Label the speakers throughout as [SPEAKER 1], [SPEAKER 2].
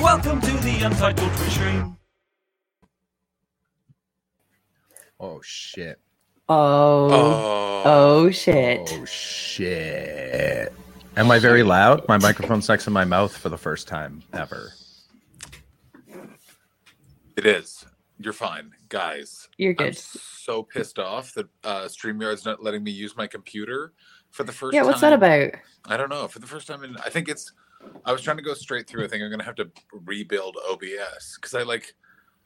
[SPEAKER 1] Welcome to the Untitled Twitch stream.
[SPEAKER 2] Oh shit.
[SPEAKER 3] Oh,
[SPEAKER 4] Oh,
[SPEAKER 3] oh shit.
[SPEAKER 2] Oh shit. Am I very loud? My microphone sucks in my mouth for the first time ever.
[SPEAKER 4] it is. You're fine, guys.
[SPEAKER 3] You're
[SPEAKER 4] I'm
[SPEAKER 3] good.
[SPEAKER 4] so pissed off that uh, Streamyard's not letting me use my computer for the first
[SPEAKER 3] Yeah,
[SPEAKER 4] time.
[SPEAKER 3] what's that about?
[SPEAKER 4] I don't know. For the first time in, I think it's. I was trying to go straight through. I think I'm gonna have to rebuild OBS because I like.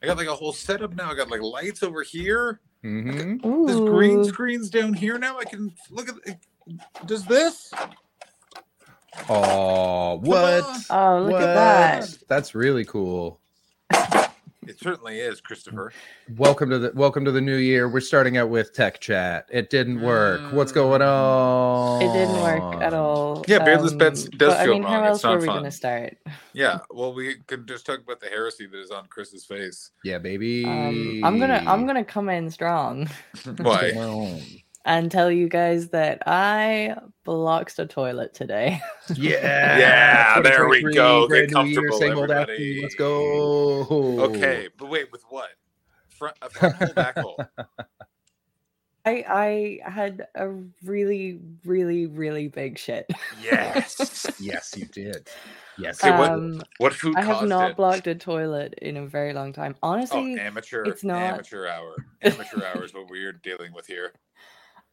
[SPEAKER 4] I got like a whole setup now. I got like lights over here.
[SPEAKER 2] Mm-hmm.
[SPEAKER 4] There's green screens down here now. I can look at. it. Does this?
[SPEAKER 2] Oh, what?
[SPEAKER 3] Oh, look
[SPEAKER 2] what?
[SPEAKER 3] at that.
[SPEAKER 2] That's really cool.
[SPEAKER 4] It certainly is, Christopher.
[SPEAKER 2] Welcome to the welcome to the new year. We're starting out with tech chat. It didn't work. What's going on?
[SPEAKER 3] It didn't work at all.
[SPEAKER 4] Yeah, Beardless Betts does
[SPEAKER 3] but, I
[SPEAKER 4] feel
[SPEAKER 3] mean,
[SPEAKER 4] wrong.
[SPEAKER 3] how
[SPEAKER 4] It's
[SPEAKER 3] else
[SPEAKER 4] not
[SPEAKER 3] were we going to start?
[SPEAKER 4] Yeah. Well, we could just talk about the heresy that is on Chris's face.
[SPEAKER 2] Yeah, baby.
[SPEAKER 3] Um, I'm gonna I'm gonna come in strong
[SPEAKER 4] Why?
[SPEAKER 3] And tell you guys that I blocked a toilet today.
[SPEAKER 2] Yeah.
[SPEAKER 4] Yeah, there we
[SPEAKER 2] 2023,
[SPEAKER 4] go.
[SPEAKER 2] brand
[SPEAKER 4] Get
[SPEAKER 2] new year, same old
[SPEAKER 4] everybody.
[SPEAKER 2] Let's go.
[SPEAKER 4] Okay, but wait, with what? Front, a front hole, back hole.
[SPEAKER 3] I I had a really really really big shit.
[SPEAKER 4] Yes.
[SPEAKER 2] Yes, you did. Yes.
[SPEAKER 4] Okay, what-
[SPEAKER 3] Um,
[SPEAKER 4] What food
[SPEAKER 3] I have
[SPEAKER 4] caused
[SPEAKER 3] not
[SPEAKER 4] it?
[SPEAKER 3] blocked a toilet in a very long time.
[SPEAKER 4] Oh,
[SPEAKER 3] Honestly,
[SPEAKER 4] amateur.
[SPEAKER 3] it's not-
[SPEAKER 4] Amateur hour. Amateur hour is what we're dealing with here.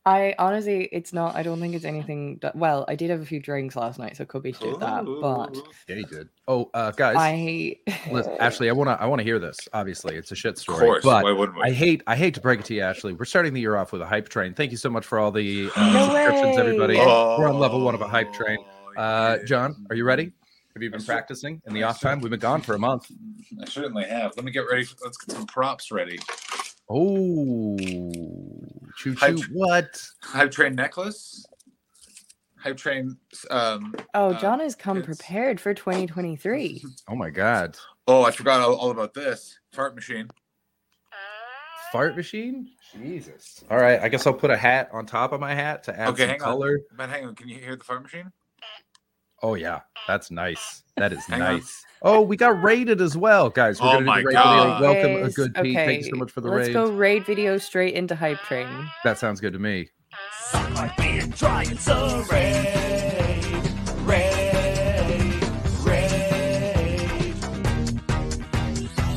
[SPEAKER 3] I honestly, it's not. I don't think it's anything. That, well, I did have a few drinks last night, so it could be shit that. But
[SPEAKER 4] Ooh.
[SPEAKER 2] Yeah, you did. Oh, uh, guys.
[SPEAKER 3] I,
[SPEAKER 2] Listen, Ashley, I wanna I wanna hear this. Obviously, it's a shit
[SPEAKER 4] Of
[SPEAKER 2] story.
[SPEAKER 4] course.
[SPEAKER 2] But
[SPEAKER 4] Why wouldn't we?
[SPEAKER 2] I hate I hate to break it to you, Ashley. We're starting the year off with a hype train. Thank you so much for all the uh,
[SPEAKER 3] No
[SPEAKER 2] subscriptions, everybody.
[SPEAKER 3] way.
[SPEAKER 2] We're on level one of a hype train.
[SPEAKER 4] Oh,
[SPEAKER 2] Uh,
[SPEAKER 4] yeah.
[SPEAKER 2] John, are you ready? Have you been
[SPEAKER 4] I cer-
[SPEAKER 2] practicing in the off time? We've been gone for a month.
[SPEAKER 4] I certainly have. Let me get ready. For, let's get some props ready.
[SPEAKER 2] Oh, choo choo.
[SPEAKER 4] tr-
[SPEAKER 2] What?
[SPEAKER 4] Hype train necklace. Hype train. Um.
[SPEAKER 3] oh,
[SPEAKER 4] uh,
[SPEAKER 3] John has come
[SPEAKER 4] it's-
[SPEAKER 3] prepared for 2023.
[SPEAKER 2] Oh my God!
[SPEAKER 4] Oh, I forgot all, all about this fart machine.
[SPEAKER 2] Fart machine? Jesus. All right, I guess I'll put a hat on top of my hat to add
[SPEAKER 4] Okay,
[SPEAKER 2] some
[SPEAKER 4] hang
[SPEAKER 2] color.
[SPEAKER 4] on. Man, hang on. Can you hear the fart machine?
[SPEAKER 2] Oh yeah, that's nice. That is nice. Oh, we got raided as well, guys. We're
[SPEAKER 4] Oh
[SPEAKER 2] gonna
[SPEAKER 4] my
[SPEAKER 2] do the raid
[SPEAKER 4] God.
[SPEAKER 2] video. Welcome, a good Pete. Thank you so much for the raid.
[SPEAKER 3] Let's
[SPEAKER 2] raid.
[SPEAKER 3] go raid video straight into hype train.
[SPEAKER 2] That sounds good to me.
[SPEAKER 1] Suck my beard, try and so raid, raid, raid.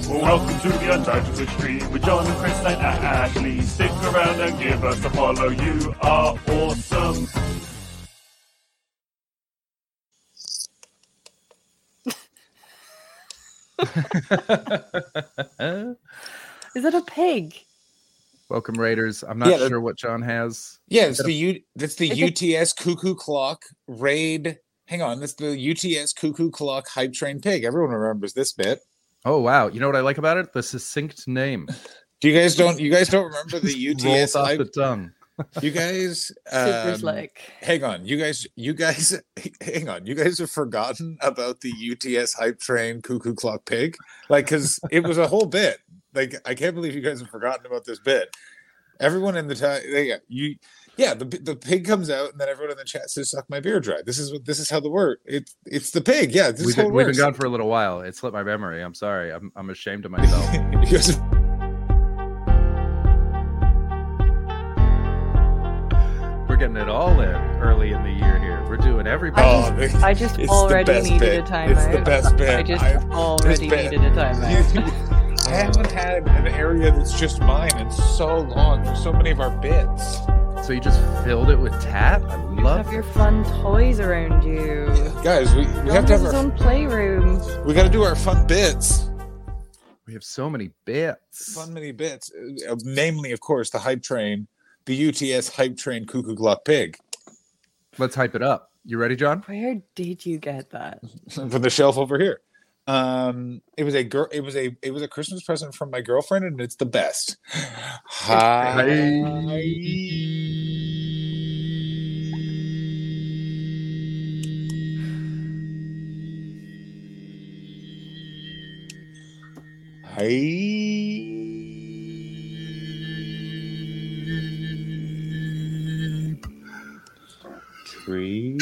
[SPEAKER 1] Welcome to the Untitled Twitch stream with John and Chris and Ashley. Stick around and give us a follow. You are awesome.
[SPEAKER 3] Is it a pig?
[SPEAKER 2] Welcome, Raiders. I'm not
[SPEAKER 5] Yeah,
[SPEAKER 2] sure what John has.
[SPEAKER 5] Yeah, it's the U. That's the
[SPEAKER 3] Is it-
[SPEAKER 5] UTS Cuckoo Clock raid. Hang on, that's the UTS Cuckoo Clock hype train pig. Everyone remembers this bit.
[SPEAKER 2] Oh wow! You know what I like about it? The succinct name.
[SPEAKER 5] Do you guys don't? You guys don't remember the
[SPEAKER 2] Just rolls
[SPEAKER 5] UTS
[SPEAKER 2] off
[SPEAKER 5] hype?
[SPEAKER 2] the tongue.
[SPEAKER 5] You guys, um,
[SPEAKER 3] slick.
[SPEAKER 5] hang on. You guys, you guys, hang on. You guys have forgotten about the UTS hype train cuckoo clock pig, like because it was a whole bit. Like I can't believe you guys have forgotten about this bit. Everyone in the time, yeah, you, yeah, the the pig comes out, and then everyone in the chat says, "Suck my beer dry." This is what this is how the word. It's it's the pig. Yeah, this
[SPEAKER 2] We've
[SPEAKER 5] is how
[SPEAKER 2] been,
[SPEAKER 5] it
[SPEAKER 2] we've
[SPEAKER 5] works.
[SPEAKER 2] been gone for a little while. It slipped my memory. I'm sorry. I'm I'm ashamed of myself. We're getting it all in early in the year here. We're doing everybody.
[SPEAKER 5] the-
[SPEAKER 3] I just
[SPEAKER 5] it's the
[SPEAKER 3] already
[SPEAKER 5] best
[SPEAKER 3] needed
[SPEAKER 5] bit.
[SPEAKER 3] a timeout.
[SPEAKER 5] It's the best bit.
[SPEAKER 3] I just
[SPEAKER 5] I've-
[SPEAKER 3] already needed a timeout.
[SPEAKER 5] I haven't had an area that's just mine in so long for so many of our bits.
[SPEAKER 2] So you just filled it with tap? I
[SPEAKER 3] You
[SPEAKER 2] love
[SPEAKER 3] have your fun toys around you.
[SPEAKER 5] Guys, we, we
[SPEAKER 3] John
[SPEAKER 5] have to have
[SPEAKER 3] his
[SPEAKER 5] our
[SPEAKER 3] own playroom.
[SPEAKER 5] we got to do our fun bits.
[SPEAKER 2] We have so many bits.
[SPEAKER 5] Fun many bits, uh, namely, of course, the hype train, the UTS hype train cuckoo clock pig
[SPEAKER 2] Let's hype it up. You ready, John?
[SPEAKER 3] Where did you get that?
[SPEAKER 5] from the shelf over here.
[SPEAKER 4] Um, it was a girl. It was a it was a Christmas present from my girlfriend, and it's the best. Hi. Hi. Tree.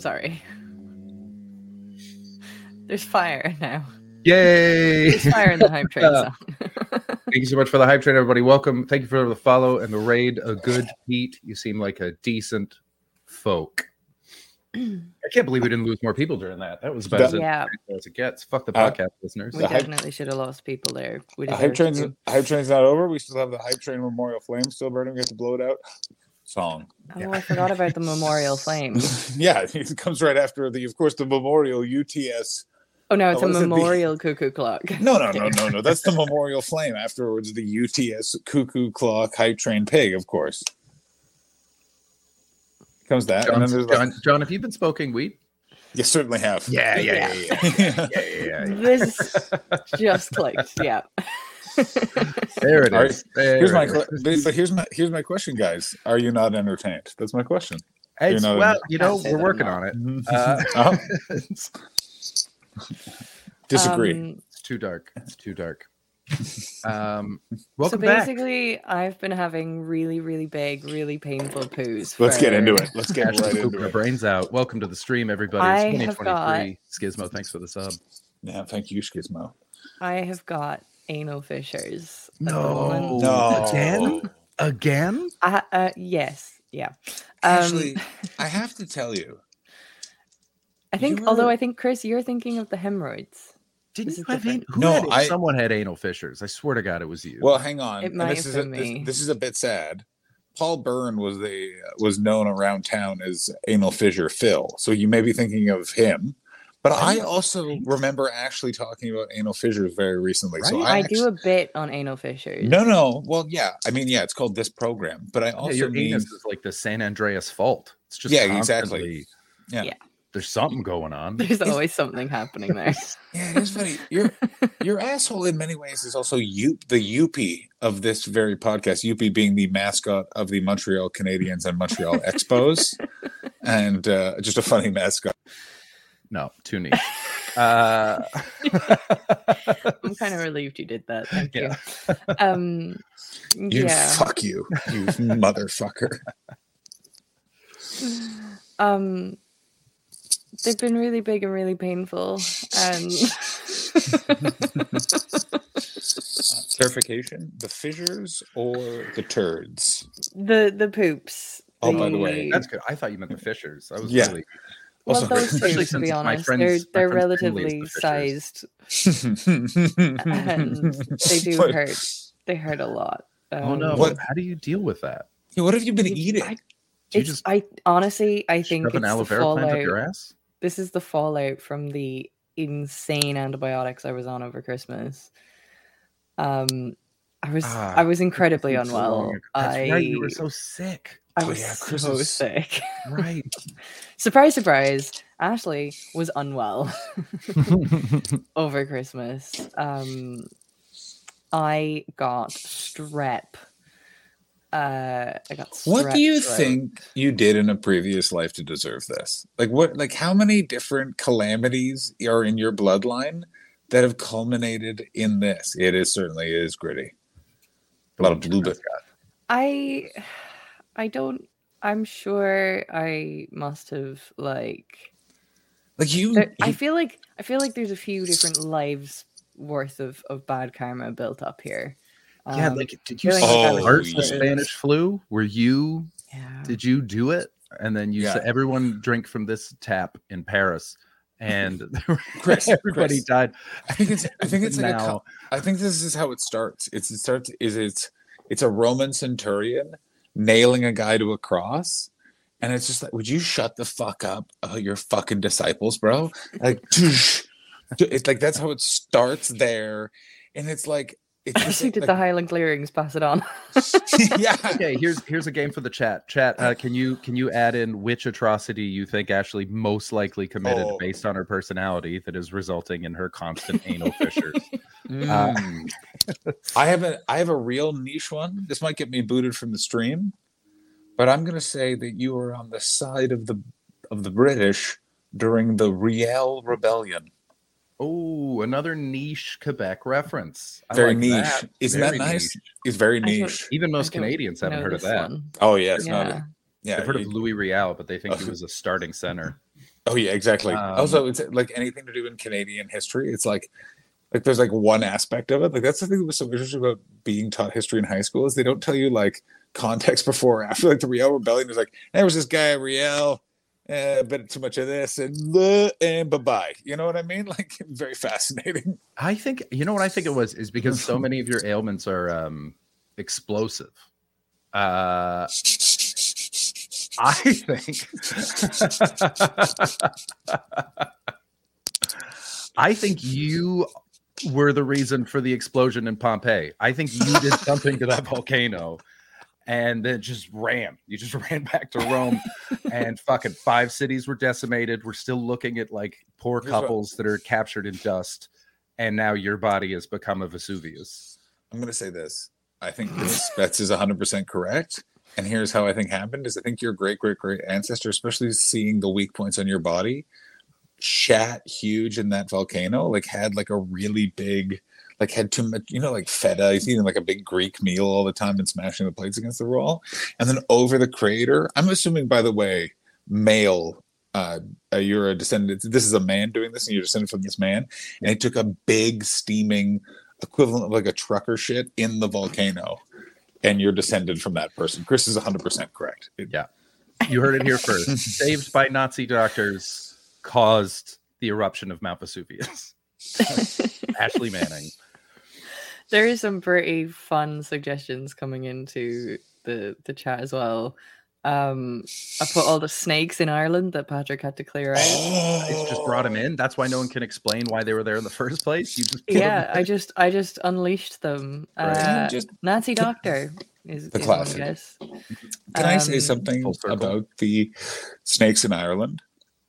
[SPEAKER 3] I'm sorry. There's fire now.
[SPEAKER 2] Yay!
[SPEAKER 3] There's fire in the hype train
[SPEAKER 2] Uh,
[SPEAKER 3] song.
[SPEAKER 2] Thank you so much for the hype train, everybody. Welcome. Thank you for the follow and the raid. A good Pete. You seem like a decent folk. I can't believe we didn't lose more people during that. That was about as,
[SPEAKER 3] yeah,
[SPEAKER 2] as it gets. Fuck the
[SPEAKER 4] Uh,
[SPEAKER 2] podcast listeners.
[SPEAKER 3] we
[SPEAKER 4] the hype-
[SPEAKER 3] definitely should have lost people there. We
[SPEAKER 4] The hype
[SPEAKER 3] deserved
[SPEAKER 4] train's hype train's not over. We still have the hype train memorial flame still burning. We have to blow it out. Song.
[SPEAKER 3] Oh, I forgot about the memorial flame.
[SPEAKER 4] yeah, it comes right after the, of course, the memorial UTS.
[SPEAKER 3] Oh no, uh, it's
[SPEAKER 4] Oh,
[SPEAKER 3] a
[SPEAKER 4] what is it? The-
[SPEAKER 3] memorial cuckoo clock.
[SPEAKER 4] No, no, no, no, no. That's the memorial flame. Afterwards, the UTS cuckoo clock hype train pig, of course. Comes that, and
[SPEAKER 2] John,
[SPEAKER 4] then there's like,
[SPEAKER 2] John, John, have you been smoking weed?
[SPEAKER 4] you certainly have.
[SPEAKER 2] Yeah, yeah, yeah, yeah.
[SPEAKER 4] yeah.
[SPEAKER 2] yeah, yeah, yeah.
[SPEAKER 3] This just clicked. Yeah.
[SPEAKER 2] There it
[SPEAKER 4] All right.
[SPEAKER 2] There
[SPEAKER 4] Here's my,
[SPEAKER 2] it
[SPEAKER 4] que-
[SPEAKER 2] is.
[SPEAKER 4] but, but here's my here's my question, guys. Are you not entertained? That's my question.
[SPEAKER 2] Hey, well,
[SPEAKER 4] in-
[SPEAKER 2] you know, we're working on it.
[SPEAKER 4] Uh,
[SPEAKER 2] Uh,
[SPEAKER 4] disagree.
[SPEAKER 3] Um,
[SPEAKER 2] it's too dark. It's too dark. Um,
[SPEAKER 3] so
[SPEAKER 2] welcome back.
[SPEAKER 3] basically, I've been having really, really big, really painful poos.
[SPEAKER 4] Let's get into it. Let's get
[SPEAKER 2] Ashley's
[SPEAKER 4] right into
[SPEAKER 2] her
[SPEAKER 4] it.
[SPEAKER 2] brains out. Welcome to the stream, everybody.
[SPEAKER 3] I
[SPEAKER 2] It's
[SPEAKER 3] have
[SPEAKER 2] 2023. Skizmo, thanks for the sub.
[SPEAKER 4] Yeah, thank you, Skizmo.
[SPEAKER 3] I have got anal fissures.
[SPEAKER 2] No.
[SPEAKER 4] No,
[SPEAKER 2] Again? Again?
[SPEAKER 3] Uh, uh, yes. Yeah. Um,
[SPEAKER 4] Actually, I have to tell you,
[SPEAKER 3] I think,
[SPEAKER 4] you
[SPEAKER 3] although I think, Chris, you're thinking of the hemorrhoids.
[SPEAKER 2] Didn't
[SPEAKER 3] This
[SPEAKER 2] you have an- who
[SPEAKER 4] No,
[SPEAKER 2] had,
[SPEAKER 4] I-
[SPEAKER 2] someone had anal fissures. I swear to God, it was you.
[SPEAKER 4] Well, hang on.
[SPEAKER 3] It
[SPEAKER 4] and
[SPEAKER 3] might
[SPEAKER 4] this
[SPEAKER 3] have
[SPEAKER 4] is a,
[SPEAKER 3] been
[SPEAKER 4] this,
[SPEAKER 3] me.
[SPEAKER 4] this is a bit sad. Paul Byrne was the was known around town as anal fissure Phil, so you may be thinking of him. But I also remember actually talking about anal fissures very recently. So I,
[SPEAKER 3] I,
[SPEAKER 4] actually,
[SPEAKER 3] do a bit on anal fissures.
[SPEAKER 4] no, no. Well, yeah. I mean, yeah. It's called this program, but I
[SPEAKER 2] yeah,
[SPEAKER 4] also
[SPEAKER 2] your
[SPEAKER 4] mean
[SPEAKER 2] anus is like the San Andreas fault. It's just
[SPEAKER 4] Yeah, exactly. Yeah.
[SPEAKER 3] Yeah.
[SPEAKER 2] There's something going on.
[SPEAKER 3] There's always something happening there.
[SPEAKER 4] Yeah, it's funny. Your your asshole in many ways is also you the Youppi of this very podcast. Youppi being the mascot of the Montreal Canadiens and Montreal Expos, and uh, just a funny mascot.
[SPEAKER 2] No, too neat. Uh,
[SPEAKER 3] I'm kind of relieved you did that. Thank
[SPEAKER 2] Yeah.
[SPEAKER 3] you. Um,
[SPEAKER 4] You
[SPEAKER 3] yeah.
[SPEAKER 4] fuck you, you motherfucker.
[SPEAKER 3] Um, they've been really big and really painful, and
[SPEAKER 4] Clarification: the fissures or the turds?
[SPEAKER 3] the the poops.
[SPEAKER 4] Oh, by the way,
[SPEAKER 2] that's good. I thought you meant the fishers. I was
[SPEAKER 4] Yeah.
[SPEAKER 2] really
[SPEAKER 3] well,
[SPEAKER 4] Also-
[SPEAKER 3] those
[SPEAKER 2] Especially
[SPEAKER 3] two, to be
[SPEAKER 2] since my
[SPEAKER 3] honest,
[SPEAKER 2] friend's-
[SPEAKER 3] they're they're
[SPEAKER 2] friend's
[SPEAKER 3] relatively
[SPEAKER 2] the
[SPEAKER 3] sized, and they do
[SPEAKER 4] What-
[SPEAKER 3] hurt. They hurt a lot.
[SPEAKER 2] Oh no!
[SPEAKER 3] Um,
[SPEAKER 4] What-
[SPEAKER 2] How do you deal with that?
[SPEAKER 4] Yeah, what have you been
[SPEAKER 3] It's-
[SPEAKER 4] eating?
[SPEAKER 3] I-
[SPEAKER 2] you just
[SPEAKER 3] I honestly I think it's
[SPEAKER 2] an aloe
[SPEAKER 3] the
[SPEAKER 2] vera plant up
[SPEAKER 3] fallout.
[SPEAKER 2] your ass?
[SPEAKER 3] This is the fallout from the insane antibiotics I was on over Christmas. Um, I was
[SPEAKER 2] Ah,
[SPEAKER 3] I was incredibly
[SPEAKER 2] Seems so
[SPEAKER 3] unwell.
[SPEAKER 2] That's
[SPEAKER 3] I
[SPEAKER 2] right. You were so sick.
[SPEAKER 3] I
[SPEAKER 4] Oh,
[SPEAKER 3] was
[SPEAKER 4] yeah,
[SPEAKER 3] so
[SPEAKER 4] Christmas.
[SPEAKER 3] sick.
[SPEAKER 2] Right.
[SPEAKER 3] surprise, surprise. Ashley was unwell over Christmas. Um, I got strep. Uh, I got.
[SPEAKER 4] What do you
[SPEAKER 3] throat.
[SPEAKER 4] think you did in a previous life to deserve this? Like what like how many different calamities are in your bloodline that have culminated in this? It is certainly is gritty. A lot of blue bit.
[SPEAKER 3] I I don't I'm sure I must have like
[SPEAKER 4] Like you,
[SPEAKER 3] there, I feel like I feel like there's a few different lives worth of, of bad karma built up here.
[SPEAKER 2] yeah.
[SPEAKER 3] Um,
[SPEAKER 2] Like, did you
[SPEAKER 3] feeling like I was
[SPEAKER 2] start
[SPEAKER 4] Oh,
[SPEAKER 2] the. Spanish flu? Were you?
[SPEAKER 3] yeah.
[SPEAKER 2] Did you do it? And then you said everyone drink from this tap in Paris, and
[SPEAKER 4] Chris,
[SPEAKER 2] everybody
[SPEAKER 4] Chris.
[SPEAKER 2] died.
[SPEAKER 4] I think it's I think it's like
[SPEAKER 2] Now-
[SPEAKER 4] co- I think this is how it starts. It's it starts is it's it's a Roman centurion nailing a guy to a cross. And it's just like, would you shut the fuck up about your fucking disciples, bro? Like, it's like that's how it starts there, and it's like it's just
[SPEAKER 3] did
[SPEAKER 4] like,
[SPEAKER 3] the Highland clearings pass it on?
[SPEAKER 4] yeah.
[SPEAKER 2] Okay, here's here's a game for the chat. Chat, uh, can you can you add in which atrocity you think Ashley most likely committed
[SPEAKER 4] Oh.
[SPEAKER 2] based on her personality that is resulting in her constant anal fissures?
[SPEAKER 3] Mm.
[SPEAKER 2] Uh,
[SPEAKER 4] I have a I have a real niche one. This might get me booted from the stream, but I'm gonna say that you were on the side of the of the British during the Riel Rebellion.
[SPEAKER 2] Oh, another niche Quebec reference. I
[SPEAKER 4] Very
[SPEAKER 2] like
[SPEAKER 4] niche.
[SPEAKER 2] that.
[SPEAKER 4] Isn't
[SPEAKER 2] Very
[SPEAKER 4] that nice?
[SPEAKER 2] niche.
[SPEAKER 4] It's very niche.
[SPEAKER 2] Even most Canadians haven't heard of that.
[SPEAKER 3] one.
[SPEAKER 4] Oh yeah, it's
[SPEAKER 3] Yeah.
[SPEAKER 4] not. Yeah,
[SPEAKER 2] I've heard
[SPEAKER 4] you-
[SPEAKER 2] of Louis Riel, but they think he was a starting center.
[SPEAKER 4] Oh yeah, exactly.
[SPEAKER 2] Um,
[SPEAKER 4] also, it's like anything to do in Canadian history. It's like like there's like one aspect of it. Like that's the thing that was so interesting about being taught history in high school is they don't tell you like context before or after. Like the Riel Rebellion is like there was this guy Riel, a bit too much of this and and bye bye. You know what I mean? Like very fascinating.
[SPEAKER 2] I think you know what I think it was is because so many of your ailments are um, explosive. Uh, I think. I think you were the reason for the explosion in Pompeii. I think you did something to that volcano and then just ran. You just ran back to Rome and fucking five cities were decimated. We're still looking at like poor
[SPEAKER 4] Here's what-
[SPEAKER 2] couples that are captured in dust. And now your body has become a Vesuvius.
[SPEAKER 4] I'm gonna say this. I think this Betts is 100 percent correct. And here's how I think happened: is I think your great great great ancestor, especially seeing the weak points on your body, chat huge in that volcano, like had like a really big, like had too much, you know, like feta. He's eating like a big Greek meal all the time and smashing the plates against the wall. And then over the crater, I'm assuming, by the way, male. Uh, uh, you're a descendant. This is a man doing this, and you're descended from this man. And he took a big steaming equivalent of like a trucker shit in the volcano, and you're descended from that person. Chris is 100 percent correct. It-
[SPEAKER 2] Yeah. You heard it here first. Saved by Nazi doctors caused the eruption of Mount Vesuvius. Ashley Manning.
[SPEAKER 3] There is some pretty fun suggestions coming into the the chat as well. Um, I put all the snakes in Ireland that Patrick had to clear out.
[SPEAKER 2] It's just brought him in. That's why no one can explain why they were there in the first place. You just
[SPEAKER 3] yeah, I just I just unleashed them.
[SPEAKER 2] Right.
[SPEAKER 3] Uh,
[SPEAKER 4] Just-
[SPEAKER 3] Nazi doctor is
[SPEAKER 4] The
[SPEAKER 3] is one
[SPEAKER 4] classic.
[SPEAKER 3] guess.
[SPEAKER 4] Can I say
[SPEAKER 3] Um,
[SPEAKER 4] something about the snakes in Ireland?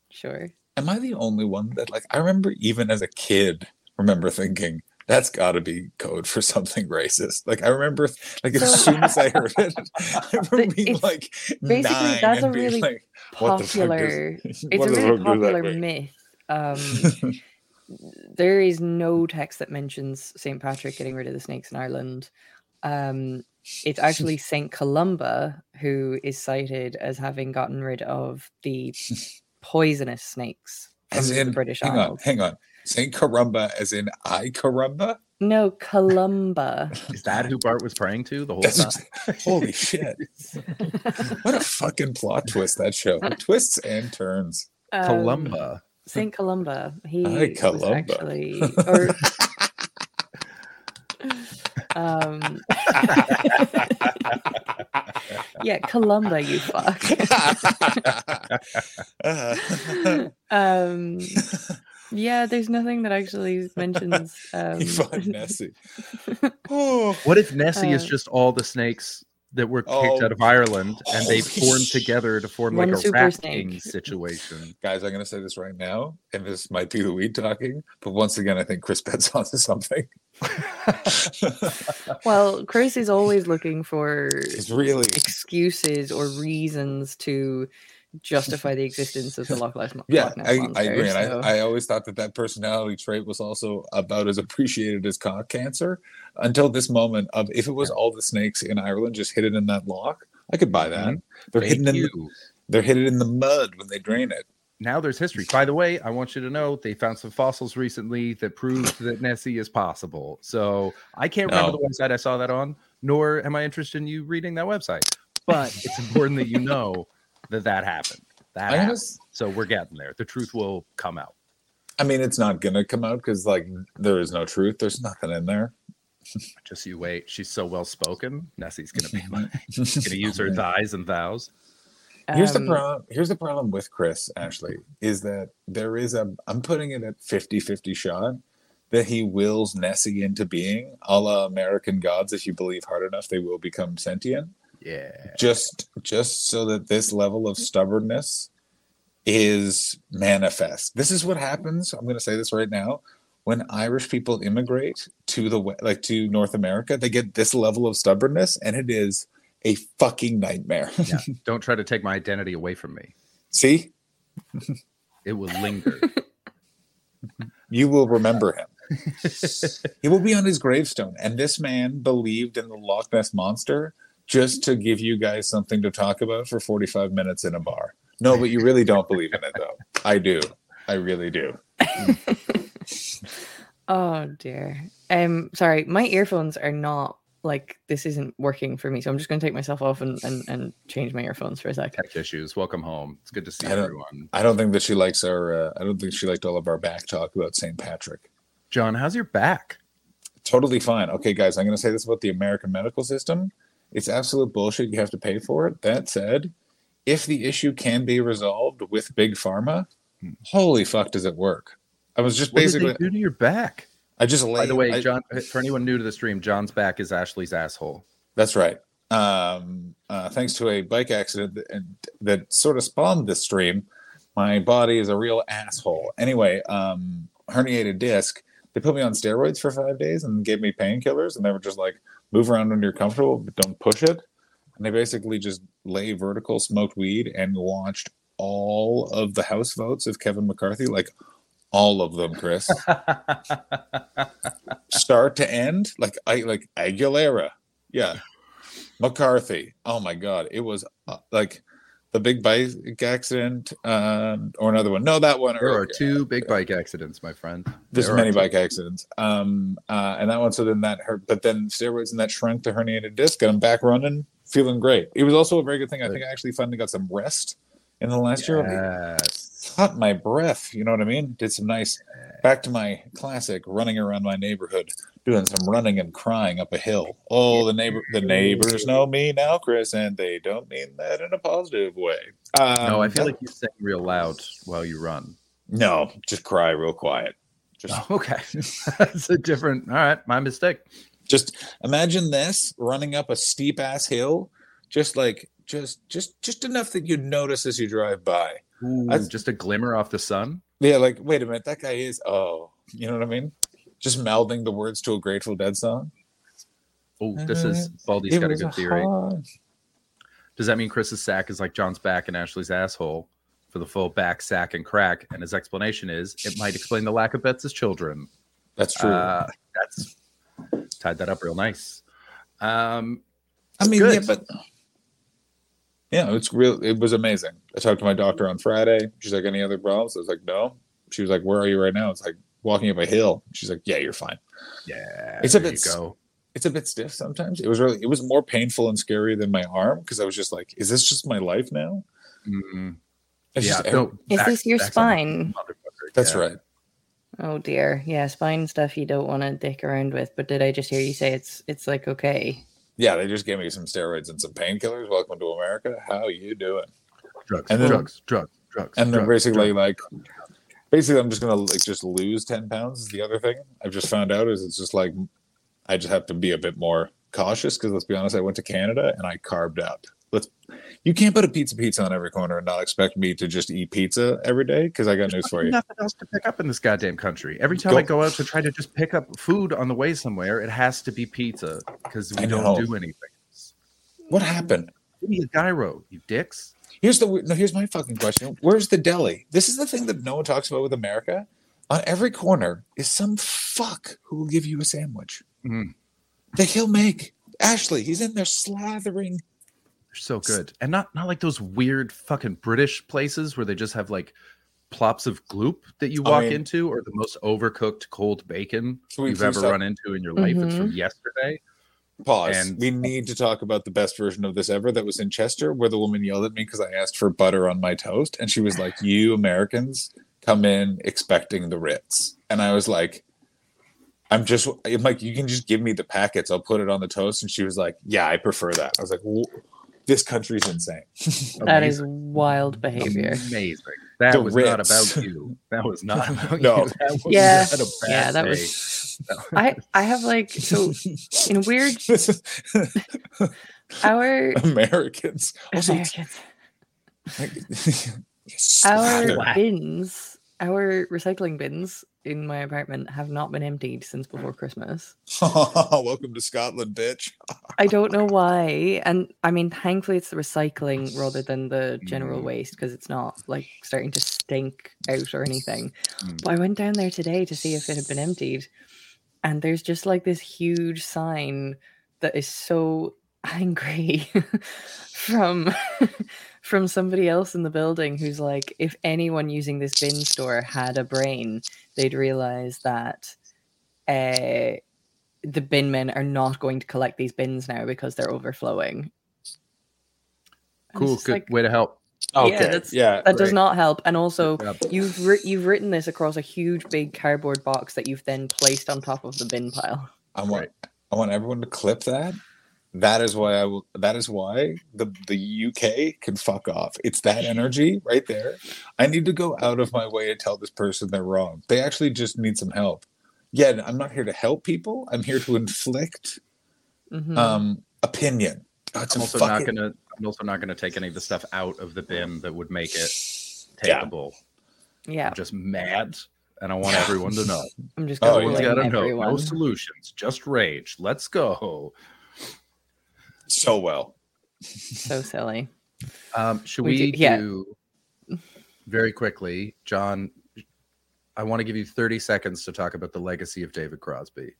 [SPEAKER 3] Sure.
[SPEAKER 4] Am I the only one that like I remember even as a kid remember thinking that's got to be code for something racist. Like I remember, like as
[SPEAKER 3] So-
[SPEAKER 4] soon as I heard it, I remember being like
[SPEAKER 3] basically,
[SPEAKER 4] nine
[SPEAKER 3] that's a really
[SPEAKER 4] like, what the fuck does-
[SPEAKER 3] Popular. It's a really
[SPEAKER 4] fuck does that
[SPEAKER 3] popular myth. Um, there is no text that mentions St. Patrick getting rid of the snakes in Ireland. Um, it's actually St. Columba who is cited as having gotten rid of the poisonous snakes from
[SPEAKER 4] in,
[SPEAKER 3] the British
[SPEAKER 4] hang on,
[SPEAKER 3] Isles.
[SPEAKER 4] hang on. Saint Carumba, as in I Carumba.
[SPEAKER 3] No, Columba.
[SPEAKER 2] Is that who Bart was praying to the whole
[SPEAKER 4] That's
[SPEAKER 2] time?
[SPEAKER 4] holy shit! What a fucking plot twist that show. Twists and turns.
[SPEAKER 3] Um,
[SPEAKER 2] Columba.
[SPEAKER 3] Saint Columba. He
[SPEAKER 4] Ay,
[SPEAKER 3] was
[SPEAKER 4] Columba.
[SPEAKER 3] actually or um yeah, Columba, you fuck. um yeah, there's nothing that actually mentions um
[SPEAKER 4] you find Nessie. Oh,
[SPEAKER 2] What if Nessie is
[SPEAKER 3] Uh,
[SPEAKER 2] just all the snakes that were kicked
[SPEAKER 4] Oh,
[SPEAKER 2] out of Ireland and they formed
[SPEAKER 4] shit.
[SPEAKER 2] together to form like a
[SPEAKER 3] super
[SPEAKER 2] rafting
[SPEAKER 3] snake.
[SPEAKER 2] situation?
[SPEAKER 4] guys, I'm gonna say this right now, and this might be the weed talking, but once again, I think Chris Betts onto something.
[SPEAKER 3] well, Chris is always looking for
[SPEAKER 4] it's really
[SPEAKER 3] excuses or reasons to justify the existence of the Loch Ness, Mo-
[SPEAKER 4] yeah,
[SPEAKER 3] Loch Ness
[SPEAKER 4] I. I agree, and
[SPEAKER 3] so-
[SPEAKER 4] I, I always thought that that personality trait was also about as appreciated as cock cancer until this moment of if it was all the snakes in Ireland just hidden in that lock, I could buy that. Mm-hmm. They're
[SPEAKER 2] Thank
[SPEAKER 4] hidden in the, they're hidden in the mud when they drain it.
[SPEAKER 2] Now there's history. By the way, I want you to know they found some fossils recently that proved that Nessie is possible. So I can't remember the website I saw that on, nor am I interested in you reading that website. But it's important that you know that that happened. That
[SPEAKER 4] I'm
[SPEAKER 2] happened.
[SPEAKER 4] s-
[SPEAKER 2] So we're getting there. The truth will come out.
[SPEAKER 4] I mean, it's not gonna come out because like there is no truth. There's nothing in there.
[SPEAKER 2] Just you wait. She's so well spoken. Nessie's gonna be like, she's gonna use her thighs and thous.
[SPEAKER 4] Here's
[SPEAKER 3] Um,
[SPEAKER 4] the problem. Here's the problem with Chris Ashley is that there is a. I'm putting it at 50-50 shot that he wills Nessie into being a la American gods. If you believe hard enough, they will become sentient.
[SPEAKER 2] Yeah.
[SPEAKER 4] Just just so that this level of stubbornness is manifest. This is what happens. I'm going to say this right now. When Irish people immigrate to the like to North America, they get this level of stubbornness, and it is a fucking nightmare.
[SPEAKER 2] Yeah. Don't try to take my identity away from me.
[SPEAKER 4] See,
[SPEAKER 2] It will linger.
[SPEAKER 4] you will remember him. he will be on his gravestone. And this man believed in the Loch Ness monster just to give you guys something to talk about for 45 minutes in a bar. No, but you really don't believe in it, though. I do. I really do.
[SPEAKER 3] Oh dear. Um sorry, my earphones are not like this isn't working for me. So I'm just gonna take myself off and, and, and change my earphones for a sec.
[SPEAKER 2] Tech issues. Welcome home. It's good to see
[SPEAKER 4] I
[SPEAKER 2] everyone.
[SPEAKER 4] I don't think that she likes our. Uh, I don't think she liked all of our back talk about St. Patrick.
[SPEAKER 2] John, how's your back?
[SPEAKER 4] Totally fine. Okay, guys, I'm going to say this about the American medical system. It's absolute bullshit. You have to pay for it. That said, if the issue can be resolved with big pharma, holy fuck, does it work? I was just
[SPEAKER 2] What
[SPEAKER 4] basically.
[SPEAKER 2] do to your back?
[SPEAKER 4] I just lay.
[SPEAKER 2] By the way,
[SPEAKER 4] I-
[SPEAKER 2] John, for anyone new to the stream, John's back is Ashley's asshole.
[SPEAKER 4] That's right. Um, uh, thanks to a bike accident that, that sort of spawned this stream, my body is a real asshole. Anyway, um, herniated disc. They put me on steroids for five days and gave me painkillers, and they were just like, move around when you're comfortable, but don't push it. And they basically just lay vertical, smoked weed, and watched all of the House votes of Kevin McCarthy, like all of them, Chris. Start to end like i like aguilera. Yeah. Mccarthy. Oh my god. It was uh, like the big bike accident um or another one no that one
[SPEAKER 2] There are
[SPEAKER 4] okay.
[SPEAKER 2] two big bike accidents, my friend.
[SPEAKER 4] there's
[SPEAKER 2] There
[SPEAKER 4] many bike accidents um uh and that one so then that hurt but then steroids and that shrunk the herniated disc and i'm back running feeling great it was also a very good thing i think i actually finally got some rest in the last year caught my breath. You know what I mean? Did some nice back to my classic running around my neighborhood, doing some running and crying up a hill. Oh, the neighbor, the neighbors know me now, Chris, and they don't mean that in a positive way. Um,
[SPEAKER 2] No, I feel like you sing real loud while you run.
[SPEAKER 4] no, just cry real quiet. Just,
[SPEAKER 2] Oh, okay. That's a different. All right, my mistake.
[SPEAKER 4] just imagine this running up a steep ass hill, just like just just just enough that you notice as you drive by.
[SPEAKER 2] Ooh, just a glimmer off the sun.
[SPEAKER 4] Yeah, like wait a minute, that guy is oh, you know what I mean? Just mouthing the words to a Grateful Dead song.
[SPEAKER 2] Oh, this is Baldy's
[SPEAKER 4] It
[SPEAKER 2] got a good theory.
[SPEAKER 4] hard-
[SPEAKER 2] Does that mean Chris's sack is like John's back and Ashley's asshole for the full back sack and crack? And his explanation is it might explain the lack of bets as children.
[SPEAKER 4] That's true.
[SPEAKER 2] Uh, that's tied that up real nice. Um,
[SPEAKER 4] I mean,
[SPEAKER 2] good.
[SPEAKER 4] yeah, but yeah, it's real. It was amazing. I talked to my doctor on Friday. She's like, "Any other problems?" I was like, "No." She was like, "Where are you right now?" It's like walking up a hill. She's like, "Yeah, you're fine."
[SPEAKER 2] yeah,
[SPEAKER 4] It's a
[SPEAKER 2] there
[SPEAKER 4] bit
[SPEAKER 2] you go.
[SPEAKER 4] It's a bit stiff sometimes. It was really. It was more painful and scary than my arm because I was just like, "Is this just my life now?"
[SPEAKER 2] Mm-mm.
[SPEAKER 4] It's
[SPEAKER 2] Yeah,
[SPEAKER 4] just,
[SPEAKER 2] no,
[SPEAKER 3] Is
[SPEAKER 2] back-
[SPEAKER 3] this your spine?
[SPEAKER 4] that's
[SPEAKER 2] yeah.
[SPEAKER 4] right.
[SPEAKER 3] Oh dear. Yeah, spine stuff you don't want to dick around with. But did I just hear you say it's it's like okay?
[SPEAKER 4] Yeah, they just gave me some steroids and some painkillers. Welcome to America. How you doing?
[SPEAKER 2] Drugs,
[SPEAKER 4] And then-
[SPEAKER 2] drugs, drugs, drugs.
[SPEAKER 4] and then
[SPEAKER 2] drugs,
[SPEAKER 4] basically
[SPEAKER 2] drugs.
[SPEAKER 4] like basically i'm just gonna like just lose 10 pounds is the other thing. I've just found out is it's just like i just have to be a bit more cautious because let's be honest i went to canada and i carved out. Let's you can't put a pizza pizza on every corner and not expect me to just eat pizza every day because i got news for you
[SPEAKER 2] nothing else to pick up in this goddamn country. Every time
[SPEAKER 4] Go-
[SPEAKER 2] I go out to try to just pick up food on the way somewhere, it has to be pizza because we don't do anything.
[SPEAKER 4] what happened
[SPEAKER 2] Give me a gyro, you dicks.
[SPEAKER 4] here's the no here's my fucking question where's the deli this is the thing that no one talks about with america on every corner is some fuck who will give you a sandwich
[SPEAKER 2] Mm.
[SPEAKER 4] that he'll make ashley he's in there slathering
[SPEAKER 2] They're so good, and not not like those weird fucking British places where they just have like plops of gloop that you
[SPEAKER 4] I
[SPEAKER 2] walk
[SPEAKER 4] mean-
[SPEAKER 2] into, or the most overcooked cold bacon you've ever
[SPEAKER 4] stop?
[SPEAKER 2] run into in your life. It's
[SPEAKER 3] Mm-hmm.
[SPEAKER 2] from yesterday.
[SPEAKER 4] Pause.
[SPEAKER 2] And-
[SPEAKER 4] we need to talk about the best version of this ever that was in Chester, where the woman yelled at me because I asked for butter on my toast, and she was like, "You Americans come in expecting the Ritz, and I was like, "I'm just." I'm like, "You can just give me the packets. I'll put it on the toast." And she was like, "Yeah, I prefer that." I was like, "This country's insane."
[SPEAKER 3] That is wild behavior.
[SPEAKER 2] Amazing. That
[SPEAKER 4] The
[SPEAKER 2] was not about you. That was not about
[SPEAKER 4] No.
[SPEAKER 2] you. That was
[SPEAKER 3] Yeah.
[SPEAKER 2] not a bad
[SPEAKER 3] Yeah, that
[SPEAKER 2] day.
[SPEAKER 3] was. I I have like so in weird our
[SPEAKER 4] Americans. Also,
[SPEAKER 3] Americans.
[SPEAKER 4] Yes.
[SPEAKER 3] Our bins, our recycling bins in my apartment have not been emptied since before Christmas.
[SPEAKER 4] Welcome to Scotland, bitch.
[SPEAKER 3] I don't know why. And I mean, thankfully, it's the recycling rather than the general
[SPEAKER 2] Mm.
[SPEAKER 3] waste because it's not like starting to stink out or anything.
[SPEAKER 2] Mm.
[SPEAKER 3] But I went down there today to see if it had been emptied. And there's just like this huge sign that is so angry from from somebody else in the building who's like if anyone using this bin store had a brain they'd realize that uh the bin men are not going to collect these bins now because they're overflowing And
[SPEAKER 2] Cool. Good
[SPEAKER 3] like,
[SPEAKER 2] way to help.
[SPEAKER 4] Okay.
[SPEAKER 3] Yeah, that's-
[SPEAKER 4] yeah.
[SPEAKER 3] that does not help and also
[SPEAKER 2] Yep.
[SPEAKER 3] you've writ you've written this across a huge big cardboard box that you've then placed on top of the bin pile
[SPEAKER 4] I want I want everyone to clip that. That is why I will that is why the the UK can fuck off. It's that energy right there. I need to go out of my way to tell this person they're wrong. They actually just need some help. Yeah, I'm not here to help people. I'm here to inflict
[SPEAKER 3] Mhm.
[SPEAKER 4] um opinion. Oh,
[SPEAKER 2] I'm also
[SPEAKER 4] fucking-
[SPEAKER 2] not gonna. I'm also not gonna take any of the stuff out of the bin that would make it
[SPEAKER 4] Yeah.
[SPEAKER 2] takeable.
[SPEAKER 3] yeah
[SPEAKER 2] I'm just mad, and I want everyone to know.
[SPEAKER 3] i'm just
[SPEAKER 4] Oh,
[SPEAKER 3] gonna
[SPEAKER 2] Everyone's
[SPEAKER 4] yeah.
[SPEAKER 2] gotta know. No solutions, just rage. Let's go.
[SPEAKER 4] So well.
[SPEAKER 3] so silly
[SPEAKER 2] Um, should
[SPEAKER 3] We
[SPEAKER 2] we,
[SPEAKER 3] do- yeah.
[SPEAKER 2] do very quickly, John? I want to give you 30 seconds to talk about the legacy of David Crosby.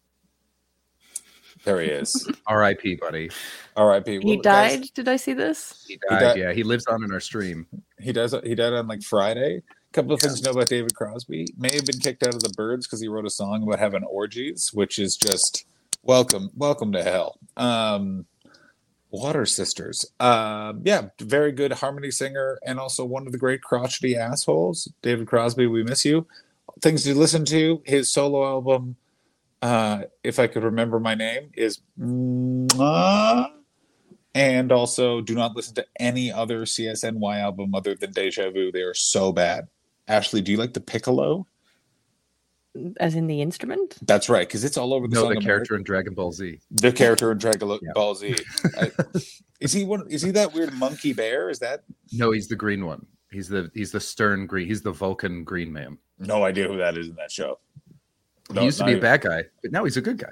[SPEAKER 4] There he is.
[SPEAKER 2] R.I.P. Buddy.
[SPEAKER 4] R.I.P.
[SPEAKER 3] he
[SPEAKER 4] Well, guys,
[SPEAKER 3] died did i see this
[SPEAKER 2] He
[SPEAKER 4] died-
[SPEAKER 2] died. Yeah, he lives on in our stream.
[SPEAKER 4] he does. He died on like Friday. A couple of things to know about David Crosby. May have been kicked out of the Byrds because he wrote a song about having orgies, which is just welcome, welcome to hell. Um, Water Sisters. Um, yeah, very good harmony singer and also one of the great crotchety assholes. David Crosby, we miss you. Things to listen to. His solo album, uh, if I could remember my name, is. And also, do not listen to any other CSNY album other than Deja Vu. They are so bad. Ashley, do you like the piccolo?
[SPEAKER 3] As in the instrument
[SPEAKER 4] That's right, because it's all over the
[SPEAKER 2] No,
[SPEAKER 4] song.
[SPEAKER 2] the
[SPEAKER 4] America.
[SPEAKER 2] character in Dragon Ball Z.
[SPEAKER 4] the character in Dragon
[SPEAKER 2] Yeah.
[SPEAKER 4] Ball Z. I- is he one? Is he that weird monkey bear? Is that?
[SPEAKER 2] No, he's the green one. He's the he's the stern green. He's the Vulcan green man.
[SPEAKER 4] No idea who that is in that show. No,
[SPEAKER 2] he used to
[SPEAKER 4] not
[SPEAKER 2] be a bad guy, but now he's a good guy.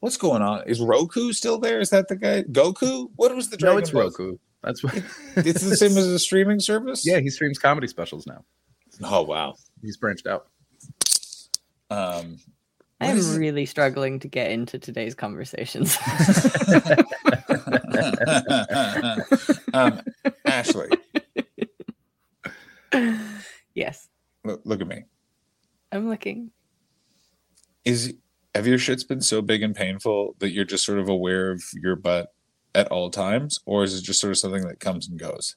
[SPEAKER 4] What's going on? Is Roku still there? Is that the guy? Goku? What was the
[SPEAKER 2] No,
[SPEAKER 4] Dragon
[SPEAKER 2] it's
[SPEAKER 4] Ball?
[SPEAKER 2] Roku. That's what.
[SPEAKER 4] It's the same as a streaming service.
[SPEAKER 2] yeah, he streams comedy specials now.
[SPEAKER 4] Oh wow.
[SPEAKER 2] He's branched out.
[SPEAKER 4] Um,
[SPEAKER 3] I am
[SPEAKER 4] is
[SPEAKER 3] really struggling to get into today's conversations
[SPEAKER 4] um, Ashley,
[SPEAKER 3] yes
[SPEAKER 4] look, look at me.
[SPEAKER 3] i'm looking
[SPEAKER 4] Is have your shits been so big and painful that you're just sort of aware of your butt at all times, or is it just sort of something that comes and goes?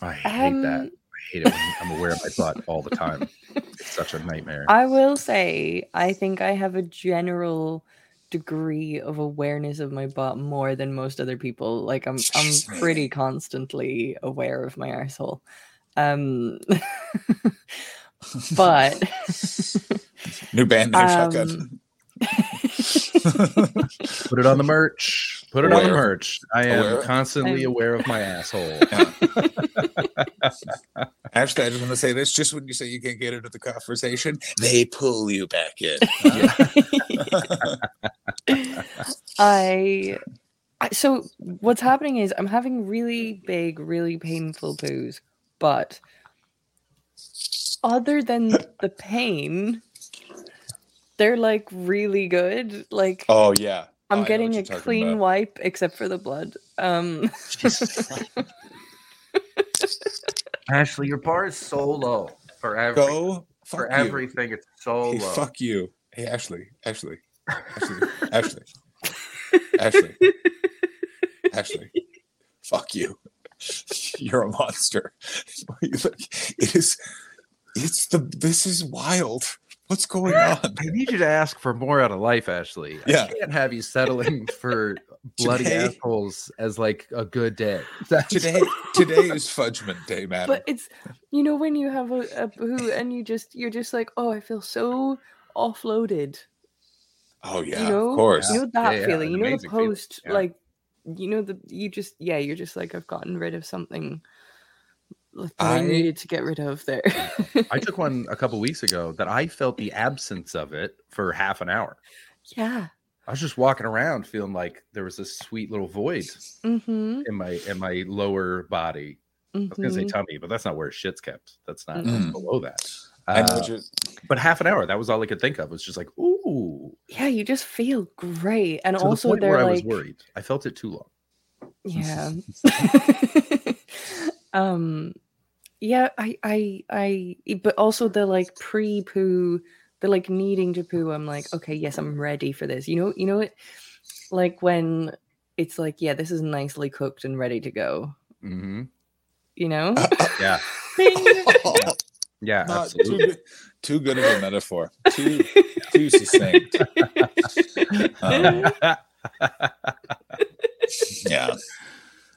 [SPEAKER 2] I hate that.
[SPEAKER 3] Um,
[SPEAKER 2] I hate it when I'm aware of my butt all the time. It's such a nightmare.
[SPEAKER 3] I will say, I think I have a general degree of awareness of my butt more than most other people. Like I'm, I'm pretty constantly aware of my arsehole. Um, but
[SPEAKER 4] New band name,
[SPEAKER 3] Um,
[SPEAKER 4] shotgun.
[SPEAKER 2] Put it on the merch. Put it on the
[SPEAKER 4] Aware.
[SPEAKER 2] merch. I am
[SPEAKER 4] Aware.
[SPEAKER 2] constantly
[SPEAKER 3] I'm-
[SPEAKER 2] aware of my asshole.
[SPEAKER 4] Actually, I just want to say this: just when you say you can't get into the conversation, they pull you back in.
[SPEAKER 3] I, I so what's happening is I'm having really big, really painful poos, but other than the pain, they're like really good. Like
[SPEAKER 4] oh yeah,
[SPEAKER 3] I'm
[SPEAKER 4] I
[SPEAKER 3] getting a clean
[SPEAKER 4] about.
[SPEAKER 3] wipe except for the blood. Um
[SPEAKER 2] Ashley, your bar is so low for every,
[SPEAKER 4] Go
[SPEAKER 2] for
[SPEAKER 4] fuck you.
[SPEAKER 2] everything. It's so
[SPEAKER 4] Hey,
[SPEAKER 2] low.
[SPEAKER 4] fuck you. Hey, Ashley. Ashley. Ashley. Ashley. Ashley. Ashley. Fuck you. You're a monster. it is It's the this is wild. What's going on?
[SPEAKER 2] I need you to ask for more out of life, Ashley.
[SPEAKER 4] Yeah.
[SPEAKER 2] I can't have you settling for bloody
[SPEAKER 4] Today-
[SPEAKER 2] assholes as like a good day. That's-
[SPEAKER 4] Today today is Fudgment Day, man.
[SPEAKER 3] But it's you know when you have a, a boo and you just you're just like oh I feel so offloaded.
[SPEAKER 4] oh yeah,
[SPEAKER 3] you know,
[SPEAKER 4] of course.
[SPEAKER 3] You know that
[SPEAKER 2] Yeah, yeah,
[SPEAKER 3] feeling.
[SPEAKER 2] an
[SPEAKER 3] You know the
[SPEAKER 2] amazing feeling,
[SPEAKER 3] post
[SPEAKER 2] yeah.
[SPEAKER 3] like you know the you just yeah you're just like I've gotten rid of something that I,
[SPEAKER 4] I-
[SPEAKER 3] needed to get rid of there.
[SPEAKER 2] I took one a couple weeks ago that I felt the absence of it for half an hour.
[SPEAKER 3] yeah.
[SPEAKER 2] I was just walking around feeling like there was this sweet little void
[SPEAKER 3] Mm-hmm.
[SPEAKER 2] in my in my lower body. I was gonna say
[SPEAKER 3] mhm.
[SPEAKER 2] tummy, but that's not where shit's kept. That's not
[SPEAKER 3] Mm-hmm.
[SPEAKER 2] that's
[SPEAKER 4] Mm.
[SPEAKER 2] below that.
[SPEAKER 4] I know
[SPEAKER 2] Uh,
[SPEAKER 4] what you're
[SPEAKER 2] but half an hour, that was all I could think of. Was just like, ooh.
[SPEAKER 3] Yeah, you just feel great, and
[SPEAKER 2] To
[SPEAKER 3] also
[SPEAKER 2] the point
[SPEAKER 3] they're
[SPEAKER 2] where I was worried. I felt it too long.
[SPEAKER 3] yeah um yeah i i i but also the like pre poo the like needing to poo i'm like okay yes i'm ready for this you know you know it like when it's like yeah this is nicely cooked and ready to go
[SPEAKER 2] Mm-hmm.
[SPEAKER 3] you know
[SPEAKER 2] Yeah, yeah,
[SPEAKER 4] Not
[SPEAKER 2] absolutely.
[SPEAKER 4] too good, too good of a metaphor. Too too succinct. Um, yeah.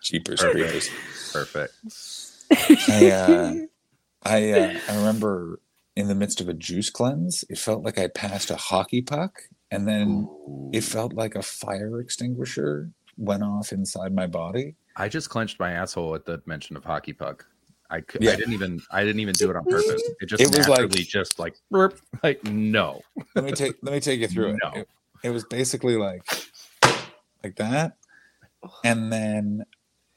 [SPEAKER 4] Cheapers
[SPEAKER 2] Perfect. Perfect.
[SPEAKER 4] I uh, I uh, I remember in the midst of a juice cleanse, it felt like I passed a hockey puck, and then it felt like a fire extinguisher went off inside my body.
[SPEAKER 2] I just clenched my asshole at the mention of hockey puck. I, could,
[SPEAKER 4] Yeah.
[SPEAKER 2] I didn't even I didn't even do it on purpose. It just
[SPEAKER 4] It was like-
[SPEAKER 2] just like burp, like no.
[SPEAKER 4] Let me take let me take you through
[SPEAKER 2] No.
[SPEAKER 4] it. it. It was basically like like that, and then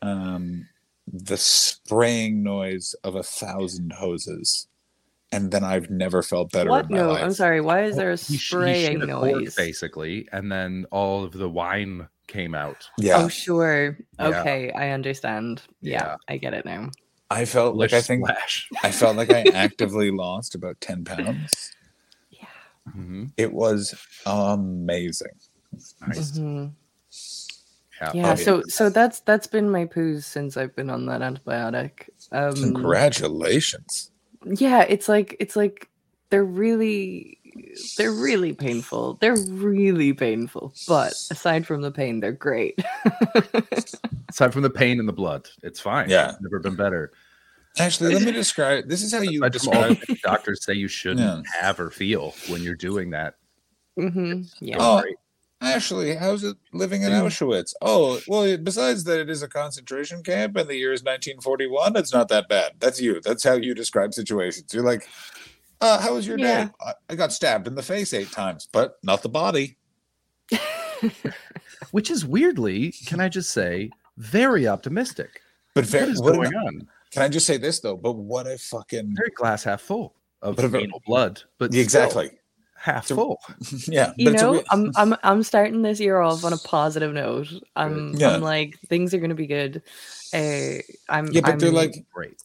[SPEAKER 4] um, the spraying noise of a thousand hoses, and then I've never felt better
[SPEAKER 3] what
[SPEAKER 4] in my
[SPEAKER 3] no
[SPEAKER 4] life.
[SPEAKER 3] i'm sorry why is there a
[SPEAKER 2] He sh- he
[SPEAKER 3] spraying
[SPEAKER 2] shit a cork,
[SPEAKER 3] noise
[SPEAKER 2] basically, and then all of the wine came out.
[SPEAKER 4] Yeah,
[SPEAKER 3] oh sure
[SPEAKER 2] Yeah.
[SPEAKER 3] okay i understand yeah,
[SPEAKER 2] Yeah.
[SPEAKER 3] i get it now
[SPEAKER 4] I felt like I think
[SPEAKER 2] splash.
[SPEAKER 4] I felt like I actively lost about ten pounds.
[SPEAKER 3] yeah
[SPEAKER 2] Mhm.
[SPEAKER 4] It was amazing.
[SPEAKER 2] Nice.
[SPEAKER 3] Mhm.
[SPEAKER 2] Yeah.
[SPEAKER 3] yeah so so that's that's been my poos since i've been on that antibiotic um
[SPEAKER 4] Congratulations.
[SPEAKER 3] yeah it's like it's like they're really they're really painful they're really painful but aside from the pain they're great
[SPEAKER 2] Aside from the pain and the blood, it's fine.
[SPEAKER 4] Yeah.
[SPEAKER 2] It's never been better.
[SPEAKER 4] Actually, let me describe. This is how you
[SPEAKER 2] Aside from all
[SPEAKER 4] describe.
[SPEAKER 2] doctors say you shouldn't
[SPEAKER 4] Yeah.
[SPEAKER 2] have or feel when you're doing that.
[SPEAKER 3] Mm-hmm. yeah
[SPEAKER 4] Oh,
[SPEAKER 2] Great.
[SPEAKER 4] Actually, how's it living in. Auschwitz? Oh, well, besides that it is a concentration camp and the year is 1941, it's not that bad. That's you. That's how you describe situations. You're like, uh, how was your
[SPEAKER 3] Yeah.
[SPEAKER 4] day? I, I got stabbed in the face eight times, but not the body.
[SPEAKER 2] Which is weirdly, can I just say, very optimistic.
[SPEAKER 4] But
[SPEAKER 2] What
[SPEAKER 4] very,
[SPEAKER 2] is
[SPEAKER 4] what
[SPEAKER 2] going
[SPEAKER 4] an-
[SPEAKER 2] on?
[SPEAKER 4] can I just say this though? But what a fucking
[SPEAKER 2] Very glass half full of
[SPEAKER 4] But if
[SPEAKER 2] anal blood, but
[SPEAKER 4] Yeah,
[SPEAKER 2] still
[SPEAKER 4] exactly.
[SPEAKER 2] Half
[SPEAKER 4] So-
[SPEAKER 2] full.
[SPEAKER 4] yeah.
[SPEAKER 3] you
[SPEAKER 4] but
[SPEAKER 3] know
[SPEAKER 4] real-
[SPEAKER 3] i'm i'm i'm starting this year off on a positive note i'm
[SPEAKER 4] Yeah.
[SPEAKER 3] i'm like things are gonna be good uh i'm
[SPEAKER 4] yeah, but they're like,
[SPEAKER 2] Great.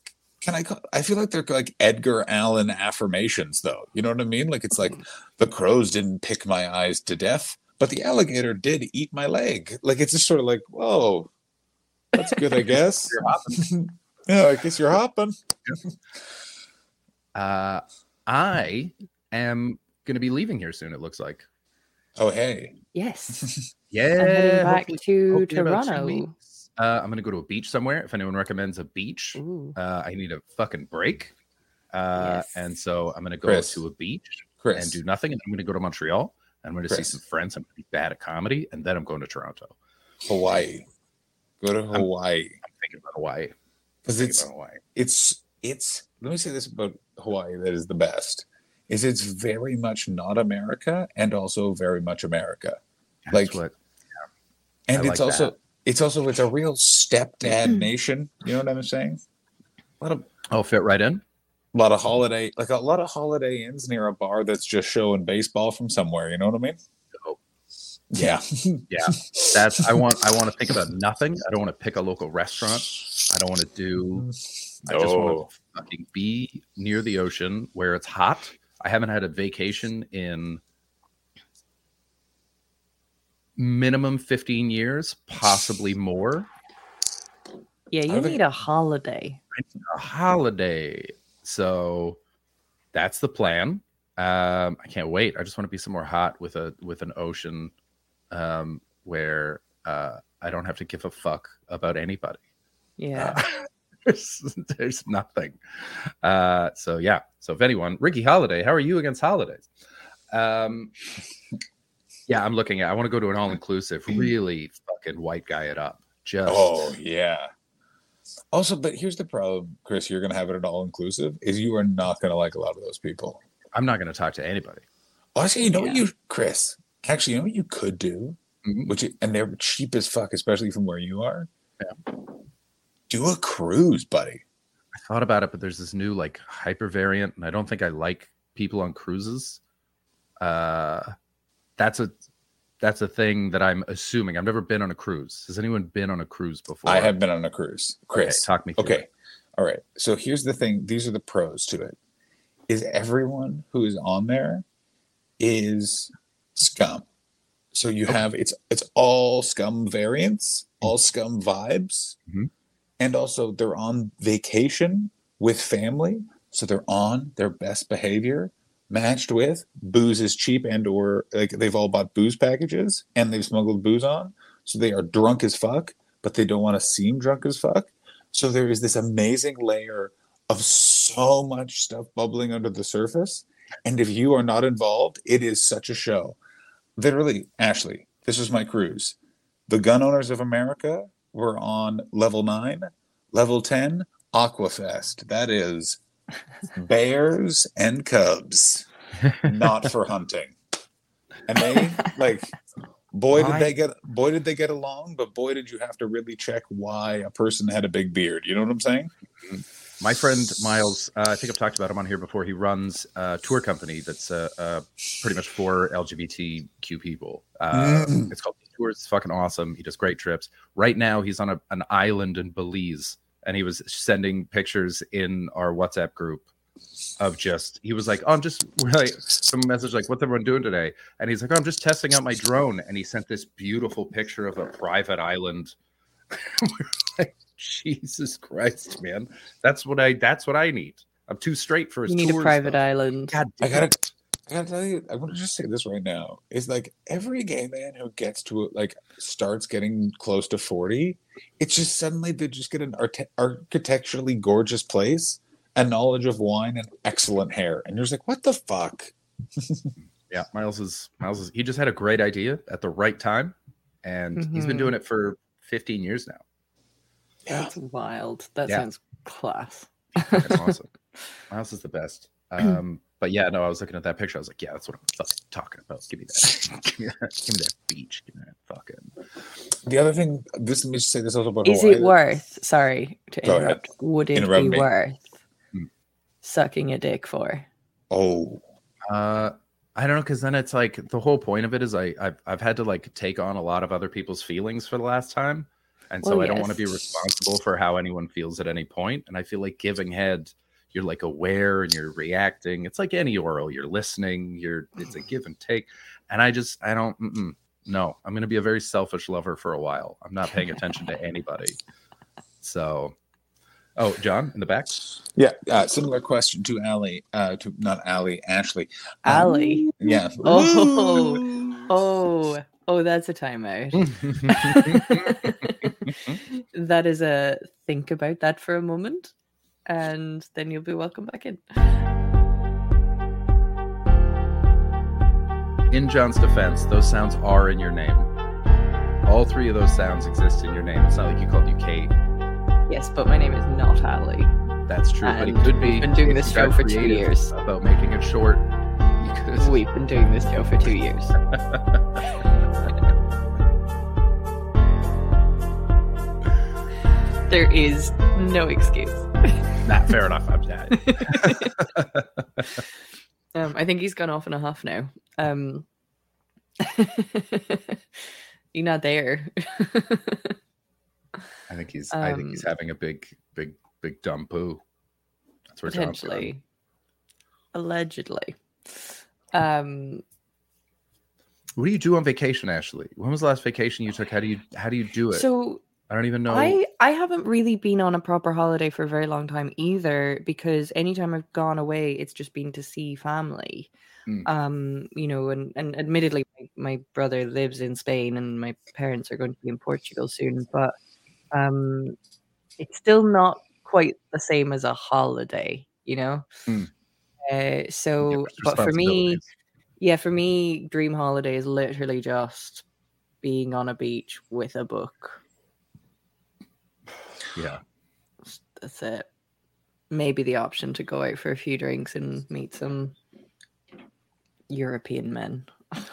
[SPEAKER 4] can I? Call, I feel like they're like Edgar Allan affirmations, though. You know what I mean? Like it's like the crows didn't pick my eyes to death, but the alligator did eat my leg. Like it's just sort of like, whoa, that's good, I guess.
[SPEAKER 2] You're
[SPEAKER 4] yeah, I guess you're hopping.
[SPEAKER 2] Uh, I am going to be leaving here soon. It looks like.
[SPEAKER 4] Oh, hey,
[SPEAKER 3] yes
[SPEAKER 2] Yeah,
[SPEAKER 3] i'm heading back
[SPEAKER 2] hopefully-
[SPEAKER 3] to
[SPEAKER 2] hopefully
[SPEAKER 3] toronto.
[SPEAKER 2] Uh, I'm going to go to a beach somewhere. If anyone recommends a beach, uh, I need a fucking break. Uh,
[SPEAKER 3] Yes.
[SPEAKER 2] And so I'm going to go
[SPEAKER 4] Chris.
[SPEAKER 2] to a beach
[SPEAKER 4] Chris.
[SPEAKER 2] and do nothing. And I'm going to go to Montreal. I'm going to see some friends. I'm going to be bad at comedy, and then I'm going to Toronto.
[SPEAKER 4] Hawaii. Go to Hawaii
[SPEAKER 2] I'm thinking about Hawaii.
[SPEAKER 4] because it's
[SPEAKER 2] Hawaii.
[SPEAKER 4] it's it's. Let me say this about Hawaii that is the best. Is it's very much not America and also very much America.
[SPEAKER 2] That's
[SPEAKER 4] Like-
[SPEAKER 2] what
[SPEAKER 4] and
[SPEAKER 2] I
[SPEAKER 4] it's
[SPEAKER 2] like
[SPEAKER 4] also
[SPEAKER 2] that.
[SPEAKER 4] it's also it's a real stepdad nation you know what i'm saying a lot of
[SPEAKER 2] I'll fit right in.
[SPEAKER 4] a lot of holiday like a lot of holiday inns near a bar that's just showing baseball from somewhere you know what i mean
[SPEAKER 2] Dope.
[SPEAKER 4] yeah
[SPEAKER 2] Yeah, that's I want. I want to think about nothing. I don't want to pick a local restaurant. I don't want to do. I just want to fucking be near the ocean where it's hot. I haven't had a vacation in minimum 15 years, possibly more.
[SPEAKER 3] yeah you need a holiday
[SPEAKER 2] A holiday. So that's the plan. Um, I can't wait. I just want to be somewhere hot with a with an ocean, um, where uh, I don't have to give a fuck about anybody.
[SPEAKER 3] Yeah.
[SPEAKER 2] Uh, there's, there's nothing. Uh, so yeah. So if anyone, Ricky Holiday, how are you against holidays? Um, yeah, I'm looking at. I want to go to an all inclusive, really fucking white guy it up. Just
[SPEAKER 4] Oh yeah. Also, but here's the problem, Chris. You're gonna have it at all inclusive. Is you are not gonna like a lot of those people.
[SPEAKER 2] I'm not going to talk to anybody.
[SPEAKER 4] Also, you know what you, Chris? Actually, you know what you could do,
[SPEAKER 2] Mhm.
[SPEAKER 4] which and they're cheap as fuck, especially from where you are. Do a cruise, buddy.
[SPEAKER 2] I thought about it, but there's this new like hyper variant, and I don't think I like people on cruises. Uh, that's a that's a thing that I'm assuming. I've never been on a cruise. Has anyone been on a cruise before?
[SPEAKER 4] I have been on a cruise,
[SPEAKER 2] Okay,
[SPEAKER 4] Chris.
[SPEAKER 2] talk me through
[SPEAKER 4] Okay.
[SPEAKER 2] it.
[SPEAKER 4] All right. So here's the thing. These are the pros to it. Is everyone who is on there is scum. So you have it's it's all scum variants, all scum vibes.
[SPEAKER 2] Mhm.
[SPEAKER 4] And also they're on vacation with family. So they're on their best behavior, matched with booze is cheap and or like they've all bought booze packages and they've smuggled booze on. So they are drunk as fuck, but they don't want to seem drunk as fuck. So there is this amazing layer of so much stuff bubbling under the surface. And if you are not involved, it is such a show. Literally, Ashley, this was my cruise. The gun owners of America were on level nine, level 10, Aquafest. That is bears and cubs, not for hunting. And they like boy did they get boy did they get along, but boy did you have to really check why a person had a big beard. You know what I'm saying?
[SPEAKER 2] My friend Miles, uh, I think I've talked about him on here before. He runs a tour company that's uh, uh, pretty much for LGBTQ people. Uh,
[SPEAKER 4] Mm.
[SPEAKER 2] It's called Tours. It's fucking awesome. He does great trips. Right now, he's on a, an island in Belize, and he was sending pictures in our WhatsApp group of just. He was like, "Oh, I'm just we're like some message like, what's everyone doing today?" And he's like, oh, "I'm just testing out my drone," and he sent this beautiful picture of a private island. We're like, Jesus Christ, man! That's what I. That's what I need. I'm too straight for his
[SPEAKER 3] You need a private
[SPEAKER 2] though.
[SPEAKER 3] island.
[SPEAKER 2] God
[SPEAKER 4] I gotta,
[SPEAKER 2] it.
[SPEAKER 4] I gotta tell you, I want to just say this right now. Is like every gay man who gets to like starts getting close to forty, it's just suddenly they just get an arte- architecturally gorgeous place, a knowledge of wine, and excellent hair, and you're just like, what the fuck?
[SPEAKER 2] Yeah, Miles is Miles is. He just had a great idea at the right time, and he's been doing it for 15 years now.
[SPEAKER 4] Yeah,
[SPEAKER 3] That's wild. That
[SPEAKER 2] Yeah.
[SPEAKER 3] sounds class.
[SPEAKER 2] That's awesome. Miles is the best. Um, but yeah, no, I was looking at that picture. I was like, yeah, that's what I'm fucking talking about. Give me that. Give me that. Give me that beach. Give me that fucking.
[SPEAKER 4] the other thing, this let me just say this also about
[SPEAKER 3] Is
[SPEAKER 4] Hawaii.
[SPEAKER 3] it worth? Sorry to
[SPEAKER 4] Go ahead.
[SPEAKER 3] interrupt. Would it
[SPEAKER 4] Interrupt
[SPEAKER 3] be
[SPEAKER 4] me.
[SPEAKER 3] worth
[SPEAKER 2] Hmm.
[SPEAKER 3] sucking a dick for?
[SPEAKER 4] Oh,
[SPEAKER 2] Uh, I don't know, because then it's like the whole point of it is I I've, I've had to like take on a lot of other people's feelings for the last time, and so
[SPEAKER 3] Well,
[SPEAKER 2] I don't want to be responsible for how anyone feels at any point. And I feel like giving head, you're like aware and you're reacting. It's like any oral, you're listening. You're it's a give and take, and I just I don't. Mm-mm. No, I'm going to be a very selfish lover for a while. I'm not paying attention to anybody. So, oh, John in the back.
[SPEAKER 4] yeah. Uh, similar question to Allie, uh, to not Allie, Ashley. Um,
[SPEAKER 3] Allie.
[SPEAKER 4] Yeah.
[SPEAKER 3] Oh, oh, oh, that's a timeout. that is a think about that for a moment, and then you'll be welcome back in.
[SPEAKER 2] In John's defense, those sounds are in your name. All three of those sounds exist in your name. It's not like you called you Kate.
[SPEAKER 3] Yes, but my name is not Allie.
[SPEAKER 2] That's true, but it could be.
[SPEAKER 3] we've been doing this show for two years.
[SPEAKER 2] About making it short. You could.
[SPEAKER 3] We've been doing this show for two years. There is no excuse.
[SPEAKER 2] Nah, fair enough. I'm dead.
[SPEAKER 3] Um, I think he's gone off in a huff now. Um, you're not there.
[SPEAKER 2] I think he's. I think he's
[SPEAKER 3] Um,
[SPEAKER 2] having a big, big, big dumb poo. That's where John's.
[SPEAKER 3] Potentially. Allegedly. Um,
[SPEAKER 2] What do you do on vacation, Ashley? When was the last vacation you took? How do you how do you do it?
[SPEAKER 3] so
[SPEAKER 2] I don't even know.
[SPEAKER 3] I I haven't really been on a proper holiday for a very long time either because anytime I've gone away, it's just been to see family.
[SPEAKER 2] Mm.
[SPEAKER 3] Um, you know, and and admittedly, my, my brother lives in Spain, and my parents are going to be in Portugal soon, but um, it's still not quite the same as a holiday, you know.
[SPEAKER 2] Mm.
[SPEAKER 3] Uh, so, but for me, yeah, for me, dream holiday is literally just being on a beach with a book.
[SPEAKER 2] Yeah,
[SPEAKER 3] That's it. Maybe the option to go out for a few drinks and meet some European men.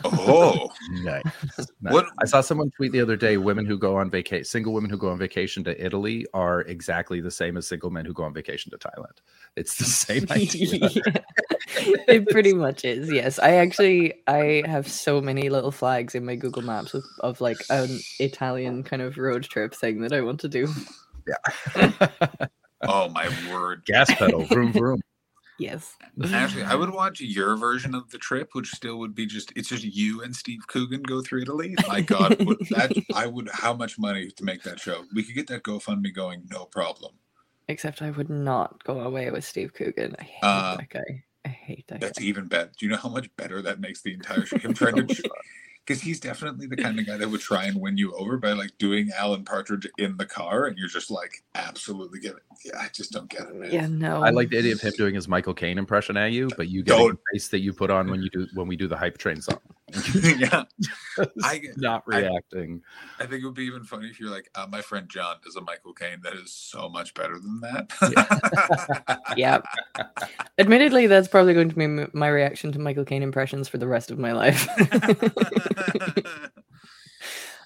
[SPEAKER 4] Oh,
[SPEAKER 2] nice. nice.
[SPEAKER 4] What-
[SPEAKER 2] I saw someone tweet the other day: women who go on vacation, single women who go on vacation to Italy, are exactly the same as single men who go on vacation to Thailand. It's the same idea.
[SPEAKER 3] it pretty much is. Yes, I actually I have so many little flags in my Google Maps of, of like an Italian kind of road trip thing that I want to do.
[SPEAKER 4] Oh my word!
[SPEAKER 2] Gas pedal, vroom vroom.
[SPEAKER 3] Yes.
[SPEAKER 4] Actually, I would watch your version of the trip, which still would be just it's just you and Steve Coogan go through Italy. My God, would that I would how much money to make that show? We could get that GoFundMe going, no problem.
[SPEAKER 3] Except I would not go away with Steve Coogan. I hate
[SPEAKER 4] Uh,
[SPEAKER 3] that guy. I hate that
[SPEAKER 4] That's
[SPEAKER 3] guy.
[SPEAKER 4] even better. Do you know how much better that makes the entire show? Him trying to because he's definitely the kind of guy that would try and win you over by like doing Alan Partridge in the car, and you're just like absolutely get it. Yeah, I just don't get it, man.
[SPEAKER 3] Yeah, no.
[SPEAKER 2] I like the idea of him doing his Michael Caine impression at you, but you get the
[SPEAKER 4] Don't.
[SPEAKER 2] face that you put on when you do when we do the hype train song.
[SPEAKER 4] yeah, I
[SPEAKER 2] not reacting.
[SPEAKER 4] I think it would be even funny if you're like, uh, my friend John does a Michael Caine that is so much better than that.
[SPEAKER 3] yeah. yeah. Admittedly, that's probably going to be my reaction to Michael Caine impressions for the rest of my life.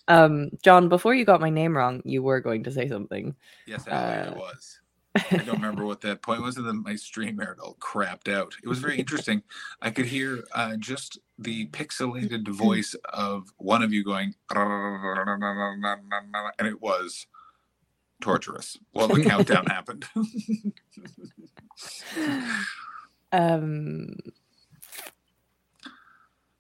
[SPEAKER 3] um, John, before you got my name wrong, you were going to say something.
[SPEAKER 4] yes, Allie, I
[SPEAKER 3] Uh,
[SPEAKER 4] was. I don't remember what that point was, and then my stream aired all crapped out. It was very interesting. I could hear uh, just the pixelated voice of one of you going, and it was torturous while the countdown happened.
[SPEAKER 3] Um,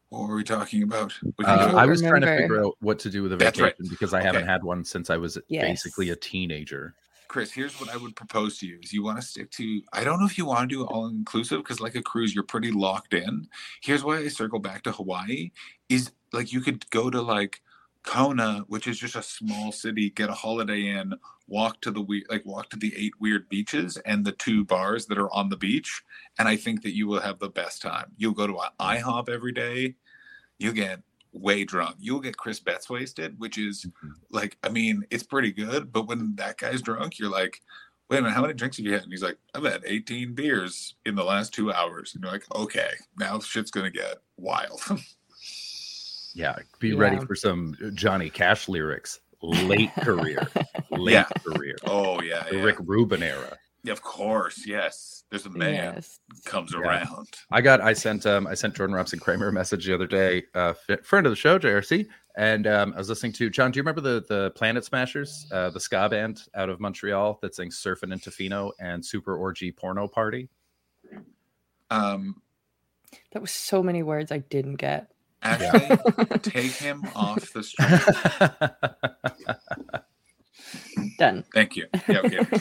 [SPEAKER 4] what were we talking about? We
[SPEAKER 2] Uh, I was trying to figure out what to do with a vacation
[SPEAKER 4] right.
[SPEAKER 2] because I haven't
[SPEAKER 4] Okay.
[SPEAKER 2] had one since I was basically a teenager.
[SPEAKER 4] Chris, here's what I would propose to you: is you want to stick to. I don't know if you want to do all inclusive because, like a cruise, you're pretty locked in. Here's why I circle back to Hawaii: is like you could go to like Kona, which is just a small city, get a holiday in, walk to the we like walk to the eight weird beaches and the two bars that are on the beach, and I think that you will have the best time. You'll go to IHOP every day. You get way drunk. You'll get Chris Betts wasted, which is mm-hmm. like, I mean, it's pretty good. But when that guy's drunk, you're like, wait a minute, how many drinks have you had? And he's like, I've had 18 beers in the last two hours. And you're like, okay, now shit's gonna get wild.
[SPEAKER 2] Yeah, be ready for some Johnny Cash lyrics. Late career, late
[SPEAKER 4] Yeah.
[SPEAKER 2] career,
[SPEAKER 4] oh yeah,
[SPEAKER 2] the
[SPEAKER 4] yeah.
[SPEAKER 2] Rick Rubin era.
[SPEAKER 4] Yeah, of course, yes. There's a man
[SPEAKER 3] yes.
[SPEAKER 4] comes
[SPEAKER 2] Yeah.
[SPEAKER 4] around.
[SPEAKER 2] I got, I sent, um, I sent Jordan Robson Kramer a message the other day, uh, friend of the show, JRC, and um, I was listening to John. Do you remember the the Planet Smashers, uh, the ska band out of Montreal that sings "Surfing in Tofino" and "Super Orgy Porno Party"?
[SPEAKER 4] Um,
[SPEAKER 3] That was so many words I didn't get.
[SPEAKER 4] actually, take him off the street.
[SPEAKER 3] Done.
[SPEAKER 4] Thank you. Yeah, okay.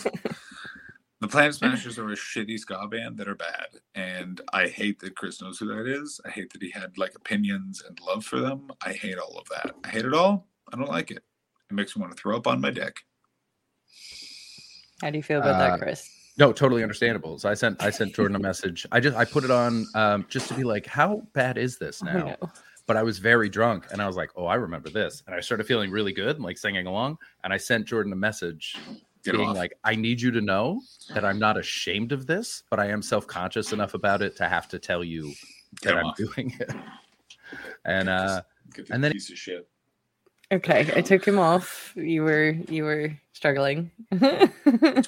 [SPEAKER 4] the Planet Smashers are a shitty ska band that are bad, and I hate that Chris knows who that is. I hate that he had like opinions and love for them. I hate all of that. I hate it all. I don't like it. It makes me want to throw up on my dick.
[SPEAKER 3] How do you feel about
[SPEAKER 2] Uh,
[SPEAKER 3] that, Chris?
[SPEAKER 2] No, totally understandable. So I sent I sent Jordan a message. I just I put it on um, just to be like, how bad is this
[SPEAKER 3] Oh,
[SPEAKER 2] now?
[SPEAKER 3] no.
[SPEAKER 2] But I was very drunk, and I was like, oh, I remember this, and I started feeling really good and like singing along. And I sent Jordan a message
[SPEAKER 4] Get
[SPEAKER 2] being
[SPEAKER 4] off.
[SPEAKER 2] like, I need you to know that I'm not ashamed of this, but I am self conscious enough about it to have to tell you
[SPEAKER 4] Get
[SPEAKER 2] that
[SPEAKER 4] him
[SPEAKER 2] I'm
[SPEAKER 4] off.
[SPEAKER 2] doing it. And uh,
[SPEAKER 4] Get
[SPEAKER 2] and then-
[SPEAKER 4] piece of shit.
[SPEAKER 3] Okay, I took him off. You were you were struggling.
[SPEAKER 4] Too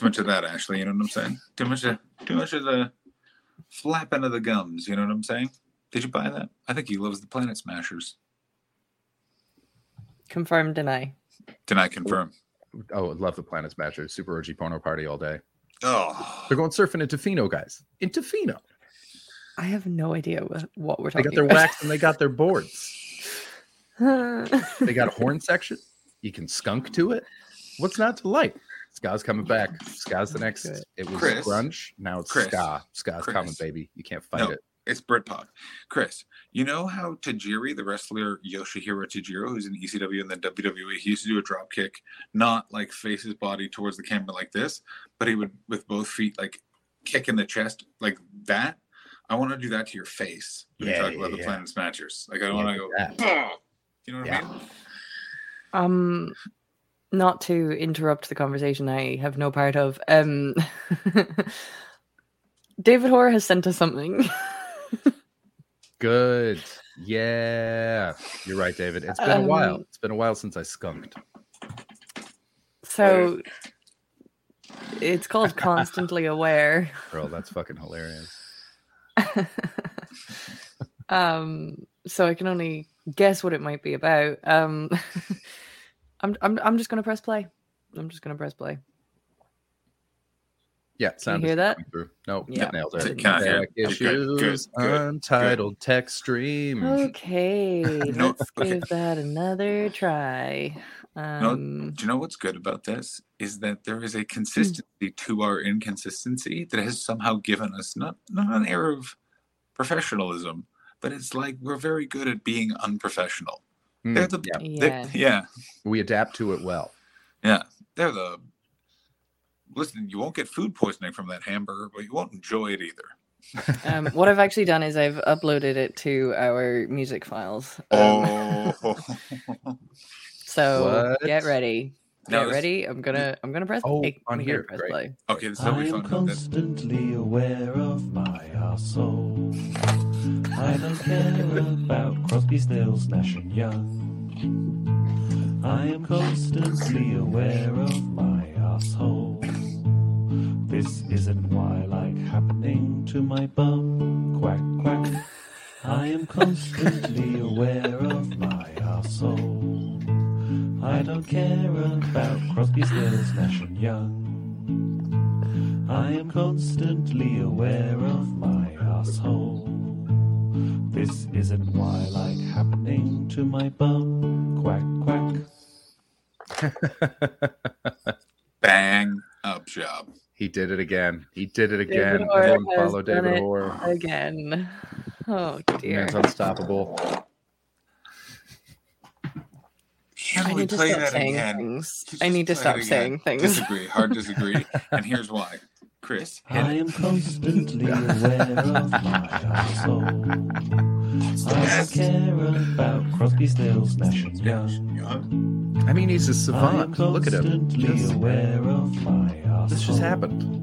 [SPEAKER 4] much of that, Ashley. You know what I'm saying? Too much of too much of the flapping of the gums. You know what I'm saying? Did you buy that? I think he loves the Planet Smashers.
[SPEAKER 3] Confirm, deny.
[SPEAKER 4] Deny confirm.
[SPEAKER 2] Oh, love the Planet Smashers, Super Orgy Porno Party all day.
[SPEAKER 4] Oh,
[SPEAKER 2] They're going surfing in Tofino, guys. In Tofino,
[SPEAKER 3] I have no idea what, what we're talking.
[SPEAKER 2] they got their
[SPEAKER 3] about.
[SPEAKER 2] wax and they got their boards. They got a horn section. You can skunk to it. What's not to like? Ska's coming back. Ska's the next. It was
[SPEAKER 4] Chris.
[SPEAKER 2] grunge. Now it's
[SPEAKER 4] Chris.
[SPEAKER 2] ska. Ska's
[SPEAKER 4] Chris.
[SPEAKER 2] coming, baby. You can't fight
[SPEAKER 4] No.
[SPEAKER 2] it.
[SPEAKER 4] It's Britpop. Chris, you know how Tajiri, the wrestler Yoshihiro Tajiri, who's in ECW and then WWE, he used to do a drop kick, not like face his body towards the camera like this, but he would with both feet like kick in the chest like that. I want to do that to your face when
[SPEAKER 2] Yeah,
[SPEAKER 4] you talk
[SPEAKER 2] yeah,
[SPEAKER 4] about the
[SPEAKER 2] yeah.
[SPEAKER 4] Planet Smashers. Like I
[SPEAKER 2] Yeah,
[SPEAKER 4] want to go.
[SPEAKER 2] that.
[SPEAKER 4] "Bah!" You know what
[SPEAKER 2] Yeah.
[SPEAKER 4] I mean?
[SPEAKER 3] Um, not to interrupt the conversation I have no part of. Um, David Hoare has sent us something.
[SPEAKER 2] Good. Yeah. You're right, David. It's been a while.
[SPEAKER 3] Um,
[SPEAKER 2] It's been a while since I skunked.
[SPEAKER 3] So it's called Constantly Aware.
[SPEAKER 2] Girl, that's fucking hilarious.
[SPEAKER 3] um, so I can only guess what it might be about. Um, I'm I'm I'm just gonna press play. I'm just gonna press play.
[SPEAKER 2] Yeah, sound
[SPEAKER 3] hear that?
[SPEAKER 2] coming Through. No,
[SPEAKER 3] Yeah.
[SPEAKER 2] nailed
[SPEAKER 4] Can
[SPEAKER 2] it.
[SPEAKER 4] I hear
[SPEAKER 2] Tech
[SPEAKER 4] it? Good, good,
[SPEAKER 2] issues,
[SPEAKER 4] good,
[SPEAKER 2] untitled Twitch stream.
[SPEAKER 3] Okay,
[SPEAKER 4] No,
[SPEAKER 3] let's
[SPEAKER 4] okay.
[SPEAKER 3] give that another try. Um,
[SPEAKER 4] Do you know what's good about this? Is that there is a consistency to our inconsistency that has somehow given us not not an air of professionalism, but it's like we're very good at being unprofessional.
[SPEAKER 2] Hmm,
[SPEAKER 4] They're the
[SPEAKER 2] yeah.
[SPEAKER 4] they-
[SPEAKER 3] Yeah.
[SPEAKER 4] yeah,
[SPEAKER 2] We adapt to it well.
[SPEAKER 4] yeah. They're the listen. You won't get food poisoning from that hamburger, but you won't enjoy it either.
[SPEAKER 3] um, what I've actually done is I've uploaded it to our music files. Um,
[SPEAKER 4] Oh,
[SPEAKER 3] so
[SPEAKER 2] What?
[SPEAKER 3] get ready.
[SPEAKER 4] Now
[SPEAKER 3] Get
[SPEAKER 4] this-
[SPEAKER 3] ready. I'm gonna I'm gonna press
[SPEAKER 2] Oh,
[SPEAKER 3] play.
[SPEAKER 2] on
[SPEAKER 3] I'm gonna
[SPEAKER 2] here,
[SPEAKER 3] press play.
[SPEAKER 4] okay. This is
[SPEAKER 1] I
[SPEAKER 4] how we
[SPEAKER 1] am
[SPEAKER 4] found out that
[SPEAKER 1] constantly aware of my asshole. I don't care about Crosby, Stills, Nash and Young. I am constantly aware of my asshole. This isn't why I like happening to my bum. Quack, quack. I am constantly aware of my arsehole. I don't care about Crosby, Stills, Nash and Young. I am constantly aware of my asshole. This isn't why I like happening to my bum. Quack, quack.
[SPEAKER 4] bang up job.
[SPEAKER 2] He did it again. He did it again.
[SPEAKER 3] Hoare
[SPEAKER 2] Everyone
[SPEAKER 3] has
[SPEAKER 2] follow
[SPEAKER 3] done
[SPEAKER 2] David
[SPEAKER 3] it
[SPEAKER 2] Hoare.
[SPEAKER 3] Again. Oh dear.
[SPEAKER 2] Man's unstoppable.
[SPEAKER 4] Can
[SPEAKER 3] I
[SPEAKER 4] we
[SPEAKER 3] need to
[SPEAKER 4] play
[SPEAKER 3] stop
[SPEAKER 4] that
[SPEAKER 3] saying
[SPEAKER 4] again?
[SPEAKER 3] things. I need to stop saying things.
[SPEAKER 4] Disagree. Hard disagree. and here's why. Chris, hit
[SPEAKER 1] I
[SPEAKER 4] it.
[SPEAKER 1] am constantly aware of my asshole. I don't care about Crosby, Stills, Nash and Young.
[SPEAKER 2] I mean, he's a
[SPEAKER 1] I am
[SPEAKER 2] savant. Look at him.
[SPEAKER 1] constantly aware of my asshole.
[SPEAKER 2] This just happened.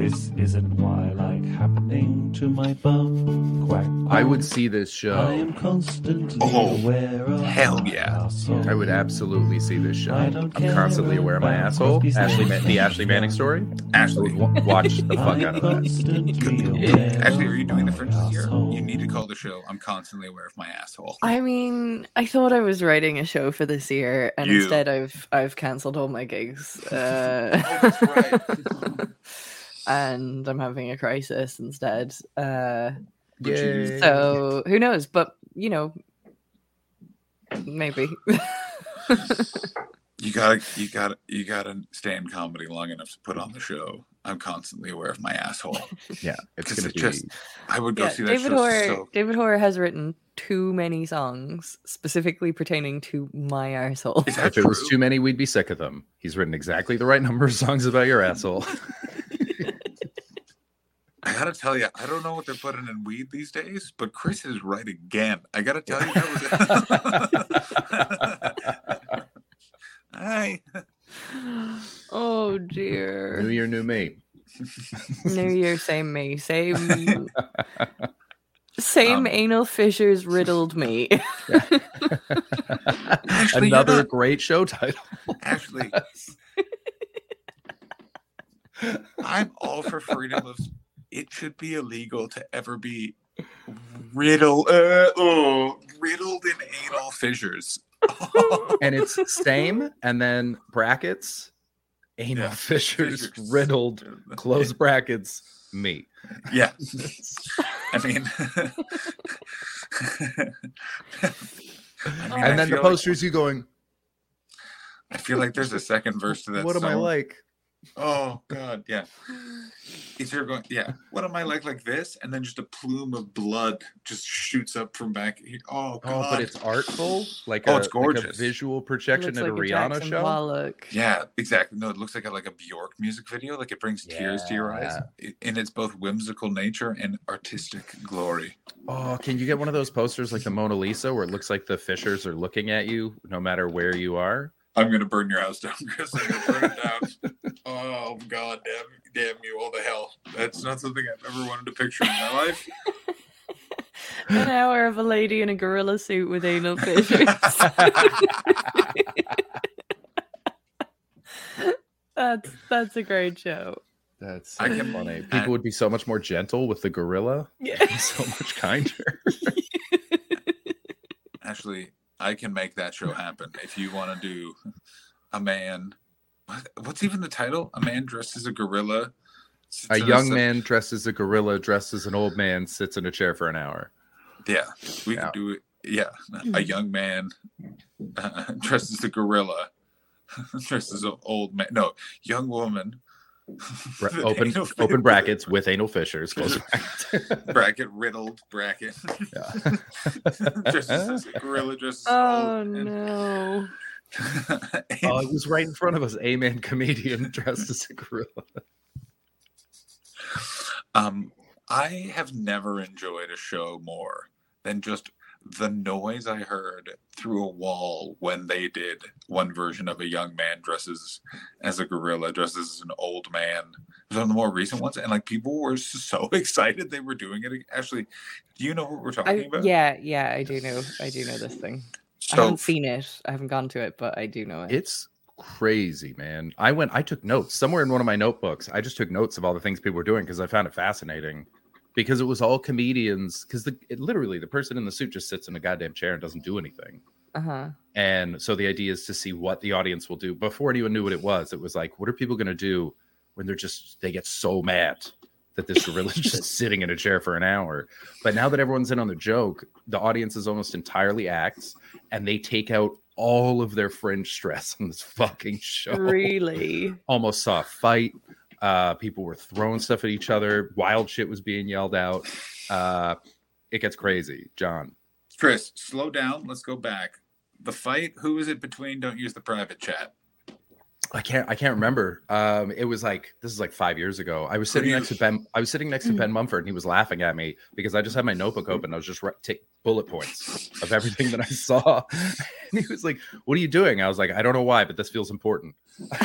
[SPEAKER 1] This isn't why I like happening to my bum. Quack, quack.
[SPEAKER 2] I would see this show.
[SPEAKER 1] I am constantly
[SPEAKER 4] Oh,
[SPEAKER 1] aware of
[SPEAKER 4] hell yeah.
[SPEAKER 1] asshole.
[SPEAKER 2] I would absolutely see this show.
[SPEAKER 1] I
[SPEAKER 2] I'm constantly aware of my asshole.
[SPEAKER 1] Crosby,
[SPEAKER 2] Ashley,
[SPEAKER 1] Stills,
[SPEAKER 2] Ma- the Ashley Manning story.
[SPEAKER 4] Ashley.
[SPEAKER 2] would watch the fuck out of that.
[SPEAKER 1] constantly
[SPEAKER 4] It-
[SPEAKER 1] aware
[SPEAKER 4] Ashley, are you doing the
[SPEAKER 1] of
[SPEAKER 4] Fringe
[SPEAKER 1] my
[SPEAKER 4] this year? You need to call the show. I'm constantly aware of my asshole.
[SPEAKER 3] I mean, I thought I was writing a show for this year, and
[SPEAKER 4] You.
[SPEAKER 3] instead I've I've cancelled all my gigs. Uh,
[SPEAKER 4] Oh, that's right.
[SPEAKER 3] and I'm having a crisis instead. Uh,
[SPEAKER 2] Yay.
[SPEAKER 3] so who knows? But you know, maybe.
[SPEAKER 4] You gotta, you gotta, you gotta stay in comedy long enough to put on the show. I'm constantly aware of my asshole.
[SPEAKER 2] Yeah, it's gonna
[SPEAKER 4] it
[SPEAKER 2] be.
[SPEAKER 4] just- I would go
[SPEAKER 3] yeah,
[SPEAKER 4] see that
[SPEAKER 3] David
[SPEAKER 4] show.
[SPEAKER 3] Hoare.
[SPEAKER 4] So
[SPEAKER 3] David Hoare has written too many songs specifically pertaining to my asshole.
[SPEAKER 4] is that
[SPEAKER 2] If it was too many, we'd be sick of them. He's written exactly the right number of songs about your asshole.
[SPEAKER 4] I gotta tell you, I don't know what they're putting in weed these days, but Chris is right again. I gotta tell you, that was. Hi.
[SPEAKER 3] oh dear.
[SPEAKER 2] new year, new me.
[SPEAKER 3] New Year, same me, same. Same
[SPEAKER 4] Um,
[SPEAKER 3] anal fissures riddled me.
[SPEAKER 4] Actually,
[SPEAKER 2] Another
[SPEAKER 4] not-
[SPEAKER 2] great show title.
[SPEAKER 4] Actually, I'm all for freedom of. It should be illegal to ever be riddled, uh, oh, riddled in anal fissures.
[SPEAKER 2] and it's same and then brackets anal
[SPEAKER 4] Yeah,
[SPEAKER 2] fissures,
[SPEAKER 4] fissures.
[SPEAKER 2] riddled close brackets me
[SPEAKER 4] Yeah. I mean, I mean, I
[SPEAKER 2] and then the
[SPEAKER 4] feel like-
[SPEAKER 2] posters you going
[SPEAKER 4] I feel like there's a second verse to that.
[SPEAKER 2] what am I like?
[SPEAKER 4] Oh God, yeah. If you're going, yeah. What am I like like this? And then just a plume of blood just shoots up from back here. Oh God.
[SPEAKER 2] Oh, but it's artful, like
[SPEAKER 4] Oh,
[SPEAKER 2] a,
[SPEAKER 4] it's
[SPEAKER 2] like a
[SPEAKER 4] gorgeous.
[SPEAKER 2] visual projection
[SPEAKER 3] looks
[SPEAKER 2] at a
[SPEAKER 3] like
[SPEAKER 2] Rihanna
[SPEAKER 3] Jackson
[SPEAKER 2] show.
[SPEAKER 3] Pollock.
[SPEAKER 4] yeah, exactly. No, it looks like a like a Bjork music video. Like it brings tears to your eyes
[SPEAKER 2] Yeah.
[SPEAKER 4] i- in its both whimsical nature and artistic glory.
[SPEAKER 2] Oh, can you get one of those posters like the Mona Lisa, where it looks like the Fissures are looking at you, no matter where you are?
[SPEAKER 4] I'm gonna burn your house down, Chris. I'm gonna burn it down. oh God, damn, damn you all the hell. That's not something I've ever wanted to picture in my life.
[SPEAKER 3] An hour of a lady in a gorilla suit with anal fissures. that's that's a great show.
[SPEAKER 2] That's
[SPEAKER 4] I can-
[SPEAKER 2] funny.
[SPEAKER 4] I-
[SPEAKER 2] People would be so much more gentle with the gorilla.
[SPEAKER 3] Yeah.
[SPEAKER 2] so much kinder.
[SPEAKER 4] Actually, I can make that show happen if you want to do a man. What, what's even the title? A man dressed as a gorilla.
[SPEAKER 2] a young
[SPEAKER 4] sit-
[SPEAKER 2] man dressed as a gorilla, dressed as an old man, sits in a chair for an hour.
[SPEAKER 4] Yeah, we
[SPEAKER 2] Yeah.
[SPEAKER 4] could do it. Yeah, a young man uh, dressed as a gorilla, dressed as an old man. No, young woman.
[SPEAKER 2] Bra- open open brackets with anal fissures. Close brackets.
[SPEAKER 4] bracket riddled bracket.
[SPEAKER 2] Yeah.
[SPEAKER 4] dressed as a gorilla, dressed as
[SPEAKER 3] Oh
[SPEAKER 4] old. and-
[SPEAKER 3] no.
[SPEAKER 2] Oh, it was right in front of us. A man comedian dressed as a gorilla.
[SPEAKER 4] Um, I have never enjoyed a show more than just the noise I heard through a wall when they did one version of a young man dresses as a gorilla, dresses as an old man. It was one of the more recent ones, and like people were so excited they were doing it. Actually, do you know what we're talking
[SPEAKER 3] I,
[SPEAKER 4] about?
[SPEAKER 3] yeah, yeah, I do know. I do know this thing. I haven't seen it. I haven't gone to it, but I do know it.
[SPEAKER 2] It's crazy, man. I went, I took notes somewhere in one of my notebooks. I just took notes of all the things people were doing because I found it fascinating. Because it was all comedians. Because the it, literally the person in the suit just sits in a goddamn chair and doesn't do anything.
[SPEAKER 3] Uh huh.
[SPEAKER 2] And so the idea is to see what the audience will do. Before anyone knew what it was, it was like, what are people going to do when they're just they get so mad that this gorilla's just sitting in a chair for an hour? But now that everyone's in on the joke, the audience is almost entirely acts, and they take out all of their fringe stress on this fucking show.
[SPEAKER 3] Really?
[SPEAKER 2] Almost saw a fight. Uh, people were throwing stuff at each other. Wild shit was being yelled out. Uh, it gets crazy, John.
[SPEAKER 4] Chris, slow down. Let's go back. The fight. Who is it between? Don't use the private chat.
[SPEAKER 2] I can't I can't remember. Um, it was like this is like five years ago. I was sitting next to Ben. I was sitting next to Ben Mumford, and he was laughing at me because I just had my notebook open. I was just wri- take bullet points of everything that I saw, and he was like, "What are you doing?" I was like, "I don't know why, but this feels important."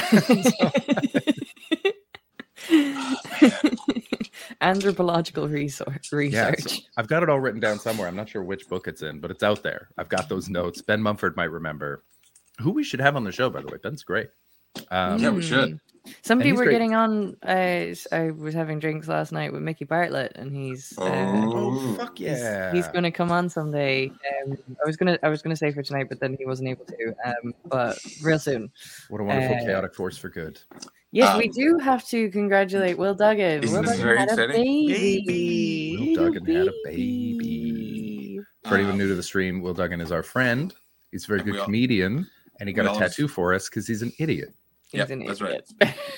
[SPEAKER 3] Anthropological research.
[SPEAKER 2] Yeah, so I've got it all written down somewhere. I'm not sure which book it's in, but it's out there. I've got those notes. Ben Mumford might remember. Who we should have on the show, by the way. Ben's great. Um,
[SPEAKER 4] Yeah, we should.
[SPEAKER 3] Somebody
[SPEAKER 2] he's
[SPEAKER 3] we're getting on. Uh, s- I was having drinks last night with Mickey Bartlett, and he's. Uh,
[SPEAKER 4] Oh,
[SPEAKER 2] fuck yeah.
[SPEAKER 3] He's, going to come on someday. Um, I was gonna, I was gonna say for tonight, but then he wasn't able to. Um, but real soon.
[SPEAKER 2] What a wonderful
[SPEAKER 3] uh,
[SPEAKER 2] chaotic force for good.
[SPEAKER 3] Yes, we
[SPEAKER 4] Um,
[SPEAKER 3] do have to congratulate Will Duggan.
[SPEAKER 4] Isn't
[SPEAKER 3] Will
[SPEAKER 4] this
[SPEAKER 3] Duggan
[SPEAKER 4] very
[SPEAKER 3] had a
[SPEAKER 4] exciting?
[SPEAKER 3] baby.
[SPEAKER 2] Will
[SPEAKER 3] Little
[SPEAKER 2] Duggan had a baby. For anyone
[SPEAKER 4] Um,
[SPEAKER 2] new to the stream, Will Duggan is our friend. He's a very
[SPEAKER 4] And we
[SPEAKER 2] good
[SPEAKER 4] all-
[SPEAKER 2] comedian, and he got
[SPEAKER 4] we
[SPEAKER 2] a
[SPEAKER 4] all-
[SPEAKER 2] tattoo for us because he's an idiot.
[SPEAKER 3] He's
[SPEAKER 4] Yep,
[SPEAKER 3] an
[SPEAKER 4] that's right.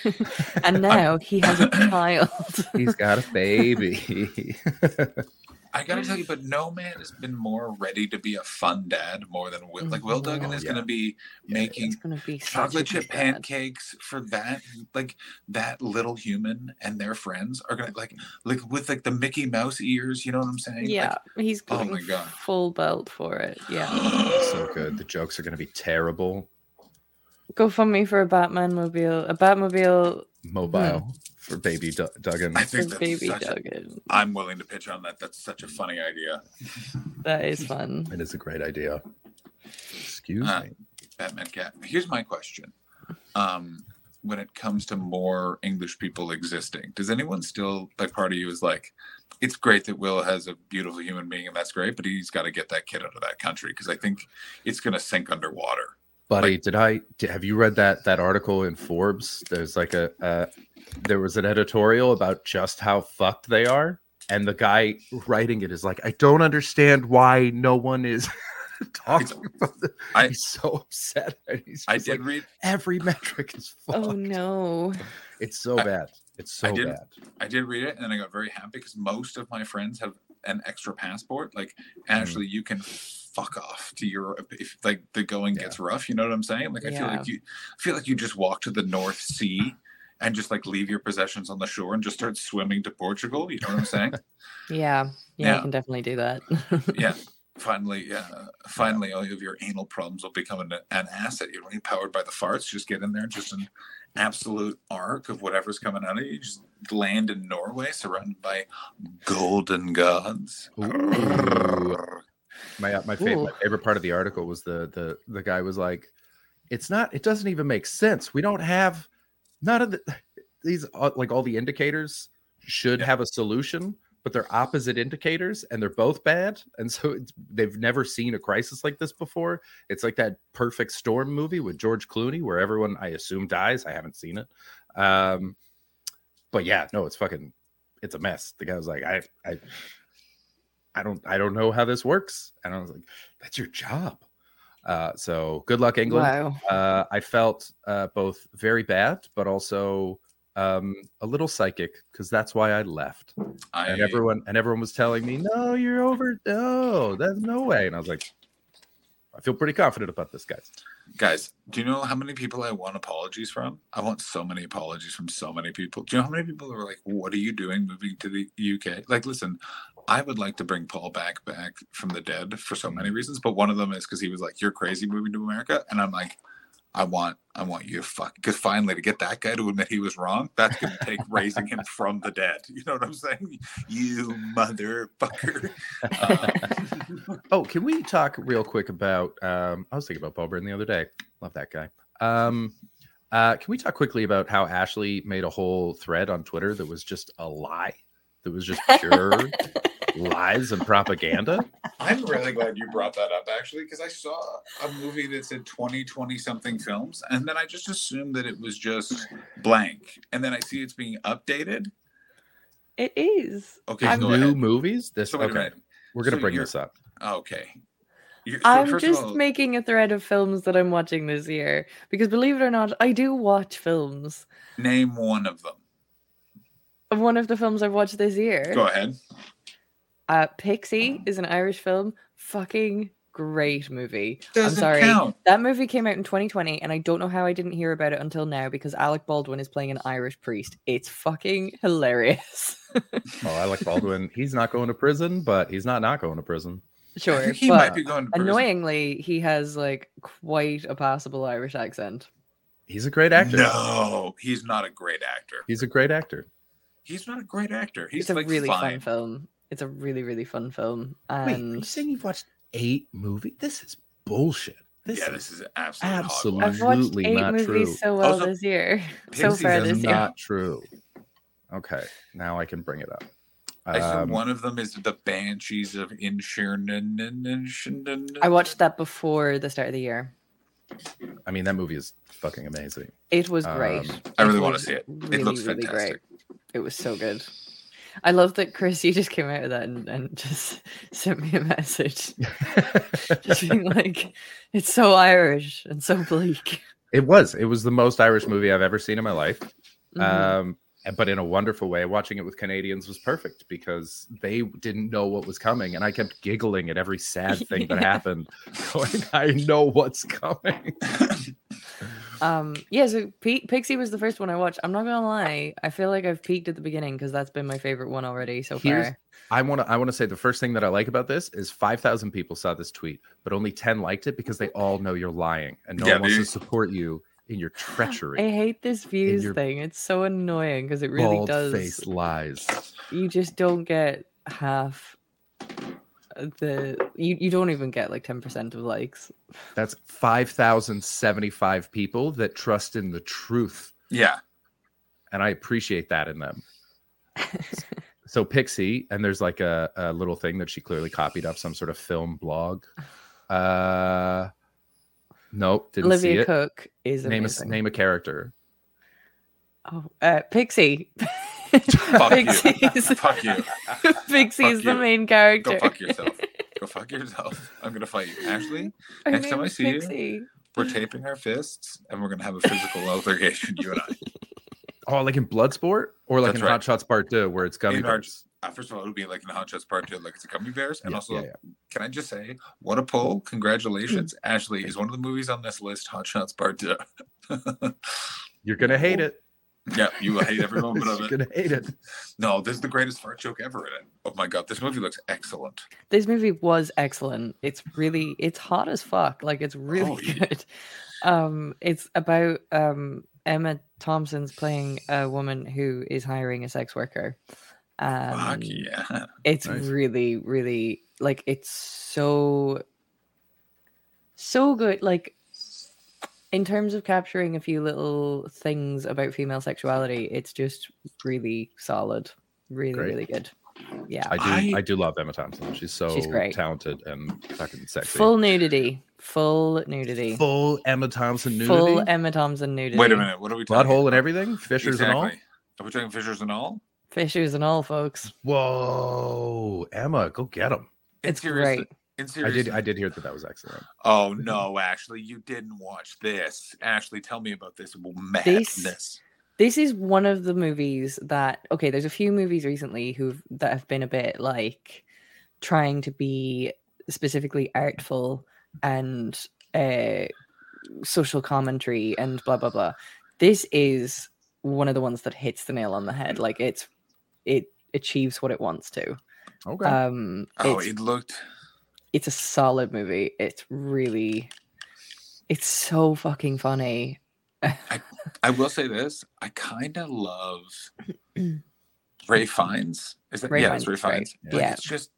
[SPEAKER 3] and now he has a child.
[SPEAKER 2] He's got a baby.
[SPEAKER 4] I gotta tell you, but no man has been more ready to be a fun dad more than Will. Like Will mm-hmm. Duggan
[SPEAKER 2] Oh,
[SPEAKER 4] is
[SPEAKER 2] yeah.
[SPEAKER 4] gonna be
[SPEAKER 2] Yeah,
[SPEAKER 4] making
[SPEAKER 3] gonna be
[SPEAKER 4] chocolate chip
[SPEAKER 3] dad.
[SPEAKER 4] pancakes for that like that little human and their friends are gonna like like with like the Mickey Mouse ears. You know what I'm saying?
[SPEAKER 3] Yeah, he's
[SPEAKER 4] oh my God.
[SPEAKER 3] full belt for it. Yeah.
[SPEAKER 2] So good. The jokes are going to be terrible.
[SPEAKER 3] Go fund me for a Batman mobile. A Batmobile
[SPEAKER 2] Mobile for baby Du- Duggan.
[SPEAKER 4] I
[SPEAKER 3] for
[SPEAKER 4] think that's
[SPEAKER 3] baby
[SPEAKER 4] such a,
[SPEAKER 3] Duggan.
[SPEAKER 4] I'm willing to pitch on that. That's such a funny idea.
[SPEAKER 3] That is fun.
[SPEAKER 2] It is a great idea. Excuse
[SPEAKER 4] Uh,
[SPEAKER 2] me.
[SPEAKER 4] Batman cat. Here's my question. Um, when it comes to more English people existing, does anyone still like part of you is like, it's great that Will has a beautiful human being and that's great, but he's got to get that kid out of that country because I think it's gonna sink underwater.
[SPEAKER 2] Buddy, did I did, have you read that that article in Forbes? There's like a uh, there was an editorial about just how fucked they are, and the guy writing it is like, I don't understand why no one is talking about this.
[SPEAKER 4] I-
[SPEAKER 2] he's so upset. And he's
[SPEAKER 4] I did
[SPEAKER 2] like,
[SPEAKER 4] read.
[SPEAKER 2] every metric is fucked.
[SPEAKER 3] Oh no.
[SPEAKER 2] It's so
[SPEAKER 4] I-
[SPEAKER 2] bad. It's so
[SPEAKER 4] I did-
[SPEAKER 2] bad.
[SPEAKER 4] I did read it, and then I got very happy because most of my friends have an extra passport. Like,
[SPEAKER 2] Mm.
[SPEAKER 4] Ashley, you can fuck off to Europe if like the going
[SPEAKER 2] Yeah.
[SPEAKER 4] gets rough. You know what I'm saying? Like, I feel like you I feel like you just walk to the North Sea and just like leave your possessions on the shore and just start swimming to Portugal. You know what I'm saying?
[SPEAKER 3] Yeah. Yeah,
[SPEAKER 4] Yeah.
[SPEAKER 3] I can definitely do that.
[SPEAKER 4] yeah. Finally, yeah. Finally, all of your anal problems will become an, an asset. You don't need powered by the farts. Just get in there, just an absolute arc of whatever's coming out of you. Just land in Norway, surrounded by golden gods.
[SPEAKER 2] Ooh. My uh, my, fa- my favorite part of the article was the the the guy was like, "It's not. It doesn't even make sense. We don't have none of the these uh, like all the indicators should
[SPEAKER 4] Yeah.
[SPEAKER 2] have a solution, but they're opposite indicators and they're both bad. And so it's, they've never seen a crisis like this before. It's like that Perfect Storm movie with George Clooney, where everyone I assume dies. I haven't seen it, um, but yeah, no, it's fucking, it's a mess. The guy was like, I I I don't I don't know how this works. And I was like, that's your job. Uh, so good luck, England.
[SPEAKER 3] wow.
[SPEAKER 2] Uh, I felt uh, both very bad, but also um, a little psychic because that's why I left.
[SPEAKER 4] I,
[SPEAKER 2] And everyone and everyone was telling me, "No, you're over. No, there's no way." And I was like, I feel pretty confident about this, guys.
[SPEAKER 4] guys, do you know how many people I want apologies from? I want so many apologies from so many people. Do you know how many people are like, "What are you doing moving to the UK?" Like, listen, I would like to bring Paul back back from the dead for so many reasons, but one of them is because he was like, "You're crazy moving to America," and I'm like, I want, I want you to fuck, because finally to get that guy to admit he was wrong, that's going to take raising him from the dead. You know what I'm saying? You motherfucker. Um,
[SPEAKER 2] Oh, can we talk real quick about? Um, I was thinking about Paul Byrne the other day. Love that guy. Um, uh, can we talk quickly about how Ashley made a whole thread on Twitter that was just a lie? That was just pure lies and propaganda.
[SPEAKER 4] I'm really glad you brought that up actually, because I saw a movie that said 20, 20 something films, and then I just assumed that it was just blank. And then I see it's being updated.
[SPEAKER 3] It is.
[SPEAKER 4] Okay,
[SPEAKER 3] I'm
[SPEAKER 2] New
[SPEAKER 4] ahead.
[SPEAKER 2] movies. This
[SPEAKER 4] So
[SPEAKER 2] okay.
[SPEAKER 4] minute.
[SPEAKER 2] We're gonna
[SPEAKER 4] So
[SPEAKER 2] bring this up.
[SPEAKER 4] Okay. So
[SPEAKER 3] I'm just
[SPEAKER 4] all-
[SPEAKER 3] making a thread of films that I'm watching this year because believe it or not, I do watch films.
[SPEAKER 4] name one of them.
[SPEAKER 3] One of the films I've watched this year,
[SPEAKER 4] Go ahead.
[SPEAKER 3] uh, Pixie, is an Irish film. Fucking great movie. I'm sorry.
[SPEAKER 4] count.
[SPEAKER 3] That movie came out in 2020, and I don't know how I didn't hear about it until now because Alec Baldwin is playing an Irish priest. It's fucking hilarious.
[SPEAKER 2] Oh, I like Baldwin. he's not going to prison, but he's not not going to prison.
[SPEAKER 3] Sure,
[SPEAKER 4] he
[SPEAKER 3] but
[SPEAKER 4] might be going to prison.
[SPEAKER 3] annoyingly, he has like quite a passable Irish accent.
[SPEAKER 2] He's a great actor.
[SPEAKER 4] No, he's not a great actor.
[SPEAKER 2] He's a great actor.
[SPEAKER 4] He's not a great actor. He's
[SPEAKER 3] it's a
[SPEAKER 4] like
[SPEAKER 3] really
[SPEAKER 4] fine.
[SPEAKER 3] fun film. It's a really really fun film,
[SPEAKER 2] Wait, are you
[SPEAKER 3] and
[SPEAKER 2] saying you've watched eight movies? This is bullshit. This
[SPEAKER 4] yeah,
[SPEAKER 2] is
[SPEAKER 4] this is absolute
[SPEAKER 2] absolute-
[SPEAKER 4] hogwash.
[SPEAKER 3] I've watched eight
[SPEAKER 2] not
[SPEAKER 3] movies
[SPEAKER 2] true.
[SPEAKER 3] so well
[SPEAKER 4] Also,
[SPEAKER 3] this year. so far this
[SPEAKER 2] That's
[SPEAKER 3] year.
[SPEAKER 2] not true. Okay, now I can bring it up.
[SPEAKER 4] I assume
[SPEAKER 2] Um,
[SPEAKER 4] one of them is the Banshees of Inisherin.
[SPEAKER 3] I watched that before the start of the year.
[SPEAKER 2] I mean, that movie is fucking amazing.
[SPEAKER 3] It was great.
[SPEAKER 2] Um,
[SPEAKER 4] I really wanna see it. It
[SPEAKER 3] Really,
[SPEAKER 4] looks
[SPEAKER 3] really
[SPEAKER 4] fantastic.
[SPEAKER 3] great. It was so good. I love that Chris, you just came out of that and, and just sent me a message, just being like, "It's so Irish and so bleak."
[SPEAKER 2] it was. It was the most Irish movie I've ever seen in my life.
[SPEAKER 3] Mhm.
[SPEAKER 2] Um, but in a wonderful way. Watching it with Canadians was perfect because they didn't know what was coming, and I kept giggling at every sad thing that
[SPEAKER 3] Yeah.
[SPEAKER 2] happened, going, "I know what's coming."
[SPEAKER 3] Um, yeah, so P- Pixie was the first one I watched. I'm not gonna lie, I feel like I've peaked at the beginning because that's been my favorite one already so
[SPEAKER 2] Here's-
[SPEAKER 3] far.
[SPEAKER 2] I want to. I want to say the first thing that I like about this is five thousand people saw this tweet, but only ten liked it because they all know you're lying and no
[SPEAKER 4] Yeah,
[SPEAKER 2] one wants
[SPEAKER 4] they-
[SPEAKER 2] to support you in your treachery.
[SPEAKER 3] I hate this views
[SPEAKER 2] your
[SPEAKER 3] thing. It's so annoying because it really does.
[SPEAKER 2] face lies.
[SPEAKER 3] You just don't get half the. You you don't even get like ten percent of likes.
[SPEAKER 2] That's five thousand seventy-five people that trust in the truth,
[SPEAKER 4] yeah.
[SPEAKER 2] and I appreciate that in them. so Pixie, and there's like a, a little thing that she clearly copied off some sort of film blog. Uh, nope, didn't see
[SPEAKER 3] Olivia
[SPEAKER 2] it.
[SPEAKER 3] Cooke is a
[SPEAKER 2] Name a name a character.
[SPEAKER 3] Oh, uh, Pixie.
[SPEAKER 4] Fuck you.
[SPEAKER 3] Pixie's,
[SPEAKER 4] Fuck you.
[SPEAKER 3] Pixie's
[SPEAKER 4] Fuck
[SPEAKER 3] the main character.
[SPEAKER 4] Go fuck yourself. Go fuck yourself. I'm gonna fight you, Ashley.
[SPEAKER 3] Her
[SPEAKER 4] Next time I
[SPEAKER 3] name's
[SPEAKER 4] see you-
[SPEAKER 3] Pixie.
[SPEAKER 4] We're taping our fists, and we're gonna have a physical altercation. You and I.
[SPEAKER 2] Oh, like in Bloodsport or like
[SPEAKER 4] That's
[SPEAKER 2] in
[SPEAKER 4] right.
[SPEAKER 2] Hot Shots Part Two, where it's gummy
[SPEAKER 4] In our- Uh, first of all, it would be like in Hot Shots Part Two, like it's a gummy bears, and
[SPEAKER 2] Yeah,
[SPEAKER 4] also
[SPEAKER 2] yeah, yeah.
[SPEAKER 4] can I just say, what a pull! Congratulations, Ashley is one of the movies on this list. Hot Shots Part Two.
[SPEAKER 2] You're gonna hate it.
[SPEAKER 4] Yeah, you will hate every moment of it.
[SPEAKER 2] You're gonna hate it.
[SPEAKER 4] No, this is the greatest fart joke ever in it. Oh my god, this movie looks excellent.
[SPEAKER 3] This movie was excellent. It's really it's hot as fuck. Like it's really
[SPEAKER 4] Oh, yeah.
[SPEAKER 3] good. Um it's about um Emma Thompson's playing a woman who is hiring a sex worker. Um
[SPEAKER 4] Fuck yeah.
[SPEAKER 3] it's
[SPEAKER 2] Nice.
[SPEAKER 3] really really like it's so so good like in terms of capturing a few little things about female sexuality it's just really solid really
[SPEAKER 2] Great.
[SPEAKER 3] really good yeah
[SPEAKER 2] I do. I,
[SPEAKER 4] I-
[SPEAKER 2] do love Emma Thompson. She's so
[SPEAKER 3] She's great.
[SPEAKER 2] talented and fucking sexy.
[SPEAKER 3] full nudity full nudity
[SPEAKER 2] Full Emma Thompson nudity.
[SPEAKER 3] full emma thompson nudity
[SPEAKER 4] Wait a minute, what are we talking
[SPEAKER 2] Blood hole and everything. Fissures and all.
[SPEAKER 4] Are we talking fissures and all?
[SPEAKER 3] fissures and all folks
[SPEAKER 2] Whoa, Emma, go get him.
[SPEAKER 4] In
[SPEAKER 3] it's great
[SPEAKER 4] In
[SPEAKER 2] I
[SPEAKER 4] serious,
[SPEAKER 2] did. I did hear that that was excellent.
[SPEAKER 4] Oh no, Ashley, you didn't watch this. Ashley, tell me about this madness.
[SPEAKER 3] this is one of the movies that okay there's a few movies recently who that have been a bit like trying to be specifically artful and uh social commentary and blah blah blah this is one of the ones that hits the nail on the head like it's it achieves what it wants to
[SPEAKER 2] Okay.
[SPEAKER 3] um
[SPEAKER 4] Oh, it looked
[SPEAKER 3] it's a solid movie it's really it's so fucking funny
[SPEAKER 4] I will say this. I kind of love Rafe Fiennes. Is that
[SPEAKER 3] Rafe
[SPEAKER 4] yeah, it's
[SPEAKER 3] Rafe.
[SPEAKER 4] Fiennes. Like,
[SPEAKER 3] Yeah.
[SPEAKER 4] it's just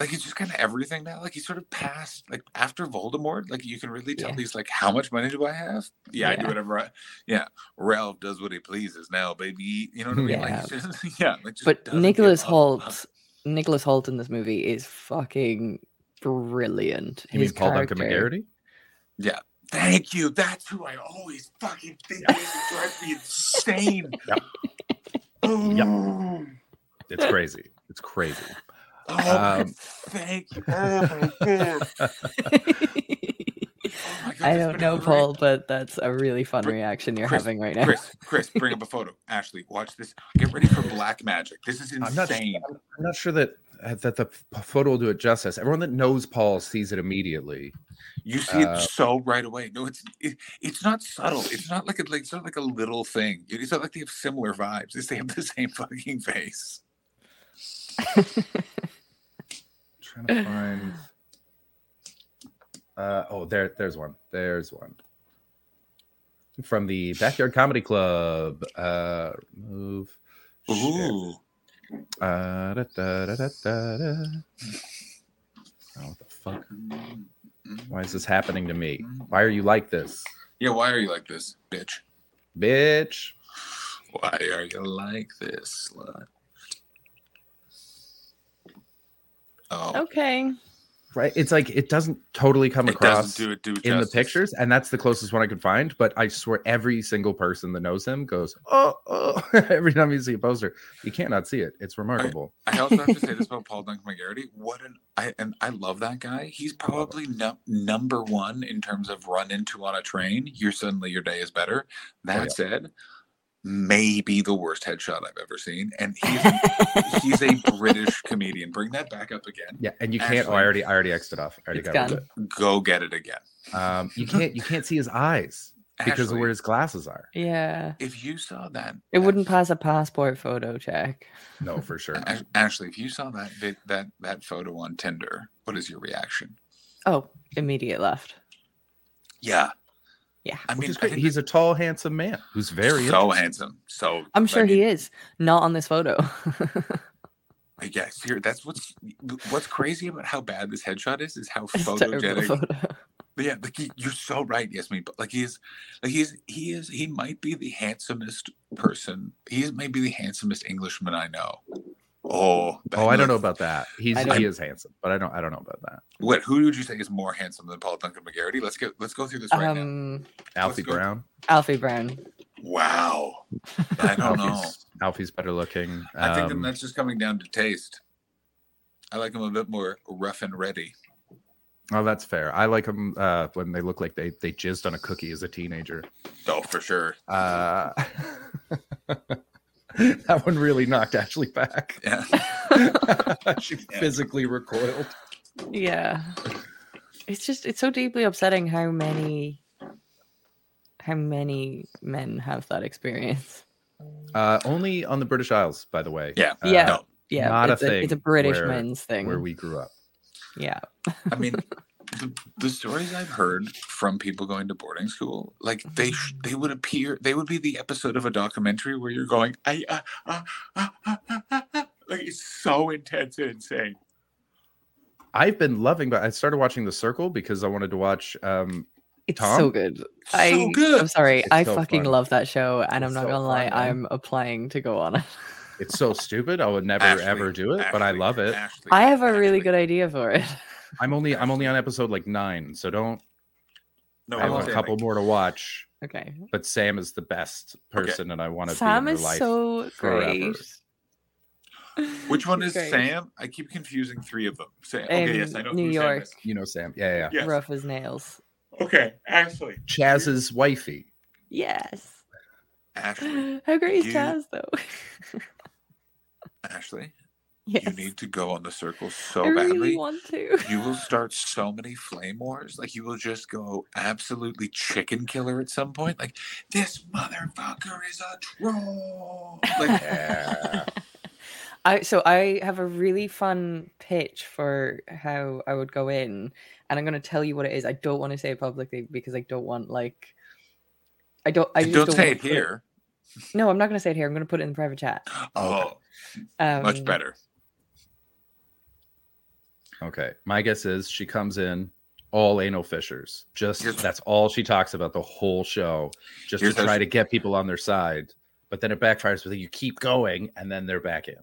[SPEAKER 4] like he's just kind of everything now. Like he's sort of past like after Voldemort. Like you can really tell
[SPEAKER 3] Yeah.
[SPEAKER 4] he's like, how much money do I have? Yeah, I do whatever. I, yeah, Ralph does what he pleases now, baby. You know what I mean? Like just, yeah, like just
[SPEAKER 3] but Nicholas
[SPEAKER 4] Hoult.
[SPEAKER 3] Nicholas Hoult in this movie is fucking brilliant.
[SPEAKER 2] you mean
[SPEAKER 3] His
[SPEAKER 2] Paul Duncan
[SPEAKER 3] character-
[SPEAKER 2] McGarrity?
[SPEAKER 4] Yeah. Thank you. That's who I always fucking think of. It drives me insane.
[SPEAKER 2] Yep.
[SPEAKER 4] Oh,
[SPEAKER 2] It's crazy. It's crazy.
[SPEAKER 4] oh
[SPEAKER 2] Um,
[SPEAKER 4] thank you. Oh my god. Oh God,
[SPEAKER 3] I don't
[SPEAKER 4] been
[SPEAKER 3] know,
[SPEAKER 4] great.
[SPEAKER 3] Paul, but that's a really fun
[SPEAKER 4] Chris-
[SPEAKER 3] reaction you're
[SPEAKER 4] Chris,
[SPEAKER 3] having right now.
[SPEAKER 4] Chris, Chris, bring up a photo. Ashley, watch this. Get ready for black magic. This is
[SPEAKER 2] I'm not,
[SPEAKER 4] insane.
[SPEAKER 2] I'm not sure that uh, that the photo will do it justice. Everyone that knows Paul sees it immediately.
[SPEAKER 4] You see
[SPEAKER 2] Uh,
[SPEAKER 4] it so right away. No, it's it, it's not subtle. It's not like a like it's not like a little thing. It's not like they have similar vibes. It's they have the same fucking face.
[SPEAKER 2] trying to find. Uh, oh, there, there's one. There's one from the Backyard Comedy Club. Uh, move.
[SPEAKER 4] Ooh.
[SPEAKER 2] Uh, da, da, da, da, da, da. Oh, what the fuck? Why is this happening to me? Why are you like this,
[SPEAKER 4] Yeah, why are you like this, bitch?
[SPEAKER 2] bitch?
[SPEAKER 4] Why are you like this, slut? Oh,
[SPEAKER 3] okay.
[SPEAKER 2] Right? It's like it doesn't totally come
[SPEAKER 4] it
[SPEAKER 2] across
[SPEAKER 4] do it do
[SPEAKER 2] in the pictures, and that's the closest one I could find. But I swear, every single person that knows him goes, "Oh, oh!" every time you see a poster. You can't not see it. It's remarkable.
[SPEAKER 4] I also have to say this about Paul Duncan McGarrity. What an I and I love that guy. He's probably no, number one in terms of run into on a train. You're suddenly your day is better. Oh, that
[SPEAKER 2] yeah.
[SPEAKER 4] said, maybe the worst headshot I've ever seen, and he's a, he's a British comedian. Bring that back up again.
[SPEAKER 2] Yeah, and you can't. Oh, I already, I already xed it off. I already
[SPEAKER 3] It's
[SPEAKER 2] got rid of
[SPEAKER 3] gone.
[SPEAKER 4] Go get it again.
[SPEAKER 2] Um, you can't, you can't see his eyes because of where his glasses are.
[SPEAKER 3] Yeah.
[SPEAKER 4] if you saw that,
[SPEAKER 3] It
[SPEAKER 4] that
[SPEAKER 3] wouldn't pass a passport photo check.
[SPEAKER 2] No, for sure.
[SPEAKER 4] Ash- Ashley, if you saw that vid- that that photo on Tinder, what is your reaction?
[SPEAKER 3] Oh, immediate left.
[SPEAKER 4] Yeah,
[SPEAKER 3] Yeah.
[SPEAKER 4] I mean, I
[SPEAKER 2] He's a tall, handsome man who's very
[SPEAKER 4] so handsome. So
[SPEAKER 3] I'm sure
[SPEAKER 4] I mean,
[SPEAKER 3] he is. Not on this photo.
[SPEAKER 4] Uh, yeah, ser- that's what's what's crazy about how bad this headshot is. Is how
[SPEAKER 3] It's
[SPEAKER 4] photogenic.
[SPEAKER 3] photo.
[SPEAKER 4] Yeah, like he, you're so right, Yasmin. But like he's, like he's, he is, he might be the handsomest person. He's maybe the handsomest Englishman I know. Oh, but
[SPEAKER 2] Oh, I don't know about that. He's he is handsome, but I don't I don't know about that.
[SPEAKER 4] What? Who would you say is more handsome than Paul Duncan McGarrity? Let's go. Let's go through this right now.
[SPEAKER 3] Um,
[SPEAKER 2] Alfie
[SPEAKER 4] go.
[SPEAKER 2] Brown.
[SPEAKER 3] Alfie Brown.
[SPEAKER 4] Wow. I don't know.
[SPEAKER 2] Alfie's, Alfie's better looking.
[SPEAKER 4] I think
[SPEAKER 2] Um,
[SPEAKER 4] that's just coming down to taste. I like them a bit more rough and ready.
[SPEAKER 2] Oh, that's fair. I like them uh, when they look like they they jizzed on a cookie as a teenager.
[SPEAKER 4] Oh, for sure.
[SPEAKER 2] Uh, that one really knocked Ashley back.
[SPEAKER 4] Yeah.
[SPEAKER 2] she physically recoiled.
[SPEAKER 3] Yeah. It's just it's so deeply upsetting how many how many men have that experience.
[SPEAKER 2] Uh, only on the British Isles, by the way.
[SPEAKER 4] Yeah.
[SPEAKER 2] Uh,
[SPEAKER 3] Yeah.
[SPEAKER 4] No,
[SPEAKER 3] Yeah,
[SPEAKER 2] Not a
[SPEAKER 3] it's, a, it's a British
[SPEAKER 2] where-
[SPEAKER 3] men's thing.
[SPEAKER 2] where we grew up.
[SPEAKER 3] yeah.
[SPEAKER 4] I mean, the, the stories I've heard from people going to boarding school, like they sh- they would appear, they would be the episode of a documentary where you're going, I, uh, uh, uh, uh, uh, uh, uh," like it's so intense and insane.
[SPEAKER 2] I've been loving, but I started watching The Circle because I wanted to watch. Um,
[SPEAKER 3] It's
[SPEAKER 2] Tom?
[SPEAKER 3] so good.
[SPEAKER 4] So
[SPEAKER 3] I,
[SPEAKER 4] good.
[SPEAKER 3] I'm sorry.
[SPEAKER 2] It's
[SPEAKER 3] I
[SPEAKER 2] so
[SPEAKER 3] fucking
[SPEAKER 2] fun.
[SPEAKER 3] love that show, and
[SPEAKER 2] It's
[SPEAKER 3] I'm not
[SPEAKER 2] so
[SPEAKER 3] gonna lie.
[SPEAKER 2] fun.
[SPEAKER 3] I'm applying to go on it.
[SPEAKER 2] it's so stupid. I would never
[SPEAKER 4] Ashley,
[SPEAKER 2] ever do it, but I love it.
[SPEAKER 4] Ashley,
[SPEAKER 3] I have a really good idea for it.
[SPEAKER 2] I'm only I'm only on episode like nine, so don't.
[SPEAKER 4] No,
[SPEAKER 2] I have a couple more to watch,
[SPEAKER 3] Okay.
[SPEAKER 2] but Sam is the best person, and I want to
[SPEAKER 3] Sam
[SPEAKER 2] be in
[SPEAKER 3] is
[SPEAKER 2] her life.
[SPEAKER 3] so
[SPEAKER 2] forever.
[SPEAKER 3] great.
[SPEAKER 4] Which one is
[SPEAKER 3] great.
[SPEAKER 4] Sam? I keep confusing three of them. Sam. Okay, yes, I know
[SPEAKER 3] New
[SPEAKER 4] who Sam
[SPEAKER 3] York.
[SPEAKER 4] is.
[SPEAKER 2] You know Sam, yeah, yeah. yeah.
[SPEAKER 4] Yes.
[SPEAKER 3] Rough as nails.
[SPEAKER 4] Okay, Ashley.
[SPEAKER 2] Chaz's wifey.
[SPEAKER 3] Yes.
[SPEAKER 4] Ashley.
[SPEAKER 3] How great is
[SPEAKER 4] You-
[SPEAKER 3] Chaz though?
[SPEAKER 4] Ashley.
[SPEAKER 3] Yes.
[SPEAKER 4] You need to go on the circle so
[SPEAKER 3] I
[SPEAKER 4] badly.
[SPEAKER 3] really want to.
[SPEAKER 4] you will start so many flame wars. Like you will just go absolutely chicken killer at some point. Like this motherfucker is a troll. Like
[SPEAKER 2] Yeah.
[SPEAKER 3] I so I have a really fun pitch for how I would go in, and I'm going to tell you what it is. I don't want to say it publicly because I don't want like I don't. I
[SPEAKER 4] and
[SPEAKER 3] just
[SPEAKER 4] don't say
[SPEAKER 3] wanna
[SPEAKER 4] it
[SPEAKER 3] put
[SPEAKER 4] here.
[SPEAKER 3] No, I'm not going to say it here. I'm going to put it in the private chat.
[SPEAKER 4] Oh,
[SPEAKER 3] Um,
[SPEAKER 4] much better.
[SPEAKER 2] Okay. My guess is she comes in all anal fissures. Just
[SPEAKER 4] Here's-
[SPEAKER 2] that's all she talks about the whole show, just
[SPEAKER 4] Here's
[SPEAKER 2] to
[SPEAKER 4] how
[SPEAKER 2] try
[SPEAKER 4] she-
[SPEAKER 2] to get people on their side. But then it backfires with you keep going, and then they're back in.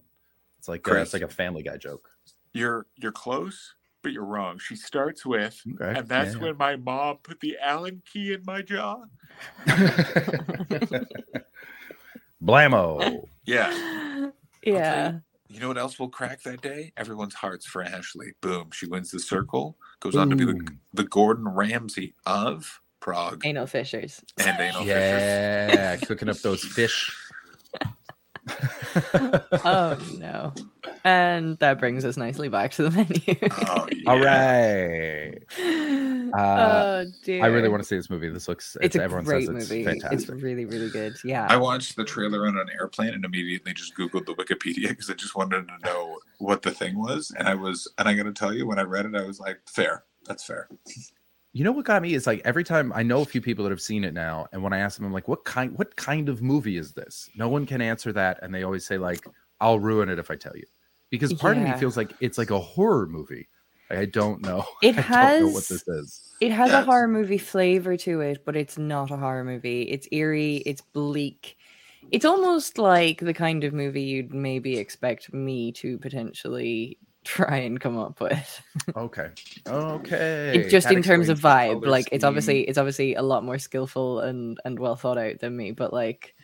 [SPEAKER 2] It's like uh, it's like a Family Guy joke.
[SPEAKER 4] You're you're close, but you're wrong. She starts with,
[SPEAKER 2] Okay.
[SPEAKER 4] and that's
[SPEAKER 2] yeah,
[SPEAKER 4] when my mom put the Allen key in my jaw.
[SPEAKER 2] Blammo.
[SPEAKER 4] Yeah.
[SPEAKER 3] yeah.
[SPEAKER 4] You know what else will crack that day? Everyone's hearts for Ashley. Boom. She wins the circle. Goes on to be the, the Gordon Ramsay of Prague
[SPEAKER 3] Anal fissures.
[SPEAKER 4] and anal fissures.
[SPEAKER 2] Yeah, cooking up those fish.
[SPEAKER 3] oh no. And that brings us nicely back to the menu.
[SPEAKER 4] Oh, yeah.
[SPEAKER 2] All right.
[SPEAKER 3] oh dear.
[SPEAKER 2] I really want to see this movie. This looks.
[SPEAKER 3] It's a
[SPEAKER 2] everyone
[SPEAKER 3] great
[SPEAKER 2] says it's
[SPEAKER 3] movie.
[SPEAKER 2] fantastic.
[SPEAKER 3] It's really, really good. Yeah.
[SPEAKER 4] I watched the trailer on an airplane and immediately just Googled the Wikipedia because I just wanted to know what the thing was. And I was, and I got to tell you, when I read it, I was like, fair. That's fair.
[SPEAKER 2] You know what got me is like every time I know a few people that have seen it now, and when I ask them, I'm like, "What kind? What kind of movie is this?" No one can answer that, and they always say like, "I'll ruin it if I tell you," because part of me feels like it's like a horror movie. I don't know.
[SPEAKER 3] It
[SPEAKER 2] I don't know what
[SPEAKER 3] has-
[SPEAKER 2] this is.
[SPEAKER 3] It has a horror movie flavor to it, but it's not a horror movie. It's eerie, it's bleak. It's almost like the kind of movie you'd maybe expect me to potentially try and come up with.
[SPEAKER 2] Okay. Okay.
[SPEAKER 3] It just
[SPEAKER 2] That
[SPEAKER 3] in terms of vibe.
[SPEAKER 2] color
[SPEAKER 3] Like it's obviously it's obviously a lot more skillful and and well thought out than me, but like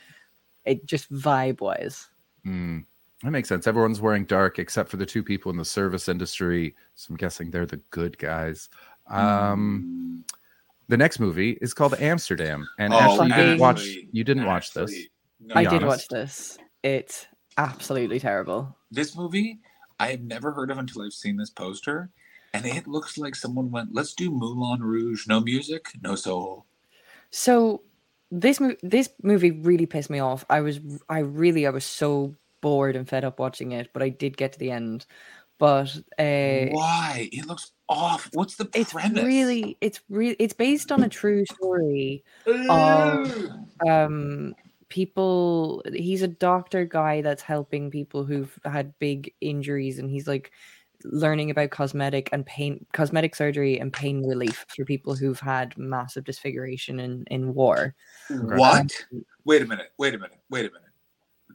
[SPEAKER 3] it just vibe wise.
[SPEAKER 2] Mm, that makes sense. Everyone's wearing dark except for the two people in the service industry. So I'm guessing they're the good guys. Um, the next movie is called Amsterdam, and
[SPEAKER 4] Oh,
[SPEAKER 2] Ashley, you didn't watch. You didn't watch this.
[SPEAKER 4] No,
[SPEAKER 3] I did
[SPEAKER 2] honest.
[SPEAKER 3] watch this. It's absolutely terrible.
[SPEAKER 4] This movie, I have never heard of until I've seen this poster. And it looks like someone went, let's do Moulin Rouge. No music, no soul.
[SPEAKER 3] So this mo- this movie really pissed me off. I was I really I was so bored and fed up watching it, but I did get to the end. But uh,
[SPEAKER 4] Why? It looks off. What's the
[SPEAKER 3] it's
[SPEAKER 4] premise?
[SPEAKER 3] really it's really it's based on a true story of um people he's a doctor guy that's helping people who've had big injuries and he's like learning about cosmetic and pain cosmetic surgery and pain relief for people who've had massive disfiguration in in war mm-hmm.
[SPEAKER 4] um, What? Wait a minute. Wait a minute. Wait a minute.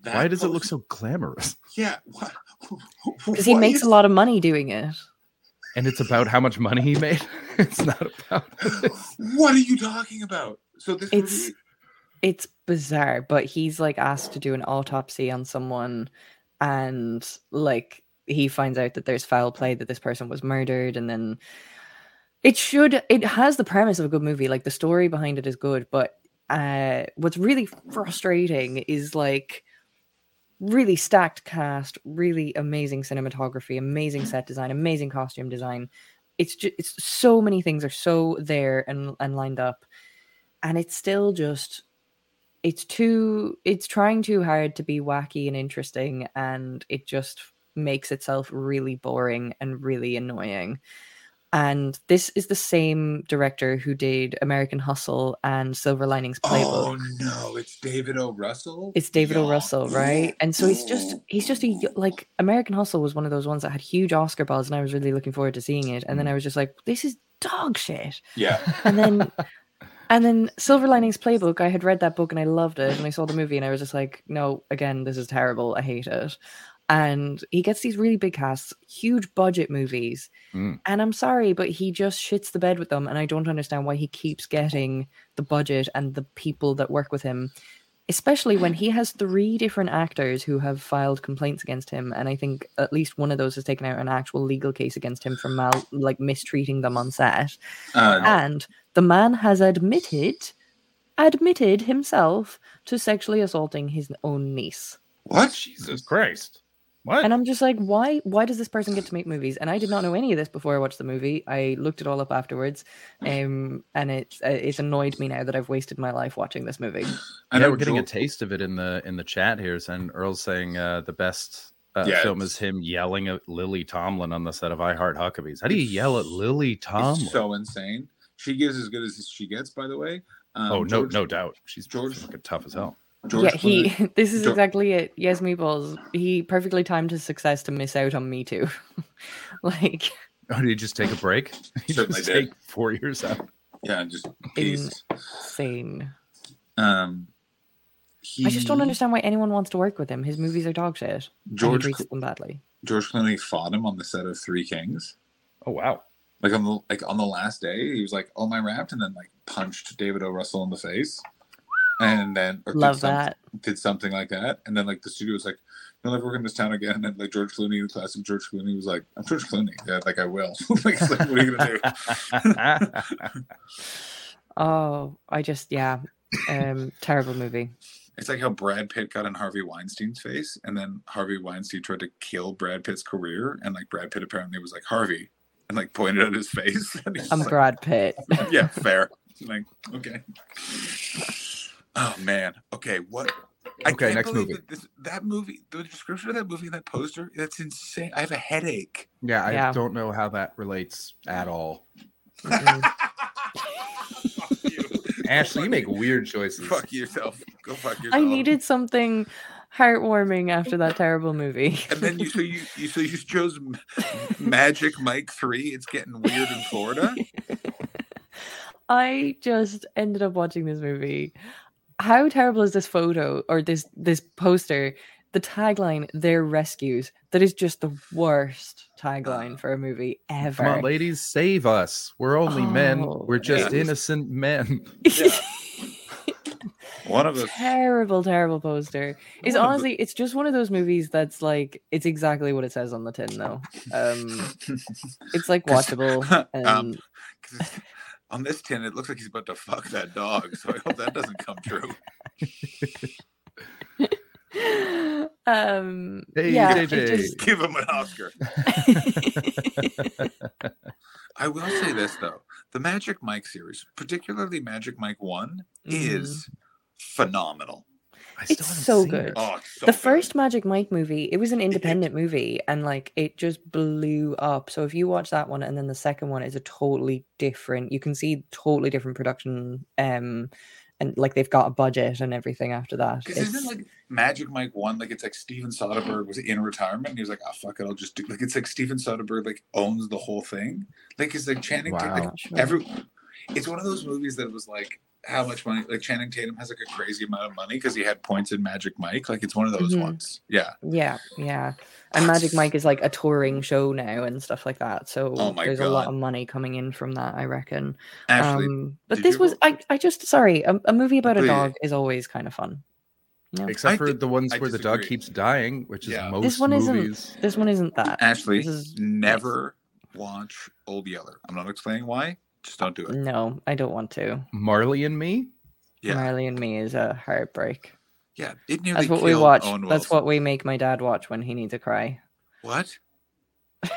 [SPEAKER 4] That
[SPEAKER 2] Why does it oh,
[SPEAKER 4] look
[SPEAKER 2] so glamorous?
[SPEAKER 4] Yeah.
[SPEAKER 3] Because he
[SPEAKER 4] Why
[SPEAKER 3] makes
[SPEAKER 4] is-
[SPEAKER 3] a lot of money doing it
[SPEAKER 2] And it's about how much money he made. it's not about. This.
[SPEAKER 4] What are you talking about? So this
[SPEAKER 3] It's-
[SPEAKER 4] movie.
[SPEAKER 3] It's bizarre but he's like asked to do an autopsy on someone and like he finds out that there's foul play that this person was murdered and then it should it has the premise of a good movie like the story behind it is good but uh what's really frustrating is like really stacked cast really amazing cinematography amazing set design amazing costume design. It's just it's so many things are so there and and lined up and it's still just it's too it's trying too hard to be wacky and interesting and it just makes itself really boring and really annoying and this is the same director who did American Hustle and Silver Linings Playbook.
[SPEAKER 4] Oh no, it's David O. Russell.
[SPEAKER 3] It's David O. Russell, right? And so he's just he's just a like American Hustle was one of those ones that had huge Oscar buzz, and I was really looking forward to seeing it. And then hmm. I was just like, this is dog shit.
[SPEAKER 4] Yeah.
[SPEAKER 3] And then and then Silver Linings Playbook, I had read that book and I loved it, and I saw the movie and I was just like, no, again, this is terrible. I hate it. And he gets these really big casts, huge budget movies.
[SPEAKER 2] Mm.
[SPEAKER 3] And I'm sorry, but he just shits the bed with them. And I don't understand why he keeps getting the budget and the people that work with him, especially when he has three different actors who have filed complaints against him. And I think at least one of those has taken out an actual legal case against him for mal like mistreating them on set.
[SPEAKER 4] Uh,
[SPEAKER 3] And the man has admitted, admitted himself to sexually assaulting his own niece.
[SPEAKER 4] what?
[SPEAKER 2] Jesus Christ. What?
[SPEAKER 3] And I'm just like, why? Why does this person get to make movies? And I did not know any of this before I watched the movie. I looked it all up afterwards, um, and it uh, it's annoyed me now that I've wasted my life watching this movie.
[SPEAKER 4] I
[SPEAKER 2] yeah,
[SPEAKER 4] know
[SPEAKER 2] we're getting a taste of it in the in the chat here. And Earl's saying uh, the best uh,
[SPEAKER 4] Yeah,
[SPEAKER 2] film
[SPEAKER 4] it's-
[SPEAKER 2] is him yelling at Lily Tomlin on the set of I Heart Huckabees. How do you yell at Lily Tomlin?
[SPEAKER 4] It's so insane. She gives as good as she gets, by the way. Um,
[SPEAKER 2] oh no,
[SPEAKER 4] George-
[SPEAKER 2] no doubt. She's
[SPEAKER 4] George-
[SPEAKER 2] fucking tough as hell.
[SPEAKER 4] George
[SPEAKER 3] yeah, he. This is
[SPEAKER 4] Geor-
[SPEAKER 3] exactly it. Yes, meatballs. He perfectly timed his success to miss out on Me Too. like
[SPEAKER 2] Oh, did he just take a break? He
[SPEAKER 4] Certainly
[SPEAKER 2] just
[SPEAKER 4] did.
[SPEAKER 2] take four years out.
[SPEAKER 4] Yeah, just peace.
[SPEAKER 3] insane.
[SPEAKER 4] Um, he,
[SPEAKER 3] I just don't understand why anyone wants to work with him. His movies are dog shit.
[SPEAKER 4] George
[SPEAKER 3] he treats them badly.
[SPEAKER 4] George Clooney fought him on the set of Three Kings.
[SPEAKER 2] Oh wow.
[SPEAKER 4] Like on the like on the last day, he was like, "Oh my wrapped," and then like punched David O. Russell in the face, and then did
[SPEAKER 3] Love
[SPEAKER 4] some-
[SPEAKER 3] that.
[SPEAKER 4] did something like that, and then like the studio was like, "You'll never work in this town again." And like George Clooney, the classic George Clooney, was like, "I'm George Clooney, yeah, like I will." like, like, what are you gonna do?
[SPEAKER 3] Oh, I just yeah. Um, terrible movie.
[SPEAKER 4] It's like how Brad Pitt got in Harvey Weinstein's face, and then Harvey Weinstein tried to kill Brad Pitt's career, and like Brad Pitt apparently was like Harvey, and like pointed at his face. And he's
[SPEAKER 3] I'm
[SPEAKER 4] like,
[SPEAKER 3] Brad Pitt.
[SPEAKER 4] yeah, fair. Like, okay. Oh man. Okay, what? I
[SPEAKER 2] Okay, next movie.
[SPEAKER 4] That, this, that movie, the description of that movie, that poster, that's insane. I have a headache.
[SPEAKER 2] yeah, I
[SPEAKER 3] Yeah.
[SPEAKER 2] don't know how that relates at all.
[SPEAKER 4] Fuck you.
[SPEAKER 2] Ashley, you make weird choices.
[SPEAKER 4] Fuck yourself. Go fuck yourself.
[SPEAKER 3] I needed something heartwarming after that terrible movie.
[SPEAKER 4] And then you so you, you so you chose Magic Mike three. It's getting weird in Florida.
[SPEAKER 3] I just ended up watching this movie. How terrible is this photo or this this poster? The tagline, "Their rescues." That is just the worst tagline uh, for a movie ever.
[SPEAKER 2] Come on, ladies, save us. We're only men.
[SPEAKER 3] Oh,
[SPEAKER 2] We're just
[SPEAKER 4] yeah.
[SPEAKER 2] innocent men.
[SPEAKER 4] One of us.
[SPEAKER 3] terrible, terrible poster. It's
[SPEAKER 4] One of the-
[SPEAKER 3] honestly, it's just one of those movies that's like, it's exactly what it says on the tin, though. Um, it's like watchable. And
[SPEAKER 4] um, 'cause it's- on this tin, it looks like he's about to fuck that dog. So I hope that doesn't come true.
[SPEAKER 3] um,
[SPEAKER 2] Hey,
[SPEAKER 3] yeah, it
[SPEAKER 2] JJ.
[SPEAKER 3] just-
[SPEAKER 4] Give him an Oscar. I will say this though: the Magic Mike series, particularly Magic Mike One,
[SPEAKER 3] Mm-hmm.
[SPEAKER 4] is phenomenal.
[SPEAKER 2] I
[SPEAKER 3] It's so good.
[SPEAKER 2] it.
[SPEAKER 4] Oh, it's so
[SPEAKER 3] the
[SPEAKER 4] good.
[SPEAKER 3] first Magic Mike movie, it was an independent movie and like it just blew up. So if you watch that one and then the second one is a totally different, you can see totally different production um and like they've got a budget and everything after that.
[SPEAKER 4] Because isn't like Magic Mike one like it's like Steven Soderbergh was in retirement and he was like, oh fuck it, I'll just do like it's like Steven Soderbergh like owns the whole thing. Like it's like Channing Tatum
[SPEAKER 2] Wow.
[SPEAKER 4] like every it's one of those movies that was like how much money like Channing Tatum has like a crazy amount of money because he had points in Magic Mike. Like it's one of those
[SPEAKER 3] Mhm.
[SPEAKER 4] ones. Yeah.
[SPEAKER 3] Yeah, yeah. And Magic Mike is like a touring show now and stuff like that. So
[SPEAKER 4] Oh my
[SPEAKER 3] there's a lot of money coming in from that, I reckon.
[SPEAKER 4] Ashley,
[SPEAKER 3] um, but this was
[SPEAKER 4] go-
[SPEAKER 3] I, I just sorry, a, a movie about a dog is always kind of fun. No.
[SPEAKER 2] Except for
[SPEAKER 4] di-
[SPEAKER 2] the ones
[SPEAKER 4] I
[SPEAKER 2] where the dog keeps dying, which is
[SPEAKER 4] Yeah.
[SPEAKER 2] most
[SPEAKER 3] This one
[SPEAKER 2] movies.
[SPEAKER 3] isn't. This one isn't that.
[SPEAKER 4] Ashley,
[SPEAKER 3] This is-
[SPEAKER 4] never watch Old Yeller. I'm not explaining why. Just don't do it.
[SPEAKER 3] No, I don't want to.
[SPEAKER 2] Marley and Me.
[SPEAKER 4] Yeah,
[SPEAKER 3] Marley and Me is a heartbreak.
[SPEAKER 4] yeah. It nearly
[SPEAKER 3] That's what we watch. That's what we make my dad watch when he needs a cry.
[SPEAKER 4] What?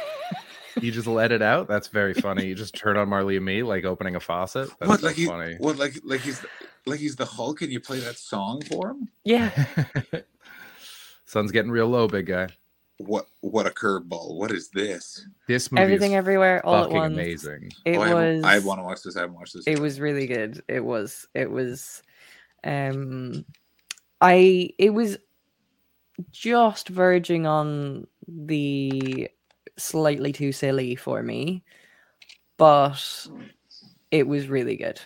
[SPEAKER 2] You just let it out. That's very funny. You just turn on Marley and Me like opening a faucet. That's
[SPEAKER 4] what?
[SPEAKER 2] so
[SPEAKER 4] Like he,
[SPEAKER 2] funny.
[SPEAKER 4] what? Like like he's like he's the Hulk, and you play that song for him?
[SPEAKER 3] Yeah.
[SPEAKER 2] Sun's getting real low, big guy.
[SPEAKER 4] What? What a curveball! What is this?
[SPEAKER 2] This movie
[SPEAKER 3] Everything
[SPEAKER 2] is
[SPEAKER 3] everywhere all at once.
[SPEAKER 2] amazing.
[SPEAKER 3] It
[SPEAKER 4] oh, I,
[SPEAKER 3] was.
[SPEAKER 4] haven't- I want to watch this. I haven't watched this.
[SPEAKER 3] it was really good it was it was um i it was just verging on the slightly too silly for me but it was really good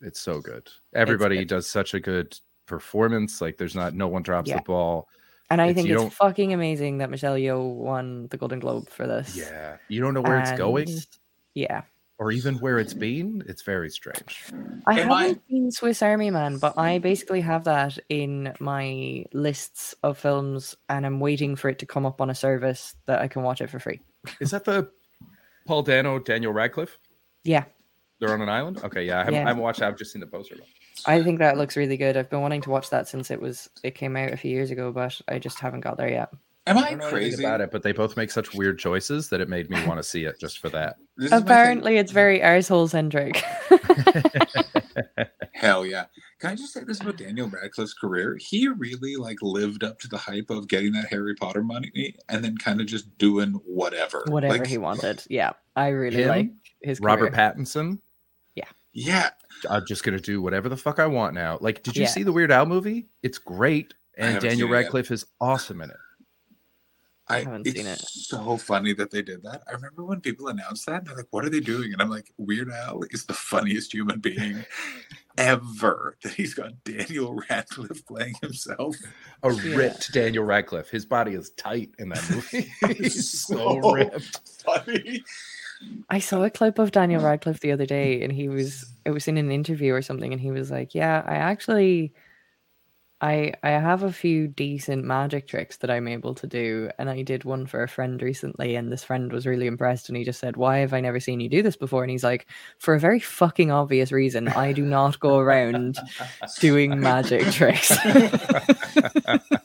[SPEAKER 2] It's so good. Everybody
[SPEAKER 3] good.
[SPEAKER 2] does such a good performance. Like there's not no one drops
[SPEAKER 3] Yeah.
[SPEAKER 2] the ball.
[SPEAKER 3] And i
[SPEAKER 2] It's-
[SPEAKER 3] think it's
[SPEAKER 2] don't-
[SPEAKER 3] fucking amazing that michelle yeoh won the golden globe for this
[SPEAKER 2] Yeah. You don't know where it's going
[SPEAKER 3] yeah
[SPEAKER 2] or even where it's been. It's very strange.
[SPEAKER 3] I
[SPEAKER 4] Am
[SPEAKER 3] haven't seen Swiss Army Man, but I basically have that in my lists of films, and I'm waiting for it to come up on a service that I can watch it for free.
[SPEAKER 2] Is that the Paul Dano, Daniel Radcliffe?
[SPEAKER 3] Yeah,
[SPEAKER 2] They're on an island? Okay, yeah. I haven't,
[SPEAKER 3] Yeah.
[SPEAKER 2] I haven't watched it. I've just seen the poster.
[SPEAKER 3] I think that looks really good. I've been wanting to watch that since it was it came out a few years ago, but I just haven't got there yet.
[SPEAKER 4] Am
[SPEAKER 2] I
[SPEAKER 4] I
[SPEAKER 2] don't know anything
[SPEAKER 4] crazy?
[SPEAKER 2] about it, but they both make such weird choices that it made me want to see it just for that.
[SPEAKER 4] This is my thing.
[SPEAKER 3] Apparently, it's very arsehole centric.
[SPEAKER 4] Hell yeah. Can I just say this about Daniel Radcliffe's career? He really like lived up to the hype of getting that Harry Potter money and then kind of just doing whatever.
[SPEAKER 3] Whatever
[SPEAKER 4] Like,
[SPEAKER 3] he wanted. Yeah, I really
[SPEAKER 2] Him,
[SPEAKER 3] like his
[SPEAKER 2] Robert
[SPEAKER 3] career.
[SPEAKER 2] Pattinson.
[SPEAKER 4] Yeah.
[SPEAKER 2] I'm just gonna do whatever the fuck I want now. Like, did you
[SPEAKER 3] Yeah.
[SPEAKER 2] see the Weird Al movie? It's great, and Daniel
[SPEAKER 4] seen it yet.
[SPEAKER 2] Radcliffe is awesome in it.
[SPEAKER 4] I,
[SPEAKER 3] haven't
[SPEAKER 4] it's
[SPEAKER 3] seen it.
[SPEAKER 4] so funny that they did that. I remember when people announced that, they're like, what are they doing? And I'm like, Weird Al is the funniest human being ever. That he's got Daniel Radcliffe playing himself.
[SPEAKER 2] A
[SPEAKER 3] Yeah.
[SPEAKER 2] ripped Daniel Radcliffe. His body is tight in that movie. He's so
[SPEAKER 4] So-
[SPEAKER 2] ripped.
[SPEAKER 4] Funny.
[SPEAKER 3] I saw a clip of Daniel Radcliffe the other day, and he was it was in an interview or something, and he was like, "Yeah, I actually, I I have a few decent magic tricks that I'm able to do, and I did one for a friend recently, and this friend was really impressed, and he just said, "Why have I never seen you do this before?" And he's like, "For a very fucking obvious reason, I do not go around doing magic tricks."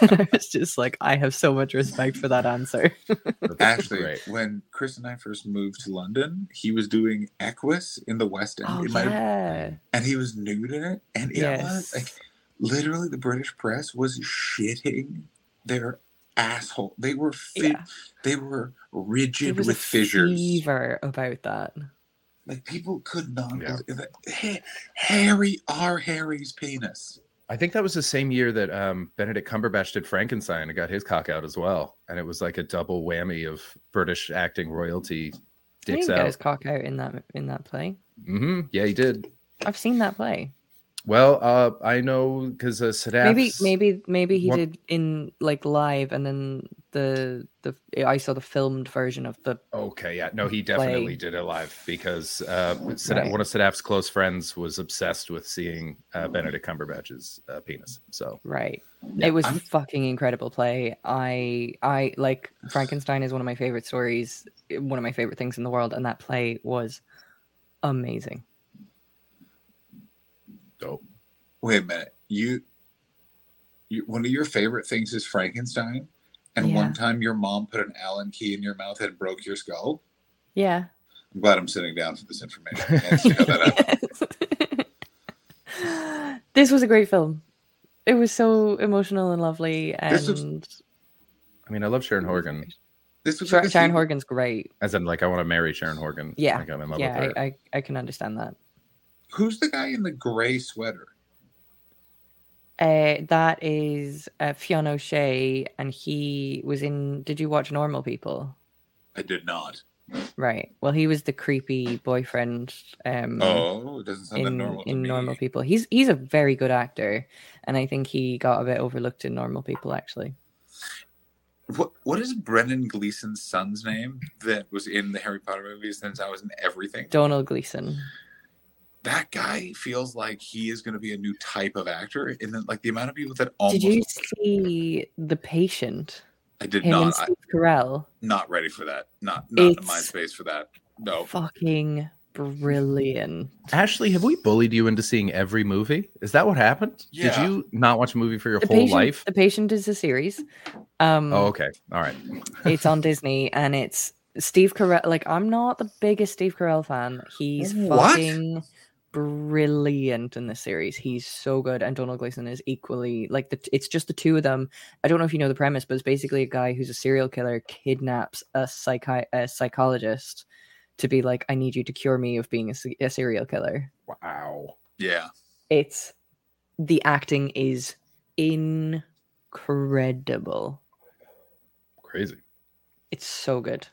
[SPEAKER 3] and I was just like, I have so much respect for that answer.
[SPEAKER 4] Actually,
[SPEAKER 2] great.
[SPEAKER 4] when Chris and I first moved to London, he was doing Equus in the West End.
[SPEAKER 3] Oh
[SPEAKER 4] It might have-
[SPEAKER 3] yeah,
[SPEAKER 4] and he was new to it. And it
[SPEAKER 3] Yes.
[SPEAKER 4] was like literally the British press was shitting their asshole. They were fit,
[SPEAKER 3] Yeah.
[SPEAKER 4] they were rigid
[SPEAKER 3] was
[SPEAKER 4] with
[SPEAKER 3] a
[SPEAKER 4] fissures.
[SPEAKER 3] fever about that.
[SPEAKER 4] Like people could not
[SPEAKER 2] Yeah.
[SPEAKER 4] believe that Ha- Harry R. Harry's penis.
[SPEAKER 2] I think that was the same year that um, Benedict Cumberbatch did Frankenstein and got his cock out as well, and it was like a double whammy of British acting royalty
[SPEAKER 3] He
[SPEAKER 2] dicks
[SPEAKER 3] didn't get his cock out in that in that play.
[SPEAKER 2] hmm Yeah, he did.
[SPEAKER 3] I've seen that play.
[SPEAKER 2] Well, uh, I know because uh, Sadaf.
[SPEAKER 3] Maybe maybe maybe he
[SPEAKER 2] What-
[SPEAKER 3] did in like live, and then the the I saw the filmed version of the
[SPEAKER 2] Okay, yeah, no, he definitely
[SPEAKER 3] play.
[SPEAKER 2] did it live because uh, Sadaf,
[SPEAKER 3] Right.
[SPEAKER 2] one of Sadaf's close friends was obsessed with seeing uh, Benedict Cumberbatch's uh, penis. So
[SPEAKER 3] right.
[SPEAKER 4] Yeah,
[SPEAKER 3] it was
[SPEAKER 4] I'm-
[SPEAKER 3] fucking incredible play. I I like Frankenstein is one of my favorite stories, one of my favorite things in the world, and that play was amazing.
[SPEAKER 2] Dope.
[SPEAKER 4] Wait a minute. You, you one of your favorite things is Frankenstein, and
[SPEAKER 3] Yeah.
[SPEAKER 4] one time your mom put an Allen key in your mouth and broke your skull.
[SPEAKER 3] Yeah.
[SPEAKER 4] I'm glad I'm sitting down for this information. I can't see how that happened.
[SPEAKER 3] this was a great film. It was so emotional and lovely,
[SPEAKER 4] This was-
[SPEAKER 3] and
[SPEAKER 2] I mean, I love Sharon Horgan,
[SPEAKER 4] This was
[SPEAKER 3] Sharon,
[SPEAKER 4] like
[SPEAKER 3] Sharon Horgan's great.
[SPEAKER 2] as in like I want to marry Sharon Horgan.
[SPEAKER 3] Yeah,
[SPEAKER 2] like, I'm in love
[SPEAKER 3] Yeah,
[SPEAKER 2] with her.
[SPEAKER 3] I, I I can understand that.
[SPEAKER 4] Who's the guy in the gray sweater?
[SPEAKER 3] Uh, that is uh, Fionn O'Shea, and he was in. Did you watch Normal People?
[SPEAKER 4] I did not.
[SPEAKER 3] Right. Well, he was the creepy boyfriend. Um,
[SPEAKER 4] Oh, it doesn't sound that
[SPEAKER 3] in
[SPEAKER 4] normal.
[SPEAKER 3] in
[SPEAKER 4] me.
[SPEAKER 3] Normal People, he's he's a very good actor, and I think he got a bit overlooked in Normal People. Actually,
[SPEAKER 4] What what is Brendan Gleeson's son's name that was in the Harry Potter movies? Since I was in everything.
[SPEAKER 3] Domhnall Gleeson.
[SPEAKER 4] That guy feels like he is going to be a new type of actor, and then like the amount of people that almost
[SPEAKER 3] Did you see The Patient?
[SPEAKER 4] I did
[SPEAKER 3] Him and
[SPEAKER 4] not. I,
[SPEAKER 3] Steve Carell.
[SPEAKER 4] not ready for that. Not not in my space for that. No.
[SPEAKER 3] Fucking brilliant.
[SPEAKER 2] Ashley, have we bullied you into seeing every movie? Is that what happened? Did you not watch a movie for your
[SPEAKER 3] The
[SPEAKER 2] whole
[SPEAKER 3] patient,
[SPEAKER 2] life?
[SPEAKER 3] The Patient is a series. Um,
[SPEAKER 2] Oh, okay. All right.
[SPEAKER 3] it's on Disney and it's Steve Carell. Like, I'm not the biggest Steve Carell fan. He's
[SPEAKER 4] What?
[SPEAKER 3] fucking brilliant in this series. He's so good, and Domhnall Gleeson is equally like the. It's just the two of them. I don't know if you know the premise, but it's basically a guy who's a serial killer kidnaps a psychi- a psychologist to be like, "I need you to cure me of being a, a serial killer."
[SPEAKER 2] Wow.
[SPEAKER 4] Yeah.
[SPEAKER 3] It's the acting is incredible.
[SPEAKER 2] Crazy.
[SPEAKER 3] It's so good.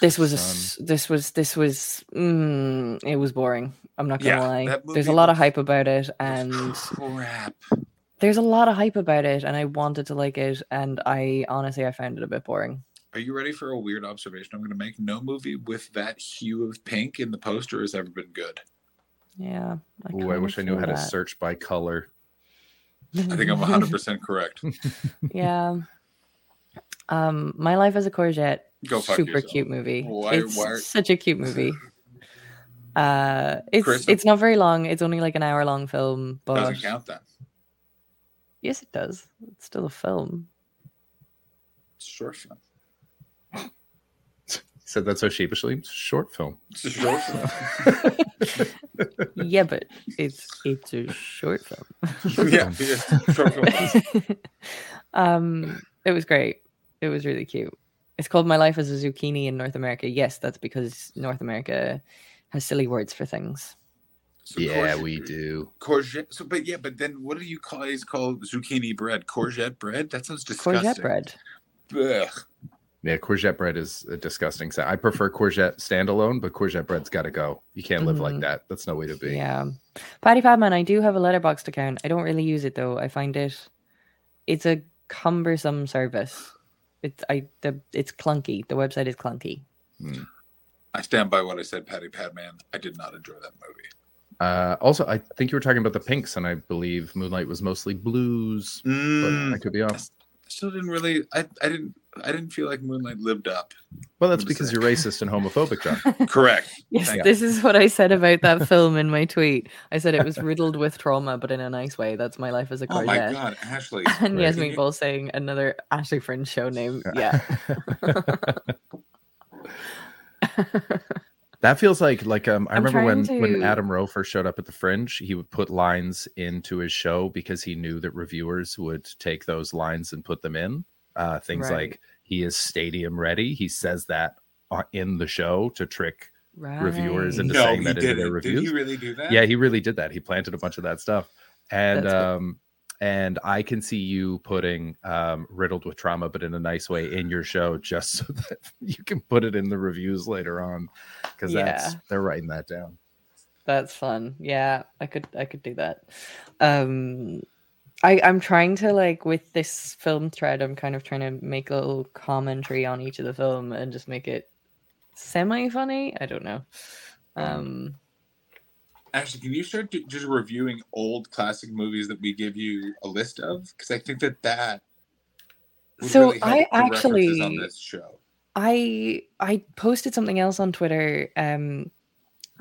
[SPEAKER 3] This was a
[SPEAKER 2] Son.
[SPEAKER 3] this was this was mm, it was boring. I'm not gonna
[SPEAKER 4] Yeah,
[SPEAKER 3] lie. There's a lot of hype about it, and
[SPEAKER 4] crap.
[SPEAKER 3] there's a lot of hype about it, and I wanted to like it, and I honestly I found it a bit boring.
[SPEAKER 4] Are you ready for a weird observation I'm going to make? No movie with that hue of pink in the poster has ever been good.
[SPEAKER 3] Yeah.
[SPEAKER 2] Ooh, I wish I knew
[SPEAKER 3] feel
[SPEAKER 2] how to search by color.
[SPEAKER 4] I think I'm 100% correct.
[SPEAKER 3] yeah. Um, My Life as a Courgette.
[SPEAKER 4] Go fuck
[SPEAKER 3] super
[SPEAKER 4] yourself.
[SPEAKER 3] cute movie.
[SPEAKER 4] Why-
[SPEAKER 3] it's
[SPEAKER 4] why
[SPEAKER 3] such a cute movie. Uh, it's
[SPEAKER 4] Chris,
[SPEAKER 3] it's not very long. It's only like an hour long film, but
[SPEAKER 4] Doesn't count then.
[SPEAKER 3] yes, it does. It's still a film.
[SPEAKER 4] It's short film.
[SPEAKER 2] Said that so sheepishly. Short film.
[SPEAKER 4] It's a short film.
[SPEAKER 3] yeah, but it's it's a short film.
[SPEAKER 4] yeah, yeah, short film.
[SPEAKER 3] um, it was great. It was really cute. It's called My Life as a Zucchini in North America. Yes, that's because North America has silly words for things.
[SPEAKER 4] So
[SPEAKER 2] yeah,
[SPEAKER 4] courgette-
[SPEAKER 2] we do.
[SPEAKER 4] Courgette. So, but yeah, but then what do you call? Is called zucchini bread? Courgette bread? That sounds disgusting.
[SPEAKER 3] Courgette bread.
[SPEAKER 4] Ugh.
[SPEAKER 2] Yeah, courgette bread is a disgusting sound. I prefer courgette standalone, but courgette bread's got to go. You can't live like
[SPEAKER 3] Mhm.
[SPEAKER 2] that. That's no way to be.
[SPEAKER 3] Yeah. Patty Padman, I do have a letterboxd account. I don't really use it though. I find it it's a cumbersome service. It's I the it's clunky. The website is clunky.
[SPEAKER 4] I stand by what I said, Patty Padman. I did not enjoy that movie.
[SPEAKER 2] Uh, also, I think you were talking about the pinks, and I believe Moonlight was mostly blues, but
[SPEAKER 4] Mm,
[SPEAKER 2] I could be off.
[SPEAKER 4] I still didn't really. I, I didn't. I didn't feel like Moonlight lived up.
[SPEAKER 2] Well, that's because
[SPEAKER 4] saying.
[SPEAKER 2] you're racist and homophobic, John.
[SPEAKER 4] Correct.
[SPEAKER 3] Yes,
[SPEAKER 4] Thank
[SPEAKER 3] this is what I said about that film in my tweet. I said it was riddled with trauma, but in a nice way. That's my life as a
[SPEAKER 4] Oh my
[SPEAKER 3] courgette.
[SPEAKER 4] God, Ashley.
[SPEAKER 3] And yes,
[SPEAKER 4] Can you-
[SPEAKER 3] Meatball saying another Ashley Fringe show name. Yeah.
[SPEAKER 2] that feels like like um. I
[SPEAKER 3] I'm
[SPEAKER 2] remember when
[SPEAKER 3] trying
[SPEAKER 2] when Adam Rowe first showed up at the Fringe, he would put lines into his show because he knew that reviewers would take those lines and put them in. Uh, things
[SPEAKER 3] Right.
[SPEAKER 2] like he is stadium ready. He says that uh, in the show to trick reviewers
[SPEAKER 3] Right.
[SPEAKER 2] into
[SPEAKER 4] no,
[SPEAKER 2] saying
[SPEAKER 4] he
[SPEAKER 2] that in
[SPEAKER 4] did
[SPEAKER 2] their
[SPEAKER 4] it. Did he really do that?
[SPEAKER 2] Yeah, he really did that. He planted a bunch of that stuff. And
[SPEAKER 3] That's good.
[SPEAKER 2] um and I can see you putting um riddled with trauma, but in a nice way in your show, just so that you can put it in the reviews later on. Because that's they're writing that down.
[SPEAKER 3] That's fun. Yeah, I could I could do that. Um I, I'm trying to like with this film thread, I'm kind of trying to make a little commentary on each of the film and just make it semi funny. I don't know. Um
[SPEAKER 4] Actually, can you start just reviewing old classic movies that we give you a list of? Because I think that that.
[SPEAKER 3] So
[SPEAKER 4] really
[SPEAKER 3] I actually-
[SPEAKER 4] on this show.
[SPEAKER 3] I I posted something else on Twitter. Um,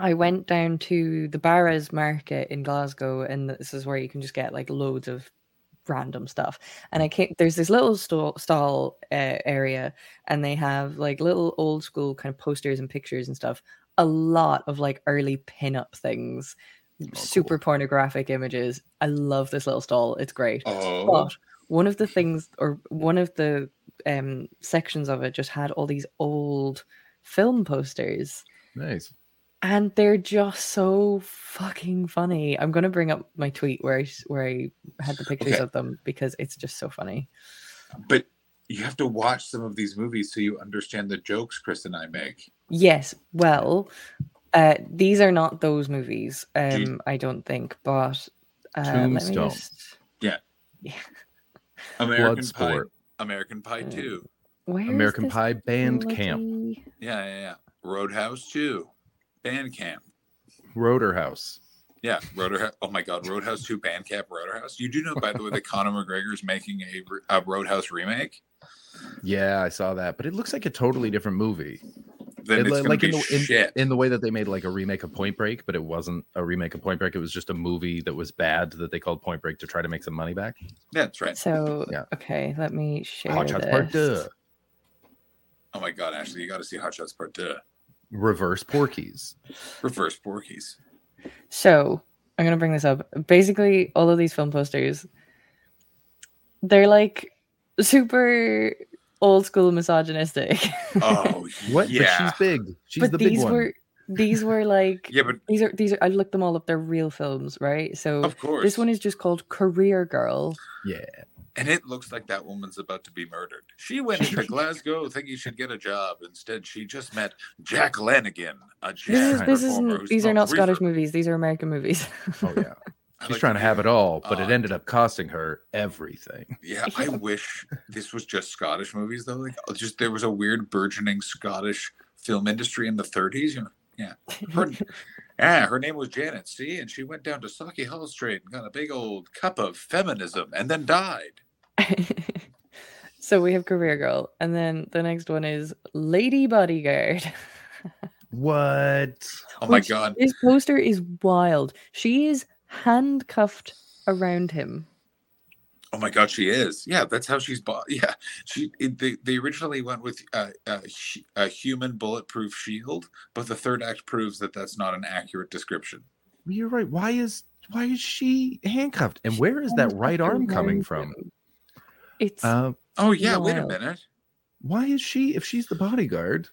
[SPEAKER 3] I went down to the Barras Market in Glasgow, and this is where you can just get like loads of random stuff. And I came there's this little stall, stall uh, area, and they have like little old school kind of posters and pictures and stuff. A lot of like early pinup things, super pornographic images. I love this little stall. It's great.
[SPEAKER 4] Oh,
[SPEAKER 3] But one of the things, or one of the um, sections of it, just had all these old film posters,
[SPEAKER 2] Nice.
[SPEAKER 3] And they're just so fucking funny. I'm gonna bring up my tweet where I s- where I had the pictures
[SPEAKER 4] Okay.
[SPEAKER 3] of them because it's just so funny.
[SPEAKER 4] but you have to watch some of these movies so you understand the jokes Chris and I make.
[SPEAKER 3] Yes, well, uh, these are not those movies.
[SPEAKER 4] you-
[SPEAKER 3] Um, I don't think, but uh, let me
[SPEAKER 2] Tombstone.
[SPEAKER 3] just.
[SPEAKER 4] American Pie,
[SPEAKER 2] Bloodsport.
[SPEAKER 4] American Pie
[SPEAKER 3] Uh,
[SPEAKER 4] Two.
[SPEAKER 3] Where is
[SPEAKER 2] American Pie Band Camp.
[SPEAKER 4] Yeah, yeah, yeah. Roadhouse Two. Bandcamp.
[SPEAKER 2] Rotor House.
[SPEAKER 4] Yeah, Roadhouse. Oh my God, Roadhouse Two, Bandcamp, Roadhouse. You do know, by the way, that Conor McGregor is making a, a Roadhouse remake.
[SPEAKER 2] Yeah, I saw that, but it looks like a totally different movie.
[SPEAKER 4] Then
[SPEAKER 2] It-
[SPEAKER 4] it's gonna
[SPEAKER 2] like
[SPEAKER 4] be
[SPEAKER 2] in the, in,
[SPEAKER 4] shit.
[SPEAKER 2] in the way that they made like a remake of Point Break, but it wasn't a remake of Point Break. It was just a movie that was bad that they called Point Break to try to make some money back.
[SPEAKER 4] yeah, that's right.
[SPEAKER 3] So
[SPEAKER 2] Yeah.
[SPEAKER 3] okay, let me share
[SPEAKER 2] Hot Shots Part
[SPEAKER 3] this.
[SPEAKER 2] Two,
[SPEAKER 4] Oh my God, Ashley, you got to see Hot Shots Part Two.
[SPEAKER 2] Reverse Porkies.
[SPEAKER 4] Reverse Porkies.
[SPEAKER 3] So I'm gonna bring this up. Basically, all of these film posters, they're like super old school misogynistic.
[SPEAKER 4] Oh,
[SPEAKER 2] What?
[SPEAKER 4] Yeah.
[SPEAKER 2] But she's big. She's
[SPEAKER 3] but
[SPEAKER 2] the big
[SPEAKER 3] these
[SPEAKER 2] one.
[SPEAKER 3] were these were like
[SPEAKER 4] Yeah, but
[SPEAKER 3] these are these are I looked them all up. They're real films, right? So
[SPEAKER 4] of course.
[SPEAKER 3] this one is just called Career Girl.
[SPEAKER 2] Yeah.
[SPEAKER 4] And it looks like that woman's about to be murdered. She went to Glasgow thinking she'd get a job. Instead, she just met Jack Lanigan, a
[SPEAKER 3] This is this
[SPEAKER 4] performer.
[SPEAKER 3] isn't these are
[SPEAKER 4] smoked
[SPEAKER 3] not Scottish movies. These are American movies.
[SPEAKER 2] Oh yeah. She's
[SPEAKER 4] like
[SPEAKER 2] trying to have it all, but it
[SPEAKER 4] Uh,
[SPEAKER 2] ended up costing her everything.
[SPEAKER 4] Yeah, I wish this was just Scottish movies though. Like, uh, just there was a weird burgeoning Scottish film industry in the 30s. You know, yeah, her, yeah, her name was Janet. See, and she went down to Sauchiehall Hall Street and got a big old cup of feminism, and then died.
[SPEAKER 3] so we have Career Girl, and then the next one is Lady Bodyguard.
[SPEAKER 2] What?
[SPEAKER 4] Oh my
[SPEAKER 3] Which-
[SPEAKER 4] god!
[SPEAKER 3] This poster is wild. She is handcuffed around him.
[SPEAKER 4] Oh my god, she is. Yeah, that's how she's bought. Yeah, she. It, they they originally went with uh, a, a human bulletproof shield, but the third act proves that that's not an accurate description.
[SPEAKER 2] You're right. Why is why is she handcuffed? And where is that right arm coming from?
[SPEAKER 3] It's
[SPEAKER 2] Uh,
[SPEAKER 4] Oh yeah, wait a minute.
[SPEAKER 2] why is she if she's the bodyguard?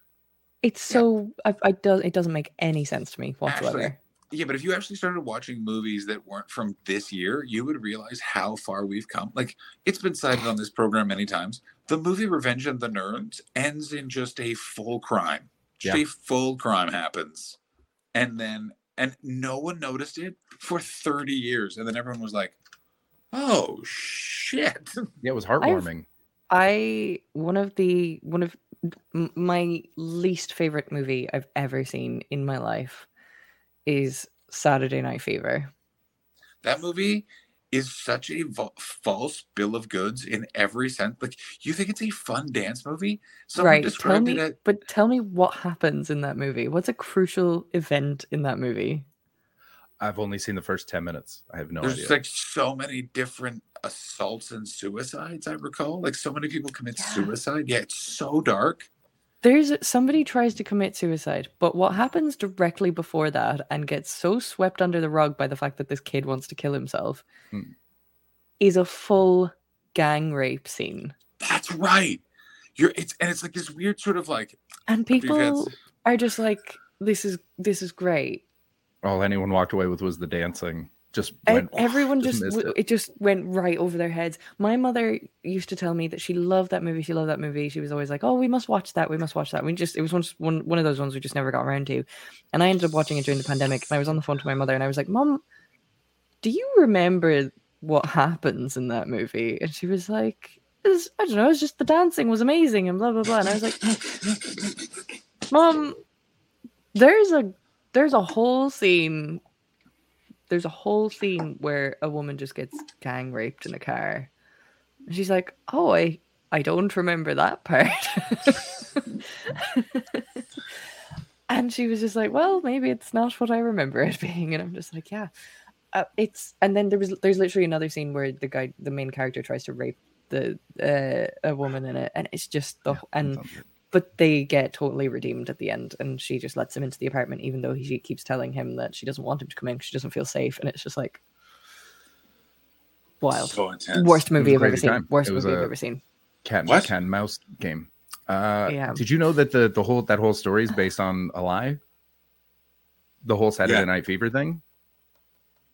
[SPEAKER 3] it's so I, I does it doesn't make any sense to me whatsoever.
[SPEAKER 4] Actually, Yeah, but if you actually started watching movies that weren't from this year, you would realize how far we've come. Like it's been cited on this program many times. The movie Revenge of the Nerds ends in just a full crime. Just
[SPEAKER 2] Yeah.
[SPEAKER 4] a full crime happens. And then and no one noticed it for 30 years. And then everyone was like, oh shit.
[SPEAKER 2] Yeah, it was heartwarming.
[SPEAKER 3] I one of the one of my least favorite movie I've ever seen in my life is Saturday Night Fever.
[SPEAKER 4] That movie is such a vo- false bill of goods in every sense. Like you think it's a fun dance movie? Someone
[SPEAKER 3] right. Tell me
[SPEAKER 4] it as
[SPEAKER 3] but tell me what happens in that movie. What's a crucial event in that movie?
[SPEAKER 2] I've only seen the first ten minutes. I have no
[SPEAKER 4] There's
[SPEAKER 2] idea.
[SPEAKER 4] like so many different assaults and suicides. I recall, like so many people commit
[SPEAKER 3] Yeah.
[SPEAKER 4] suicide. Yeah, it's so dark.
[SPEAKER 3] There's somebody tries to commit suicide, but what happens directly before that and gets so swept under the rug by the fact that this kid wants to kill himself
[SPEAKER 2] Hmm.
[SPEAKER 3] is a full gang rape scene.
[SPEAKER 4] That's right. You're it's and it's like this weird sort of like
[SPEAKER 3] And people are just like, this is this is great.
[SPEAKER 2] All anyone walked away with was the dancing. Just went,
[SPEAKER 3] everyone just w-
[SPEAKER 2] it.
[SPEAKER 3] it just went right over their heads. My mother used to tell me that she loved that movie. She loved that movie. She was always like, "Oh, we must watch that. We must watch that." We just it was one one one of those ones we just never got around to. And I ended up watching it during the pandemic. And I was on the phone to my mother, and I was like, "Mom, do you remember what happens in that movie?" And she was like, "It's- "I don't know. It's just the dancing was amazing and blah blah blah." And I was like, "Mom, there's a there's a whole scene there's a whole scene where a woman just gets gang raped in a car. And she's like, "Oh, I I don't remember that part." and she was just like, "Well, maybe it's not what I remember it being." And I'm just like, "Yeah." Uh, it's and then there was there's literally another scene where the guy the main character tries to rape the uh, a woman in it and it's just the and. But they get totally redeemed at the end and she just lets him into the apartment even though he she keeps telling him that she doesn't want him to come in 'cause she doesn't feel safe and it's just like wild
[SPEAKER 4] so intense.
[SPEAKER 3] worst movie
[SPEAKER 2] a
[SPEAKER 3] i've ever seen
[SPEAKER 2] time.
[SPEAKER 3] worst movie i've ever seen
[SPEAKER 2] cat and,
[SPEAKER 4] What?
[SPEAKER 2] cat and mouse game. Uh,
[SPEAKER 3] Yeah.
[SPEAKER 2] Did you know that the the whole that whole story is based on a lie? The whole Saturday
[SPEAKER 4] Yeah.
[SPEAKER 2] Night Fever thing.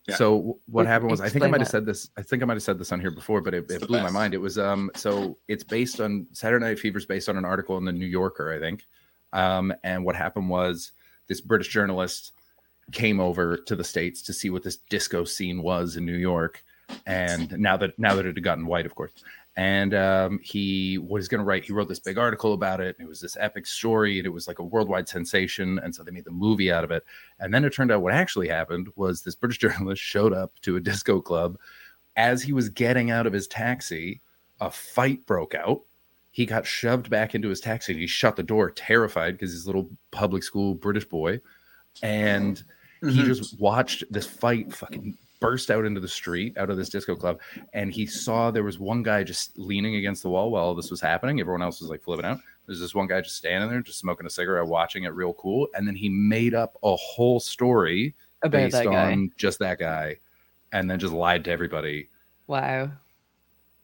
[SPEAKER 4] Yeah.
[SPEAKER 2] So what
[SPEAKER 3] Ex-
[SPEAKER 2] happened was I think I might have said this. I think I might have said this on here before, but it, it
[SPEAKER 4] the
[SPEAKER 2] blew my mind. It was um so it's based on Saturday Night Fever is based on an article in the New Yorker, I think. Um, and what happened was this British journalist came over to the states to see what this disco scene was in New York, and now that now that it had gotten white, of course, and um, he was going to write. He wrote this big article about it. And it was this epic story, and it was like a worldwide sensation. And so they made the movie out of it. And then it turned out what actually happened was this British journalist showed up to a disco club. As he was getting out of his taxi, a fight broke out. He got shoved back into his taxi. And he shut the door, terrified because he's a little public school British boy, and he
[SPEAKER 4] Mhm.
[SPEAKER 2] just watched this fight fucking burst out into the street out of this disco club and he saw there was one guy just leaning against the wall while this was happening. Everyone else was like flipping out. There's this one guy just standing there just smoking a cigarette watching it real cool and then he made up a whole story
[SPEAKER 3] About
[SPEAKER 2] based
[SPEAKER 3] that guy.
[SPEAKER 2] on just that guy and then just lied to everybody
[SPEAKER 3] Wow,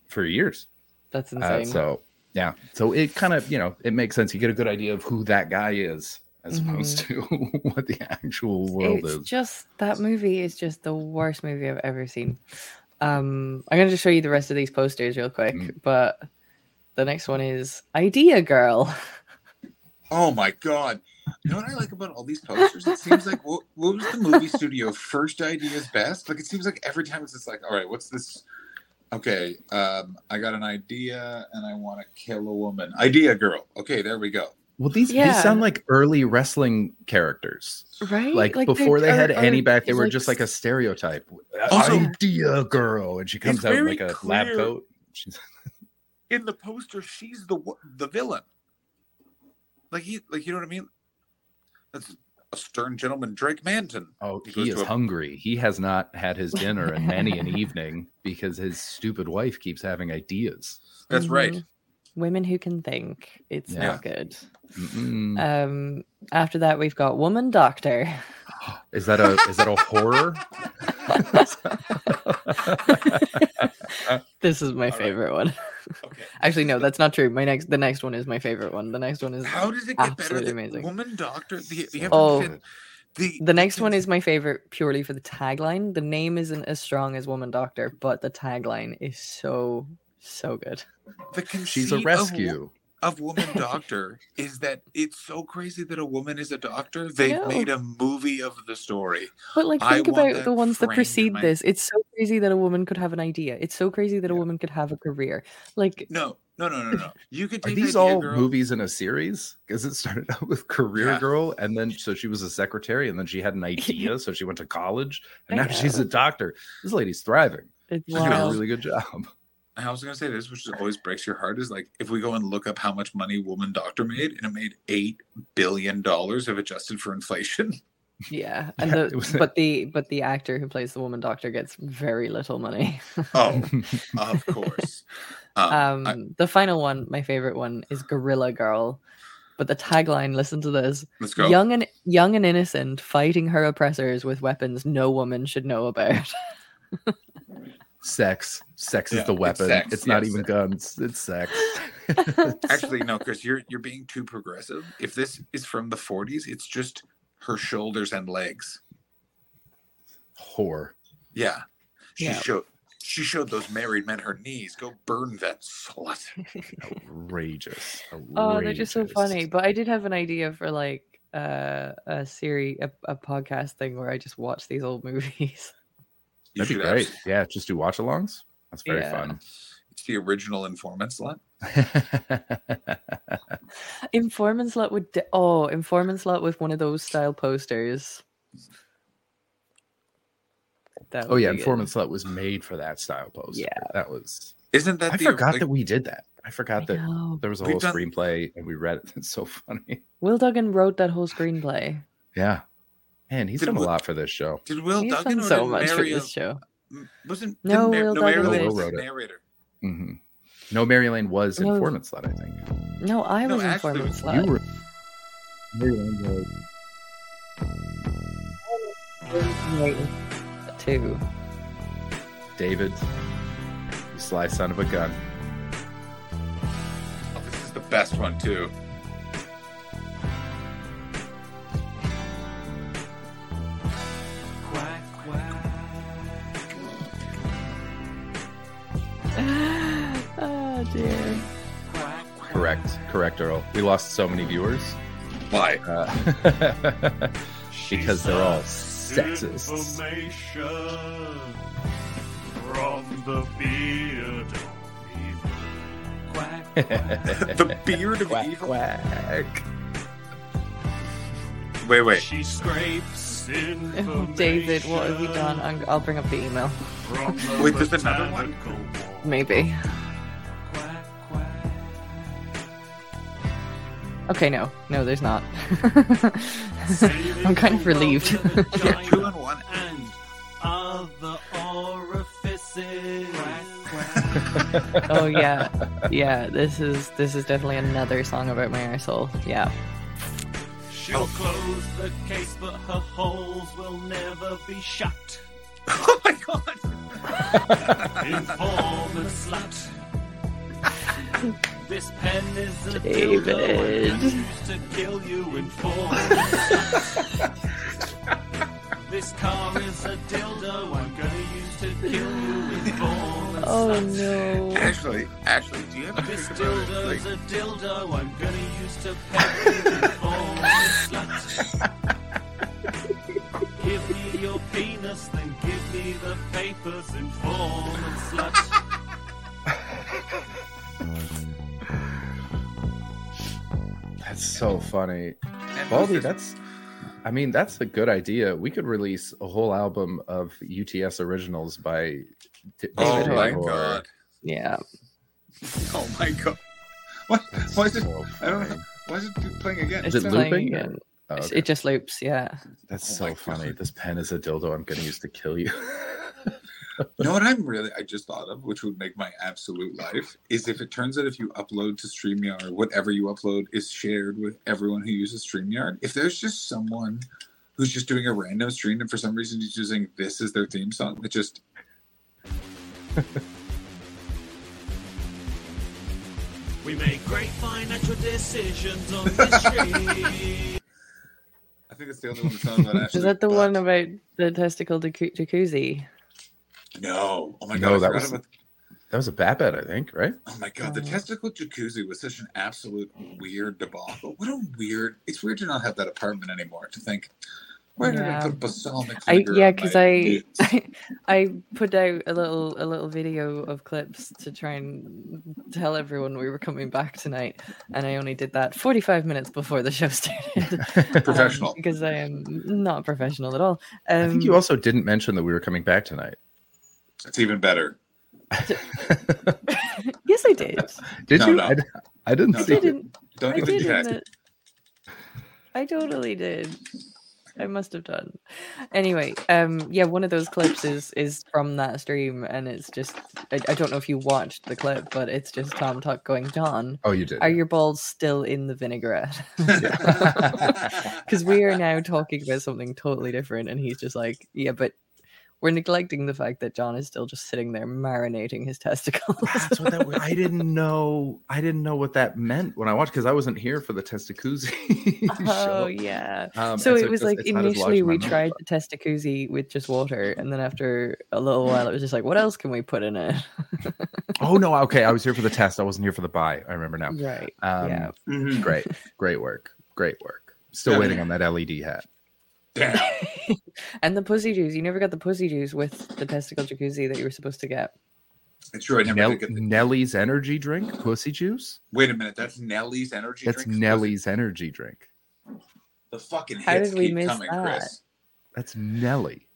[SPEAKER 2] for years.
[SPEAKER 3] That's
[SPEAKER 2] Uh,
[SPEAKER 3] insane.
[SPEAKER 2] so yeah. So it kind of you know it makes sense. You get a good idea of who that guy is as opposed to what the actual world
[SPEAKER 3] it's
[SPEAKER 2] is
[SPEAKER 3] just that movie is just the worst movie I've ever seen. Um, I'm gonna just show you the rest of these posters real quick,
[SPEAKER 2] Mm.
[SPEAKER 3] but the next one is Idea Girl.
[SPEAKER 4] Oh my god. You know what I like about all these posters? It seems like what, what was the movie studio first idea is best? Like it seems like every time it's just like, all right, what's this? Okay, um, I got an idea and I want to kill a woman. Idea girl. Okay, there we go.
[SPEAKER 2] Well these
[SPEAKER 3] Yeah.
[SPEAKER 2] these sound like early wrestling characters
[SPEAKER 3] Right?
[SPEAKER 2] like,
[SPEAKER 3] they
[SPEAKER 2] before they had
[SPEAKER 3] are-
[SPEAKER 2] Annie back, they
[SPEAKER 3] it's
[SPEAKER 2] were just like a stereotype.
[SPEAKER 4] Uh, also-
[SPEAKER 2] Idea girl, and she comes out in like a lab coat. She's
[SPEAKER 4] In the poster, she's the the villain. Like he, like you know what I mean? That's a stern gentleman, Drake Manton.
[SPEAKER 2] oh,
[SPEAKER 4] He
[SPEAKER 2] he is
[SPEAKER 4] a-
[SPEAKER 2] hungry. He has not had his dinner in many an evening because his stupid wife keeps having ideas.
[SPEAKER 4] That's right.
[SPEAKER 3] Mm-hmm. Women who can think. It's
[SPEAKER 2] Yeah.
[SPEAKER 3] not good.
[SPEAKER 2] Mm-mm.
[SPEAKER 3] Um, after that, we've got Woman Doctor.
[SPEAKER 2] is that a is that a horror?
[SPEAKER 3] This is my
[SPEAKER 4] All right.
[SPEAKER 3] favorite one.
[SPEAKER 4] Okay.
[SPEAKER 3] Actually, no, that's not true. My next, the next one is my favorite one. The next one is
[SPEAKER 4] How does it get better
[SPEAKER 3] amazing.
[SPEAKER 4] Woman Doctor? The, to
[SPEAKER 3] Oh.
[SPEAKER 4] the
[SPEAKER 3] The next one is my favorite purely for the tagline. The name isn't as strong as Woman Doctor, but the tagline is so so good.
[SPEAKER 4] the
[SPEAKER 2] She's a
[SPEAKER 4] conceit of
[SPEAKER 2] rescue.
[SPEAKER 4] of woman doctor is that it's so crazy that a woman is a doctor. They
[SPEAKER 3] know.
[SPEAKER 4] made a movie of the story.
[SPEAKER 3] But like think
[SPEAKER 4] want
[SPEAKER 3] about the ones that precede
[SPEAKER 4] my-
[SPEAKER 3] this. It's so crazy that a woman could have an idea. It's so crazy that a woman could have a career. Like
[SPEAKER 4] No, no, no, no, no. You could
[SPEAKER 2] Are
[SPEAKER 4] take
[SPEAKER 2] these
[SPEAKER 4] Idea
[SPEAKER 2] all
[SPEAKER 4] Girl-
[SPEAKER 2] movies in a series? Because it started out with Career
[SPEAKER 4] Yeah.
[SPEAKER 2] Girl, and then so she was a secretary, and then she had an idea, so she went to college, and
[SPEAKER 3] I
[SPEAKER 2] now she's a doctor. This lady's thriving.
[SPEAKER 3] it's
[SPEAKER 2] She's doing a really good job.
[SPEAKER 4] I was gonna say this, which always breaks your heart, is like if we go and look up how much money Woman Doctor made, and it made eight billion dollars if adjusted for inflation.
[SPEAKER 3] Yeah, and the
[SPEAKER 2] it was-
[SPEAKER 3] but the but the actor who plays the woman doctor gets very little money.
[SPEAKER 4] Oh, of course. Um,
[SPEAKER 3] Um,
[SPEAKER 4] I-
[SPEAKER 3] the final one, my favorite one, is Gorilla Girl. But the tagline, listen to this:
[SPEAKER 4] let's go.
[SPEAKER 3] young and young and innocent, fighting her oppressors with weapons no woman should know about.
[SPEAKER 2] sex. Sex
[SPEAKER 4] Yeah,
[SPEAKER 2] is the weapon. It's,
[SPEAKER 4] sex,
[SPEAKER 2] not
[SPEAKER 4] yes.
[SPEAKER 2] even guns. It's sex.
[SPEAKER 4] Actually, no, Chris, you're you're being too progressive. If this is from the 40s, it's just her shoulders and legs.
[SPEAKER 2] Whore.
[SPEAKER 4] Yeah. She
[SPEAKER 3] Yeah.
[SPEAKER 4] showed she showed those married men her knees. Go burn that slut.
[SPEAKER 2] Outrageous.
[SPEAKER 3] oh, they're just so funny. But I did have an idea for like uh, a series, a, a podcast thing where I just watch these old movies.
[SPEAKER 4] You
[SPEAKER 2] That'd be great.
[SPEAKER 4] abs-
[SPEAKER 2] Yeah, just do watch alongs. That's very
[SPEAKER 3] Yeah.
[SPEAKER 2] fun.
[SPEAKER 4] It's the original informant slut.
[SPEAKER 3] Informant slut would de- oh, informant slut with one of those style posters. That
[SPEAKER 2] oh yeah,
[SPEAKER 3] be good.
[SPEAKER 2] informant slut was made for that style poster.
[SPEAKER 3] Yeah.
[SPEAKER 2] that was.
[SPEAKER 4] Isn't that
[SPEAKER 2] I
[SPEAKER 4] the
[SPEAKER 2] forgot
[SPEAKER 4] like,
[SPEAKER 2] that we did that. I forgot
[SPEAKER 3] I
[SPEAKER 2] that there was a
[SPEAKER 4] We've
[SPEAKER 2] whole
[SPEAKER 4] done-
[SPEAKER 2] screenplay and we read it. It's so funny.
[SPEAKER 3] Will Duggan wrote that whole screenplay.
[SPEAKER 2] Yeah, man, he's
[SPEAKER 4] Did
[SPEAKER 2] done a lot for this show.
[SPEAKER 4] did Will
[SPEAKER 3] He's
[SPEAKER 4] Duggan
[SPEAKER 3] done so
[SPEAKER 4] did
[SPEAKER 3] much for this show.
[SPEAKER 4] wasn't
[SPEAKER 3] No,
[SPEAKER 4] didn't
[SPEAKER 3] Will
[SPEAKER 4] no,
[SPEAKER 3] Duggan
[SPEAKER 4] Mary. Lane was
[SPEAKER 2] Will wrote
[SPEAKER 4] the
[SPEAKER 2] it.
[SPEAKER 4] narrator.
[SPEAKER 2] hmm No, Mary Lane was
[SPEAKER 3] No.
[SPEAKER 2] informant slut. I think.
[SPEAKER 3] No, I
[SPEAKER 4] No,
[SPEAKER 3] was
[SPEAKER 4] actually,
[SPEAKER 3] informant
[SPEAKER 4] you
[SPEAKER 3] slut.
[SPEAKER 2] You were. Mary Lane wrote
[SPEAKER 3] too.
[SPEAKER 2] David, you sly son of a gun.
[SPEAKER 4] Oh, this is the best one too.
[SPEAKER 2] Correct, correct, Earl. We lost so many viewers
[SPEAKER 4] Why?
[SPEAKER 2] uh, because they're all sexist.
[SPEAKER 6] Information from the beard of evil.
[SPEAKER 4] the beard of
[SPEAKER 2] quack
[SPEAKER 4] evil.
[SPEAKER 2] quack.
[SPEAKER 4] Wait, wait.
[SPEAKER 1] She scrapes
[SPEAKER 3] Oh, David, what have you done? I'm, I'll bring up the email.
[SPEAKER 4] Wait, there's another one?
[SPEAKER 3] Maybe. Okay, no, no, there's not. I'm kind of relieved.
[SPEAKER 4] Yeah, two in one.
[SPEAKER 1] and other orifices.
[SPEAKER 3] oh yeah, yeah. This is this is definitely another song about my arsehole. Yeah.
[SPEAKER 1] She'll close the case, but her holes will never be shut.
[SPEAKER 4] Oh my god.
[SPEAKER 1] Informant slut. This pen is a
[SPEAKER 3] David.
[SPEAKER 1] dildo I'm used to kill you in form. this car is a dildo I'm gonna use to kill you in form.
[SPEAKER 3] Oh no.
[SPEAKER 4] Actually, actually, do you have a
[SPEAKER 1] This
[SPEAKER 4] think about it? Like,
[SPEAKER 1] a dildo I'm gonna use to peg you in form. Give me your penis, then give me the papers in form. Slut.
[SPEAKER 2] That's so funny.
[SPEAKER 4] and
[SPEAKER 2] Baldy,
[SPEAKER 4] who's this-
[SPEAKER 2] that's I mean, that's a good idea. We could release a whole album of UTS originals by D-
[SPEAKER 4] Oh
[SPEAKER 2] David
[SPEAKER 4] my
[SPEAKER 2] Hayward.
[SPEAKER 4] god.
[SPEAKER 3] Yeah.
[SPEAKER 4] Oh my god. What? Why is it?
[SPEAKER 2] So
[SPEAKER 4] I don't know.
[SPEAKER 2] funny.
[SPEAKER 4] Why is it playing again?
[SPEAKER 2] Is
[SPEAKER 3] It's
[SPEAKER 2] it
[SPEAKER 3] playing
[SPEAKER 2] looping?
[SPEAKER 3] again.
[SPEAKER 2] Oh,
[SPEAKER 3] It's-
[SPEAKER 2] okay.
[SPEAKER 3] It just loops. Yeah.
[SPEAKER 2] That's
[SPEAKER 4] Oh
[SPEAKER 2] so
[SPEAKER 4] my
[SPEAKER 2] funny.
[SPEAKER 4] God.
[SPEAKER 2] This pen is a dildo I'm going to use to kill you.
[SPEAKER 4] You know what I'm really I just thought of, which would make my absolute life, is if it turns out if you upload to StreamYard, whatever you upload is shared with everyone who uses StreamYard. If there's just someone who's just doing a random stream and for some reason he's using this as their theme song, it just
[SPEAKER 1] We make great financial decisions on this street.
[SPEAKER 4] I think it's the only one that's not about Ashley.
[SPEAKER 3] Is that the
[SPEAKER 4] but-
[SPEAKER 3] one about the testicle jacu- jacuzzi?
[SPEAKER 4] No. Oh my god,
[SPEAKER 2] No,
[SPEAKER 4] I
[SPEAKER 2] that was-
[SPEAKER 4] about
[SPEAKER 2] that was a Babette, I think, right?
[SPEAKER 4] Oh my god, the
[SPEAKER 3] Oh.
[SPEAKER 4] testicle jacuzzi was such an absolute weird debacle. What a weird! It's weird to not have that apartment anymore. To think, where did I
[SPEAKER 3] Yeah.
[SPEAKER 4] put balsamic
[SPEAKER 3] I
[SPEAKER 4] vinegar?
[SPEAKER 3] yeah, because I. I I put out a little a little video of clips to try and tell everyone we were coming back tonight, and I only did that 45 minutes before the show started. um,
[SPEAKER 4] Professional.
[SPEAKER 3] because I am not professional at all. Um,
[SPEAKER 2] I think you also didn't mention that we were coming back tonight.
[SPEAKER 4] It's even better.
[SPEAKER 3] yes, I did.
[SPEAKER 2] Did
[SPEAKER 4] No,
[SPEAKER 2] you?
[SPEAKER 4] no.
[SPEAKER 2] I, d- I didn't
[SPEAKER 4] No,
[SPEAKER 3] I
[SPEAKER 2] see it.
[SPEAKER 3] didn't.
[SPEAKER 4] Don't
[SPEAKER 3] I
[SPEAKER 4] even
[SPEAKER 3] did.
[SPEAKER 4] check.
[SPEAKER 3] I totally did. I must have done. Anyway, um, yeah, one of those clips is is from that stream, and it's just I, I don't know if you watched the clip, but it's just Tom Tuck going, John,
[SPEAKER 2] Oh, you did.
[SPEAKER 3] are your balls still in the vinaigrette? Because we are now talking about something totally different, and he's just like, yeah, but we're neglecting the fact that John is still just sitting there marinating his testicles.
[SPEAKER 2] That's what that was. I didn't know. I didn't know what that meant when I watched because I wasn't here for the Testacuzzi
[SPEAKER 3] oh
[SPEAKER 2] show.
[SPEAKER 3] yeah.
[SPEAKER 2] Um,
[SPEAKER 3] so
[SPEAKER 2] and
[SPEAKER 3] it was
[SPEAKER 2] just-
[SPEAKER 3] like
[SPEAKER 2] it's not as large
[SPEAKER 3] initially we
[SPEAKER 2] mouth,
[SPEAKER 3] tried
[SPEAKER 2] but-
[SPEAKER 3] the testacuzzi with just water, and then after a little while, it was just like, what else can we put in it?
[SPEAKER 2] Oh no! Okay, I was here for the test. I wasn't here for the buy. I remember now.
[SPEAKER 3] right.
[SPEAKER 2] Um,
[SPEAKER 3] yeah.
[SPEAKER 4] Mhm.
[SPEAKER 2] Great, great work, great work. Still
[SPEAKER 4] Yeah.
[SPEAKER 2] waiting on that LED hat.
[SPEAKER 4] Damn.
[SPEAKER 3] and the pussy juice. You never got the pussy juice with the testicle jacuzzi that you were supposed to get.
[SPEAKER 4] It's true. I never
[SPEAKER 2] Nell-
[SPEAKER 4] get the-
[SPEAKER 2] Nellie's energy drink, pussy juice.
[SPEAKER 4] Wait a minute. That's Nelly's energy drink?
[SPEAKER 2] That's
[SPEAKER 4] Nelly's
[SPEAKER 2] Nellie's energy drink.
[SPEAKER 4] The fucking
[SPEAKER 3] How did we
[SPEAKER 4] keep
[SPEAKER 3] miss
[SPEAKER 4] coming,
[SPEAKER 3] that?
[SPEAKER 4] Chris.
[SPEAKER 2] That's Nelly.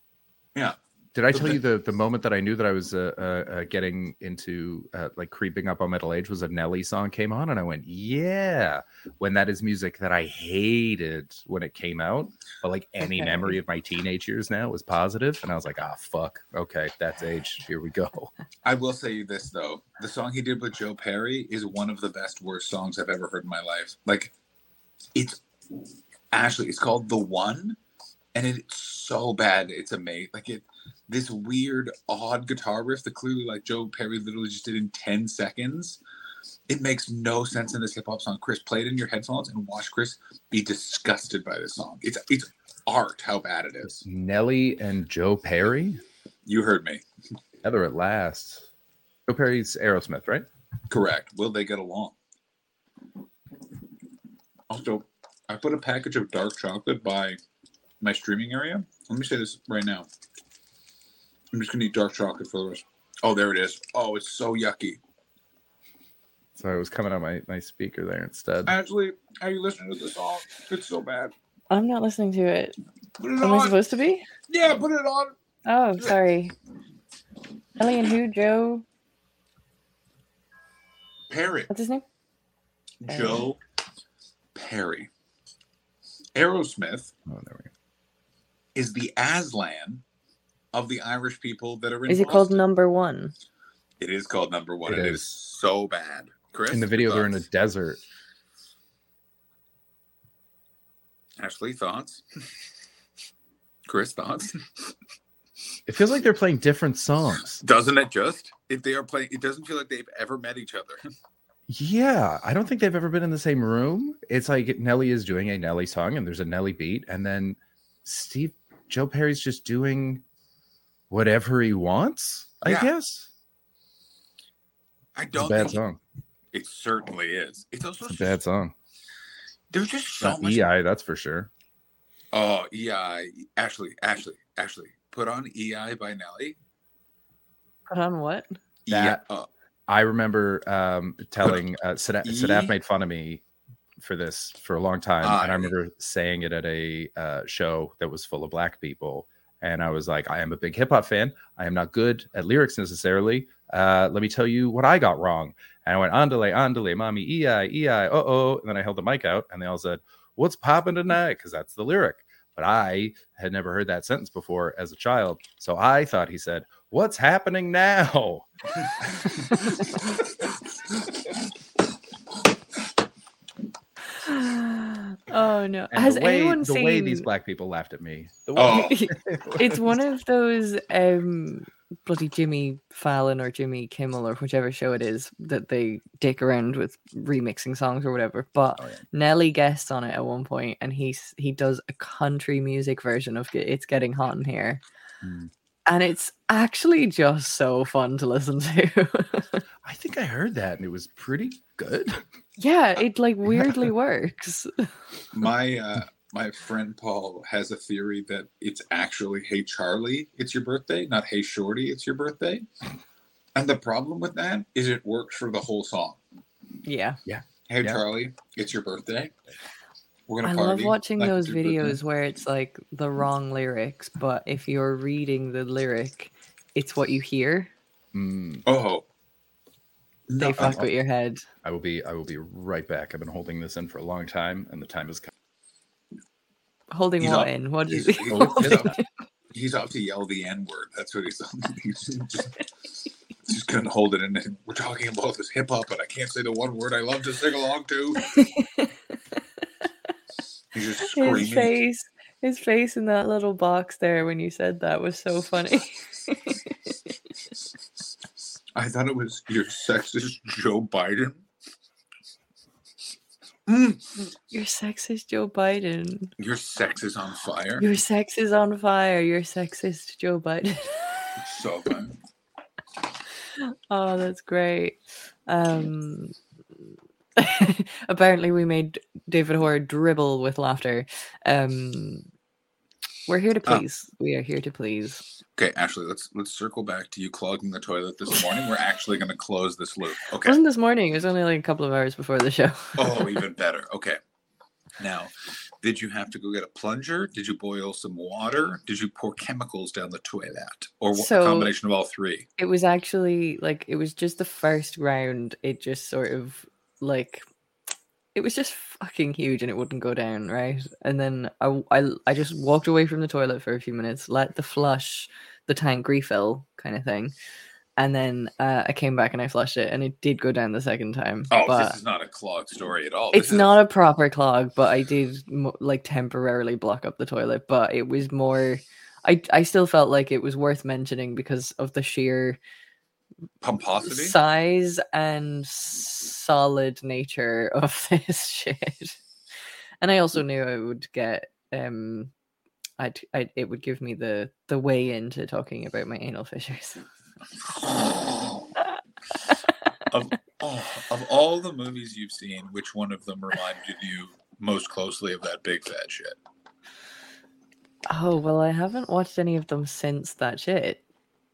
[SPEAKER 4] Yeah.
[SPEAKER 2] Did I tell you the the moment that I knew that I was uh, uh, uh, getting into uh, like creeping up on middle age was a Nelly song came on and I went yeah when that is music that I hated when it came out but like any memory of my teenage years now was positive and I was like ah fuck okay that's age here we go
[SPEAKER 4] I will say you this though: the song he did with Joe Perry is one of the best worst songs I've ever heard in my life. Like, it's Ashley. It's called "The One," and it's so bad. It's amazing. Like it, this weird, odd guitar riff that clearly, like Joe Perry, literally just did in ten seconds. It makes no sense in this hip hop song. Chris, play it in your headphones and watch Chris be disgusted by this song. It's it's art how bad it is.
[SPEAKER 2] Nelly and Joe Perry
[SPEAKER 4] You heard me.
[SPEAKER 2] together at last Joe Perry's Aerosmith right
[SPEAKER 4] Correct. Will they get along? Also, I put a package of dark chocolate by my streaming area. Let me say this right now. I'm just gonna eat dark chocolate for the rest. Oh, there it is. Oh, it's so yucky.
[SPEAKER 2] So it was coming on my, my speaker there instead.
[SPEAKER 4] Ashley, are you listening to the song? It's so bad.
[SPEAKER 3] I'm not listening to it.
[SPEAKER 4] Put it
[SPEAKER 3] Am I supposed to be?
[SPEAKER 4] Yeah, put it on.
[SPEAKER 3] Oh, sorry. Ellie and who? Joe?
[SPEAKER 4] Perry.
[SPEAKER 3] What's his name?
[SPEAKER 4] Joe Perry. Aerosmith
[SPEAKER 2] Oh, there we go.
[SPEAKER 4] is the Aslan of the Irish people that are in
[SPEAKER 3] Is it called Number One?
[SPEAKER 4] It is called number one.
[SPEAKER 2] It
[SPEAKER 4] It
[SPEAKER 2] is.
[SPEAKER 4] is so bad. Chris,
[SPEAKER 2] In the video, they're in a desert.
[SPEAKER 4] Ashley, thoughts? Chris, thoughts?
[SPEAKER 2] It feels like they're playing different songs.
[SPEAKER 4] Doesn't it just? If they are playing, it doesn't feel like they've ever met each other.
[SPEAKER 2] Yeah, I don't think they've ever been in the same room. It's like Nelly is doing a Nelly song and there's a Nelly beat, and then Steve Joe Perry's just doing whatever he wants, I
[SPEAKER 4] Yeah.
[SPEAKER 2] guess.
[SPEAKER 4] I
[SPEAKER 2] It's a
[SPEAKER 4] don't
[SPEAKER 2] bad
[SPEAKER 4] think
[SPEAKER 2] song.
[SPEAKER 4] it certainly is. It's also
[SPEAKER 2] It's a bad song.
[SPEAKER 4] there's just
[SPEAKER 2] It's
[SPEAKER 4] so
[SPEAKER 2] not
[SPEAKER 4] much.
[SPEAKER 2] EI, that's for sure.
[SPEAKER 4] Oh, EI. Ashley, Ashley, Ashley. Put on EI by Nelly.
[SPEAKER 3] Put on what?
[SPEAKER 2] That-
[SPEAKER 4] yeah. Uh,
[SPEAKER 2] I remember um, telling uh, Sadaf,
[SPEAKER 4] E-
[SPEAKER 2] Sadaf made fun of me for this for a long time, and I
[SPEAKER 4] I-
[SPEAKER 2] remember saying it at a uh, show that was full of black people, and I was like, "I am a big hip hop fan. I am not good at lyrics necessarily. Uh, let me tell you what I got wrong." And I went, "Andale, andale, mommy, ei, ei, oh oh," and then I held the mic out, and they all said, "What's popping tonight?" Because that's the lyric. But I had never heard that sentence before as a child, so I thought he said, "What's happening now?"
[SPEAKER 3] oh no!
[SPEAKER 2] And
[SPEAKER 3] Has
[SPEAKER 2] the way,
[SPEAKER 3] anyone
[SPEAKER 2] the
[SPEAKER 3] seen?
[SPEAKER 2] way these black people laughed at me.
[SPEAKER 4] Oh.
[SPEAKER 3] it's one of those um bloody Jimmy Fallon or Jimmy Kimmel or whichever show it is that they dick around with remixing songs or whatever. But
[SPEAKER 2] Oh, yeah.
[SPEAKER 3] Nelly guests on it at one point, and he's he does a country music version of "It's Getting Hot in Here,"
[SPEAKER 2] Hmm.
[SPEAKER 3] and it's actually just so fun to listen to.
[SPEAKER 2] I think I heard that and it was pretty good.
[SPEAKER 3] Yeah, it like weirdly works.
[SPEAKER 4] my uh my friend Paul has a theory that it's actually Hey Charlie, it's your birthday, not Hey Shorty, it's your birthday. And the problem with that is it works for the whole song.
[SPEAKER 3] Yeah, Yeah.
[SPEAKER 4] Hey
[SPEAKER 2] Yeah.
[SPEAKER 4] Charlie, it's your birthday. We're gonna
[SPEAKER 3] I
[SPEAKER 4] love
[SPEAKER 3] watching
[SPEAKER 4] like
[SPEAKER 3] those
[SPEAKER 4] it's your birthday."
[SPEAKER 3] videos where it's like the wrong lyrics, but if you're reading the lyric, it's what you hear.
[SPEAKER 2] Mm,
[SPEAKER 4] Oh.
[SPEAKER 3] They
[SPEAKER 4] No,
[SPEAKER 3] fuck with your head.
[SPEAKER 2] I will be. I will be right back. I've been holding this in for a long time, and the time has come.
[SPEAKER 3] Holding
[SPEAKER 4] he's
[SPEAKER 3] what
[SPEAKER 4] up-
[SPEAKER 3] in? What is
[SPEAKER 4] he's,
[SPEAKER 3] he
[SPEAKER 4] he's,
[SPEAKER 3] holding?
[SPEAKER 4] up, he's up to yell the N word. That's what he's, he's just, just couldn't hold it in. And we're talking about this hip hop, but I can't say the one word I love to sing along to. He's just
[SPEAKER 3] his face, his face in that little box there when you said that was so funny.
[SPEAKER 4] I thought it was your sexist Joe Biden. Mm,
[SPEAKER 3] Your sex is Joe Biden.
[SPEAKER 4] your sex is on fire.
[SPEAKER 3] Your sex is on fire. Your sexist Joe Biden.
[SPEAKER 4] so fun.
[SPEAKER 3] oh, that's great. Um, apparently, we made David Hoare dribble with laughter. Um, we're here to
[SPEAKER 4] Ah.
[SPEAKER 3] please. We are here to please.
[SPEAKER 4] Okay, Ashley, let's let's circle back to you clogging the toilet this morning. We're actually going to close this loop.
[SPEAKER 3] It
[SPEAKER 4] Okay.
[SPEAKER 3] wasn't this morning. It was only like a couple of hours before the show.
[SPEAKER 4] Oh, even better. Okay. Now, did you have to go get a plunger? Did you boil some water? Did you pour chemicals down the toilet, or what,
[SPEAKER 3] So-
[SPEAKER 4] a combination of all three?
[SPEAKER 3] It was actually like it was just the first round. It just sort of like it was just fucking huge and it wouldn't go down right. And then I I, I just walked away from the toilet for a few minutes, let the flush the tank refill kind of thing, and then uh, I came back and I flushed it and it did go down the second time.
[SPEAKER 4] Oh,
[SPEAKER 3] but
[SPEAKER 4] this is not a clogged story at all.
[SPEAKER 3] it's
[SPEAKER 4] is-
[SPEAKER 3] not a proper clog, but I did mo- like temporarily block up the toilet. But it was more. I I still felt like it was worth mentioning because of the sheer
[SPEAKER 4] pomposity.
[SPEAKER 3] size and solid nature of this shit. And I also knew I would get um I'd, I'd it would give me the the way into talking about my anal fissures.
[SPEAKER 4] of, oh, of all the movies you've seen, which one of them reminded you most closely of that big fat shit?
[SPEAKER 3] Oh well I haven't watched any of them since that shit.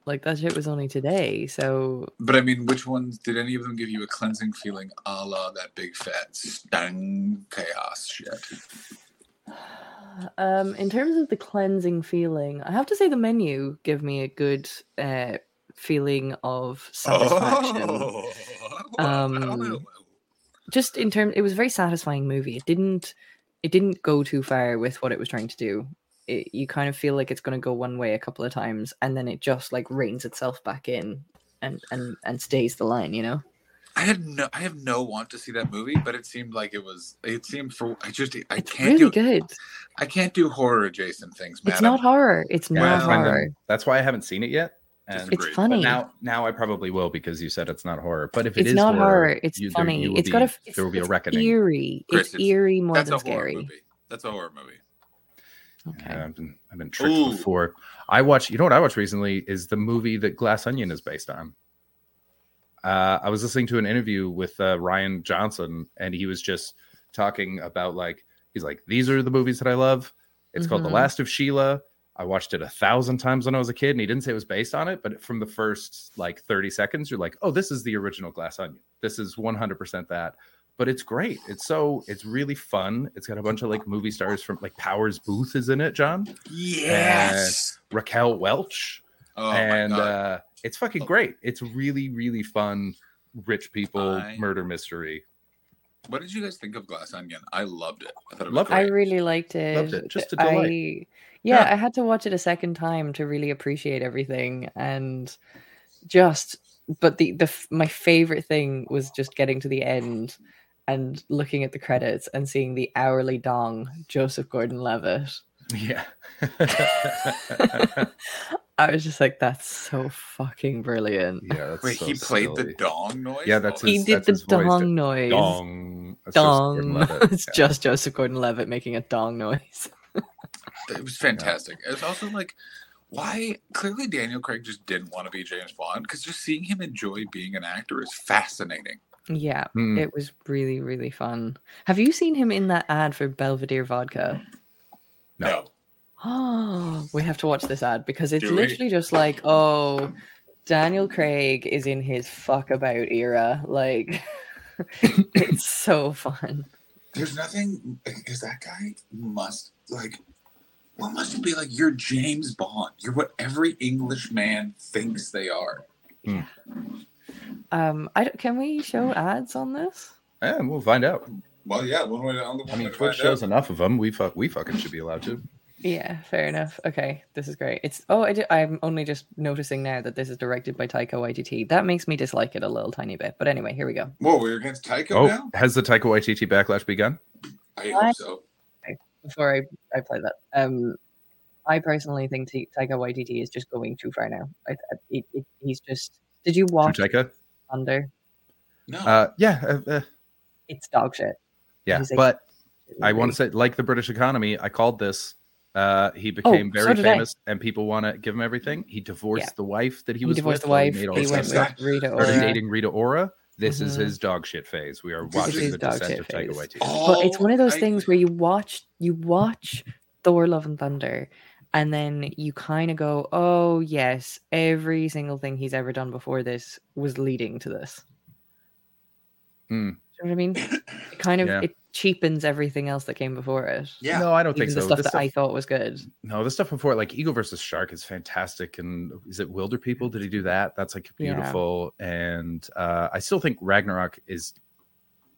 [SPEAKER 3] Like that shit was only today. So
[SPEAKER 4] But I mean, which ones did any of them give you a cleansing feeling, a la that big fat stung chaos shit?
[SPEAKER 3] um in terms of the cleansing feeling, I have to say the menu give me a good uh feeling of satisfaction.
[SPEAKER 4] Oh,
[SPEAKER 3] Um, just in terms it was a very satisfying movie it didn't it didn't go too far with what it was trying to do it, you kind of feel like it's going to go one way a couple of times and then it just like reins itself back in and and and stays the line you know
[SPEAKER 4] I had no, I have no want to see that movie, but it seemed like it was. It seemed for. I just, I
[SPEAKER 3] it's
[SPEAKER 4] can't
[SPEAKER 3] really
[SPEAKER 4] do.
[SPEAKER 3] good
[SPEAKER 4] I can't do horror adjacent things, man.
[SPEAKER 3] it's not horror it's
[SPEAKER 2] Yeah,
[SPEAKER 3] not
[SPEAKER 2] that's, why I'm-
[SPEAKER 3] horror
[SPEAKER 2] that's why I haven't seen it yet. And
[SPEAKER 3] it's funny
[SPEAKER 2] but now, now I probably will because you said it's not horror. But if it
[SPEAKER 3] it's
[SPEAKER 2] is
[SPEAKER 3] not horror,
[SPEAKER 2] horror,
[SPEAKER 3] it's
[SPEAKER 2] you- there-
[SPEAKER 3] funny
[SPEAKER 2] you will
[SPEAKER 3] it's got
[SPEAKER 2] be-
[SPEAKER 3] a it's,
[SPEAKER 2] there will be a
[SPEAKER 3] it's
[SPEAKER 2] reckoning.
[SPEAKER 3] eerie
[SPEAKER 4] Chris,
[SPEAKER 3] it's
[SPEAKER 4] it's-
[SPEAKER 3] eerie more
[SPEAKER 4] That's
[SPEAKER 3] than
[SPEAKER 4] a horror
[SPEAKER 3] scary
[SPEAKER 4] movie. That's a horror movie.
[SPEAKER 3] Okay
[SPEAKER 2] Yeah, I've been I've been tricked
[SPEAKER 4] Ooh.
[SPEAKER 2] before. I watched. You know what I watched recently is the movie that Glass Onion is based on. Uh, I was listening to an interview with uh, Rian Johnson, and he was just talking about like he's like these are the movies that I love. It's called The
[SPEAKER 3] Mhm.
[SPEAKER 2] Last of Sheila. I watched it a thousand times when I was a kid, and he didn't say it was based on it, but from the first like thirty seconds, you're like, oh, this is the original Glass Onion. This is one hundred percent that. But it's great. It's so it's really fun. It's got a bunch of like movie stars from like Powers Boothe is in it, John.
[SPEAKER 4] Yes.
[SPEAKER 2] Raquel Welch,
[SPEAKER 4] oh
[SPEAKER 2] and
[SPEAKER 4] my god.
[SPEAKER 2] uh, it's fucking great. It's really, really fun, rich people
[SPEAKER 4] I-
[SPEAKER 2] murder mystery.
[SPEAKER 4] what did you guys think of Glass Onion? I loved it. I thought it was
[SPEAKER 2] Loved it.
[SPEAKER 3] I really liked it.
[SPEAKER 2] Loved it. Just a
[SPEAKER 3] I,
[SPEAKER 2] delight.
[SPEAKER 3] yeah,
[SPEAKER 2] Yeah.
[SPEAKER 3] I had to watch it a second time to really appreciate everything, and just. But the the my favorite thing was just getting to the end and looking at the credits and seeing the hourly dong Joseph Gordon-Levitt.
[SPEAKER 2] Yeah.
[SPEAKER 3] I was just like, that's so fucking brilliant.
[SPEAKER 2] yeah. That's
[SPEAKER 4] Wait,
[SPEAKER 2] so
[SPEAKER 4] he played the dong noise.
[SPEAKER 2] Yeah, that's
[SPEAKER 4] Oh,
[SPEAKER 3] He did
[SPEAKER 2] that's
[SPEAKER 3] the
[SPEAKER 2] his voice.
[SPEAKER 3] dong noise.
[SPEAKER 2] Dong. That's
[SPEAKER 3] Dong.
[SPEAKER 2] Gordon-Levitt.
[SPEAKER 3] it's
[SPEAKER 2] Yeah.
[SPEAKER 3] just Joseph Gordon-Levitt making a dong noise.
[SPEAKER 4] It was fantastic. It was also like, why? Clearly, Daniel Craig just didn't want to be James Bond because just seeing him enjoy being an actor is fascinating.
[SPEAKER 3] Yeah,
[SPEAKER 2] Hmm.
[SPEAKER 3] it was really, really fun. Have you seen him in that ad for Belvedere vodka?
[SPEAKER 2] No.
[SPEAKER 3] Oh, we have to watch this ad because it's
[SPEAKER 4] Do we?
[SPEAKER 3] literally just like, oh, Daniel Craig is in his fuck about era. Like, it's so fun.
[SPEAKER 4] There's nothing because that guy must like. What must it be like? You're James Bond. You're what every English man thinks they are.
[SPEAKER 3] Um, I don't, can we show ads on this?
[SPEAKER 2] Yeah, we'll find out.
[SPEAKER 4] Well, yeah. One way to, one
[SPEAKER 2] I mean,
[SPEAKER 4] to
[SPEAKER 2] Twitch shows
[SPEAKER 4] out.
[SPEAKER 2] enough of them. We fuck. We fucking should be allowed to.
[SPEAKER 3] Yeah, fair enough. Okay, this is great. It's oh, I i'm only just noticing now that this is directed by Taika Waititi. That makes me dislike it a little tiny bit. But anyway, here we go.
[SPEAKER 4] Whoa, we're against Taika
[SPEAKER 2] Oh,
[SPEAKER 4] now.
[SPEAKER 2] has the Taika Waititi backlash begun?
[SPEAKER 4] I hope so.
[SPEAKER 3] before I, I play that. Um, I personally think T- Taika Waititi is just going too far now. I, I, it, it, he's just. Did you watch
[SPEAKER 2] Taika?
[SPEAKER 3] Thunder?
[SPEAKER 4] No.
[SPEAKER 2] Uh, yeah, uh, uh,
[SPEAKER 3] It's dog shit.
[SPEAKER 2] yeah.
[SPEAKER 3] Like-
[SPEAKER 2] But I want to say, like the British economy, I called this. Uh, he
[SPEAKER 3] Oh,
[SPEAKER 2] became
[SPEAKER 3] so
[SPEAKER 2] very
[SPEAKER 3] I.
[SPEAKER 2] famous, and people want to give him everything. He divorced
[SPEAKER 3] Yeah.
[SPEAKER 2] the wife that he
[SPEAKER 3] He,
[SPEAKER 2] was
[SPEAKER 3] divorced
[SPEAKER 2] with.
[SPEAKER 3] the wife. He went with Rita
[SPEAKER 2] Started dating Rita Ora. This is
[SPEAKER 3] Mhm.
[SPEAKER 2] his dog shit phase. We are
[SPEAKER 4] This
[SPEAKER 2] watching the
[SPEAKER 3] dog
[SPEAKER 2] descent
[SPEAKER 3] shit
[SPEAKER 2] of Taika
[SPEAKER 3] phase.
[SPEAKER 2] Waititi.
[SPEAKER 4] Oh,
[SPEAKER 3] But it's one of those
[SPEAKER 4] I-
[SPEAKER 3] things where you watch you watch Thor: Love and Thunder, and then you kind of go, "Oh yes, every single thing he's ever done before this was leading to this." Do you know what I mean? It kind of
[SPEAKER 2] Yeah.
[SPEAKER 3] it cheapens everything else that came before it.
[SPEAKER 4] Yeah.
[SPEAKER 2] No, I don't
[SPEAKER 3] Even
[SPEAKER 2] think
[SPEAKER 3] the
[SPEAKER 2] so.
[SPEAKER 3] stuff
[SPEAKER 2] This
[SPEAKER 3] that
[SPEAKER 2] stuff-
[SPEAKER 3] I thought was good.
[SPEAKER 2] No, the stuff before, like Eagle versus Shark, is fantastic. And is it Wilder People? Did he do that? That's like
[SPEAKER 3] Yeah.
[SPEAKER 2] beautiful. And uh, I still think Ragnarok is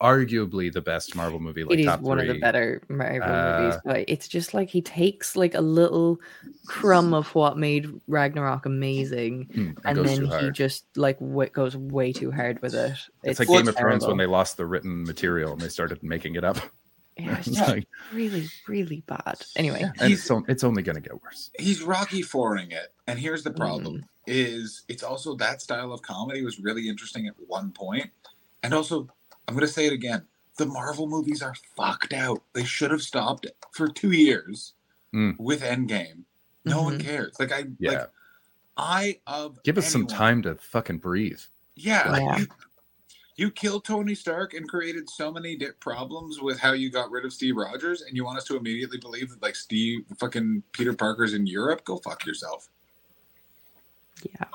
[SPEAKER 2] arguably the best Marvel movie. Like
[SPEAKER 3] it is
[SPEAKER 2] top
[SPEAKER 3] one of the better Marvel movies,
[SPEAKER 2] Uh,
[SPEAKER 3] but it's just like he takes like a little crumb of what made Ragnarok amazing,
[SPEAKER 2] Hmm, and
[SPEAKER 3] and then he just like w- goes way too hard with it.
[SPEAKER 2] It's, like Game
[SPEAKER 4] it's
[SPEAKER 2] of Thrones when they lost the written material and they started making it up.
[SPEAKER 3] Yeah, it's
[SPEAKER 2] It's like,
[SPEAKER 3] really, really bad. Anyway,
[SPEAKER 2] and it's, on- it's only going to get worse.
[SPEAKER 4] he's Rocky Fouring it, and here's the
[SPEAKER 3] Mm.
[SPEAKER 4] problem: is it's also that style of comedy was really interesting at one point, and also I'm going to say it again: the Marvel movies are fucked out. They should have stopped it for two years
[SPEAKER 2] Mm.
[SPEAKER 4] with Endgame. No one
[SPEAKER 3] Mhm.
[SPEAKER 4] cares. Like I,
[SPEAKER 2] Yeah.
[SPEAKER 4] like I of
[SPEAKER 2] Give us some time to fucking breathe.
[SPEAKER 4] Yeah, like you, you killed Tony Stark and created so many di- problems with how you got rid of Steve Rogers, and you want us to immediately believe that like Steve, fucking Peter Parker's in Europe? Go fuck yourself.
[SPEAKER 3] yeah.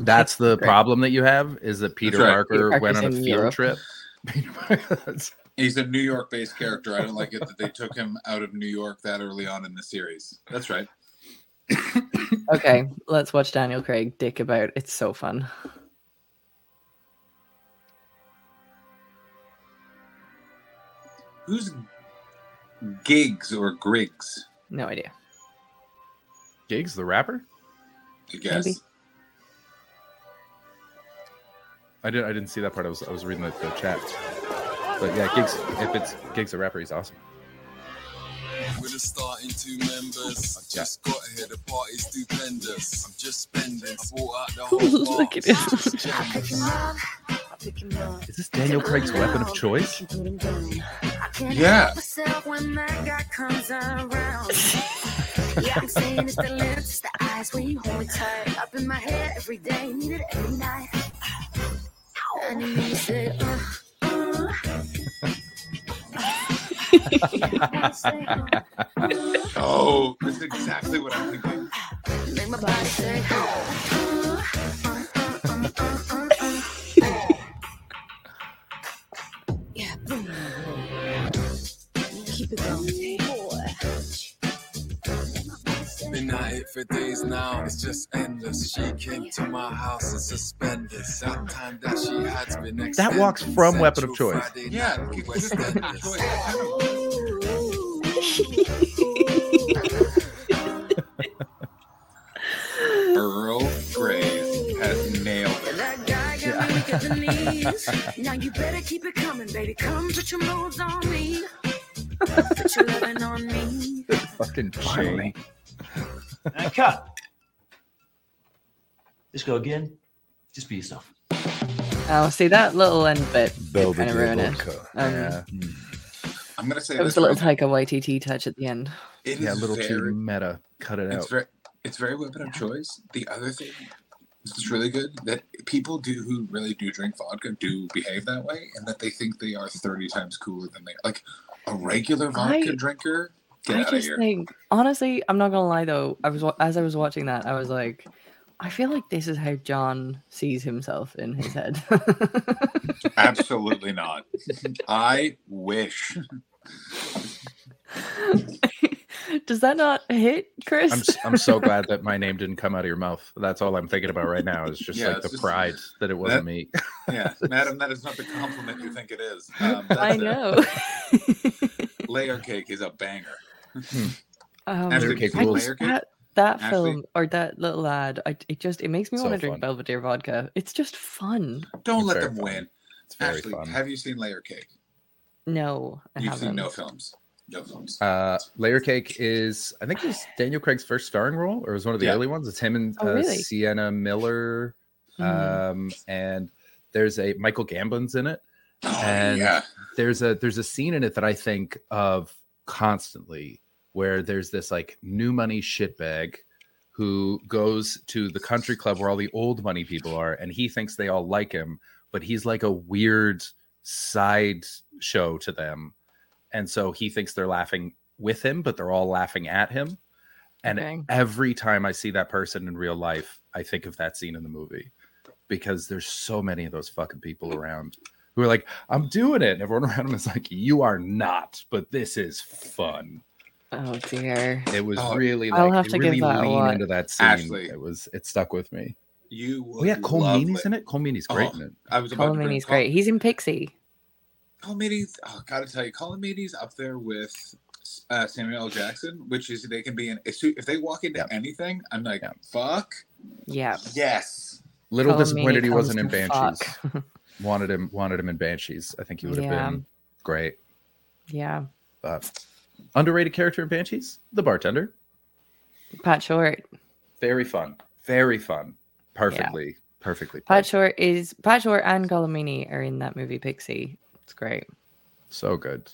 [SPEAKER 2] That's the
[SPEAKER 3] Great.
[SPEAKER 2] problem that you have is that Peter
[SPEAKER 4] right.
[SPEAKER 2] Parker
[SPEAKER 3] Peter
[SPEAKER 2] went on a field
[SPEAKER 3] Europe.
[SPEAKER 2] trip. Peter Parker-
[SPEAKER 4] He's a New York based character. I don't like it that they took him out of New York that early on in the series. That's right.
[SPEAKER 3] Okay, let's watch Daniel Craig dick about. It's so fun.
[SPEAKER 4] Who's Giggs or Griggs?
[SPEAKER 3] No idea.
[SPEAKER 2] Giggs, the rapper?
[SPEAKER 4] I guess.
[SPEAKER 3] Maybe.
[SPEAKER 2] I didn't. I didn't see that part. I was. I was reading the, the chat. But yeah, Giggs. If it's Giggs, the rapper, he's awesome.
[SPEAKER 7] With a starting two members, I just got here. The party's stupendous. I'm just spending. I bought out the whole
[SPEAKER 3] Look at
[SPEAKER 7] box.
[SPEAKER 3] it.
[SPEAKER 2] Is this Daniel Craig's weapon of choice?
[SPEAKER 4] Yeah.
[SPEAKER 8] Yeah, I'm saying it's the lips, the eyes when you hold me tight. Up in my head every day, need it every night. And you say, uh.
[SPEAKER 4] Oh, that's exactly what I'm thinking.
[SPEAKER 8] Make my body say, uh. Yeah. Keep it going,
[SPEAKER 7] Been at it for days now, it's just endless. She came to my house in suspenders. That time that she had been extended.
[SPEAKER 2] That walks from Weapon of Choice.
[SPEAKER 7] Friday
[SPEAKER 4] Yeah,
[SPEAKER 7] night
[SPEAKER 4] this
[SPEAKER 7] with
[SPEAKER 4] is Weapon of
[SPEAKER 7] Westenders.
[SPEAKER 4] Choice. I know. Earl Grey has nailed it.
[SPEAKER 8] That guy got me weak at the knees. Now you better keep it coming, baby. Come put your moves on me. Put your loving on me.
[SPEAKER 2] Fucking Shane.
[SPEAKER 1] And cut. Let's go again. Just be yourself.
[SPEAKER 3] Oh, see that little end bit
[SPEAKER 5] Belvedere
[SPEAKER 3] kind of ruined it. Um,
[SPEAKER 2] Yeah.
[SPEAKER 4] I'm gonna say
[SPEAKER 3] It was a little
[SPEAKER 4] right
[SPEAKER 3] Taika Waititi touch at the end.
[SPEAKER 4] It
[SPEAKER 2] Yeah, a
[SPEAKER 4] is
[SPEAKER 2] little too meta. Cut it
[SPEAKER 4] it's
[SPEAKER 2] out.
[SPEAKER 4] very, it's very weapon of choice. The other thing that's really good that people do who really do drink vodka do behave that way, and that they think they are thirty times cooler than they like. A regular vodka
[SPEAKER 3] I-
[SPEAKER 4] drinker, get
[SPEAKER 3] I
[SPEAKER 4] out of
[SPEAKER 3] just
[SPEAKER 4] here.
[SPEAKER 3] think, honestly, I'm not gonna lie though. I was as I was watching that, I was like, I feel like this is how John sees himself in his head.
[SPEAKER 4] Absolutely not. I wish.
[SPEAKER 3] Does that not hit, Chris?
[SPEAKER 2] I'm s- I'm so glad that my name didn't come out of your mouth. That's all I'm thinking about right now. Is just
[SPEAKER 4] Yeah,
[SPEAKER 2] like the
[SPEAKER 4] just-
[SPEAKER 2] pride that it wasn't me.
[SPEAKER 4] Yeah, madam, that is not the compliment you think it is. Um,
[SPEAKER 3] I
[SPEAKER 4] it.
[SPEAKER 3] know.
[SPEAKER 4] Layer cake is a banger.
[SPEAKER 3] Um,
[SPEAKER 4] Ashley,
[SPEAKER 2] cake rules.
[SPEAKER 3] that that
[SPEAKER 4] Ashley?
[SPEAKER 3] film or that little ad, I, it just it makes me
[SPEAKER 2] So
[SPEAKER 3] want to drink. Belvedere vodka. It's just fun.
[SPEAKER 4] Don't
[SPEAKER 2] It's
[SPEAKER 4] let them
[SPEAKER 2] fun.
[SPEAKER 4] win.
[SPEAKER 2] It's very
[SPEAKER 4] Ashley,
[SPEAKER 2] fun.
[SPEAKER 4] have you seen Layer Cake?
[SPEAKER 3] No, I
[SPEAKER 4] You've
[SPEAKER 3] haven't.
[SPEAKER 4] seen no films. No films.
[SPEAKER 2] Uh, Layer Cake is, I think, it's Daniel Craig's first starring role, or it was one of the
[SPEAKER 4] Yeah.
[SPEAKER 2] early ones. It's him and
[SPEAKER 3] Oh,
[SPEAKER 2] uh,
[SPEAKER 3] really?
[SPEAKER 2] Sienna Miller, um, and there's a Michael Gambon's in it.
[SPEAKER 4] Oh,
[SPEAKER 2] and-
[SPEAKER 4] yeah.
[SPEAKER 2] There's a there's a scene in it that I think of constantly, where there's this like new money shitbag who goes to the country club where all the old money people are, and he thinks they all like him, but he's like a weird side show to them. And so he thinks they're laughing with him but they're all laughing at him. And
[SPEAKER 3] Okay.
[SPEAKER 2] every time i see that person in real life i think of that scene in the movie because there's so many of those fucking people around who are like i'm doing it. And everyone around him is like you are not but this is fun
[SPEAKER 3] Oh dear.
[SPEAKER 2] it was
[SPEAKER 4] Oh,
[SPEAKER 2] really
[SPEAKER 3] I'll have
[SPEAKER 2] they
[SPEAKER 3] to give
[SPEAKER 2] really
[SPEAKER 3] that a
[SPEAKER 2] lean
[SPEAKER 3] watch.
[SPEAKER 2] into that scene
[SPEAKER 4] Ashley.
[SPEAKER 2] it was it stuck with me
[SPEAKER 4] You
[SPEAKER 2] oh
[SPEAKER 4] would
[SPEAKER 2] yeah cole
[SPEAKER 4] love
[SPEAKER 2] meany's in it Colm Meaney's great
[SPEAKER 4] Oh,
[SPEAKER 2] in it
[SPEAKER 4] I was about to
[SPEAKER 3] Colm
[SPEAKER 4] bring
[SPEAKER 3] Meaney's great. He's in Pixie.
[SPEAKER 4] Colm Meaney's, oh, gotta tell you, Colm Meaney's up there with uh, Samuel L. Jackson, which is they can be in if they walk into
[SPEAKER 2] Yeah.
[SPEAKER 4] anything, I'm like,
[SPEAKER 2] Yeah.
[SPEAKER 4] fuck
[SPEAKER 3] Yeah.
[SPEAKER 4] yes.
[SPEAKER 2] little
[SPEAKER 3] Colin
[SPEAKER 2] disappointed
[SPEAKER 3] Meaney
[SPEAKER 2] he wasn't in banshees wanted him wanted him in banshees i think he would have
[SPEAKER 3] Yeah.
[SPEAKER 2] been great
[SPEAKER 3] yeah.
[SPEAKER 2] but underrated character in banshees the bartender
[SPEAKER 3] Pat Shortt.
[SPEAKER 2] very fun very fun perfectly perfectly
[SPEAKER 3] Pat
[SPEAKER 2] played.
[SPEAKER 3] Shortt is Pat Shortt and Colm are in that movie Pixie. It's great.
[SPEAKER 2] so good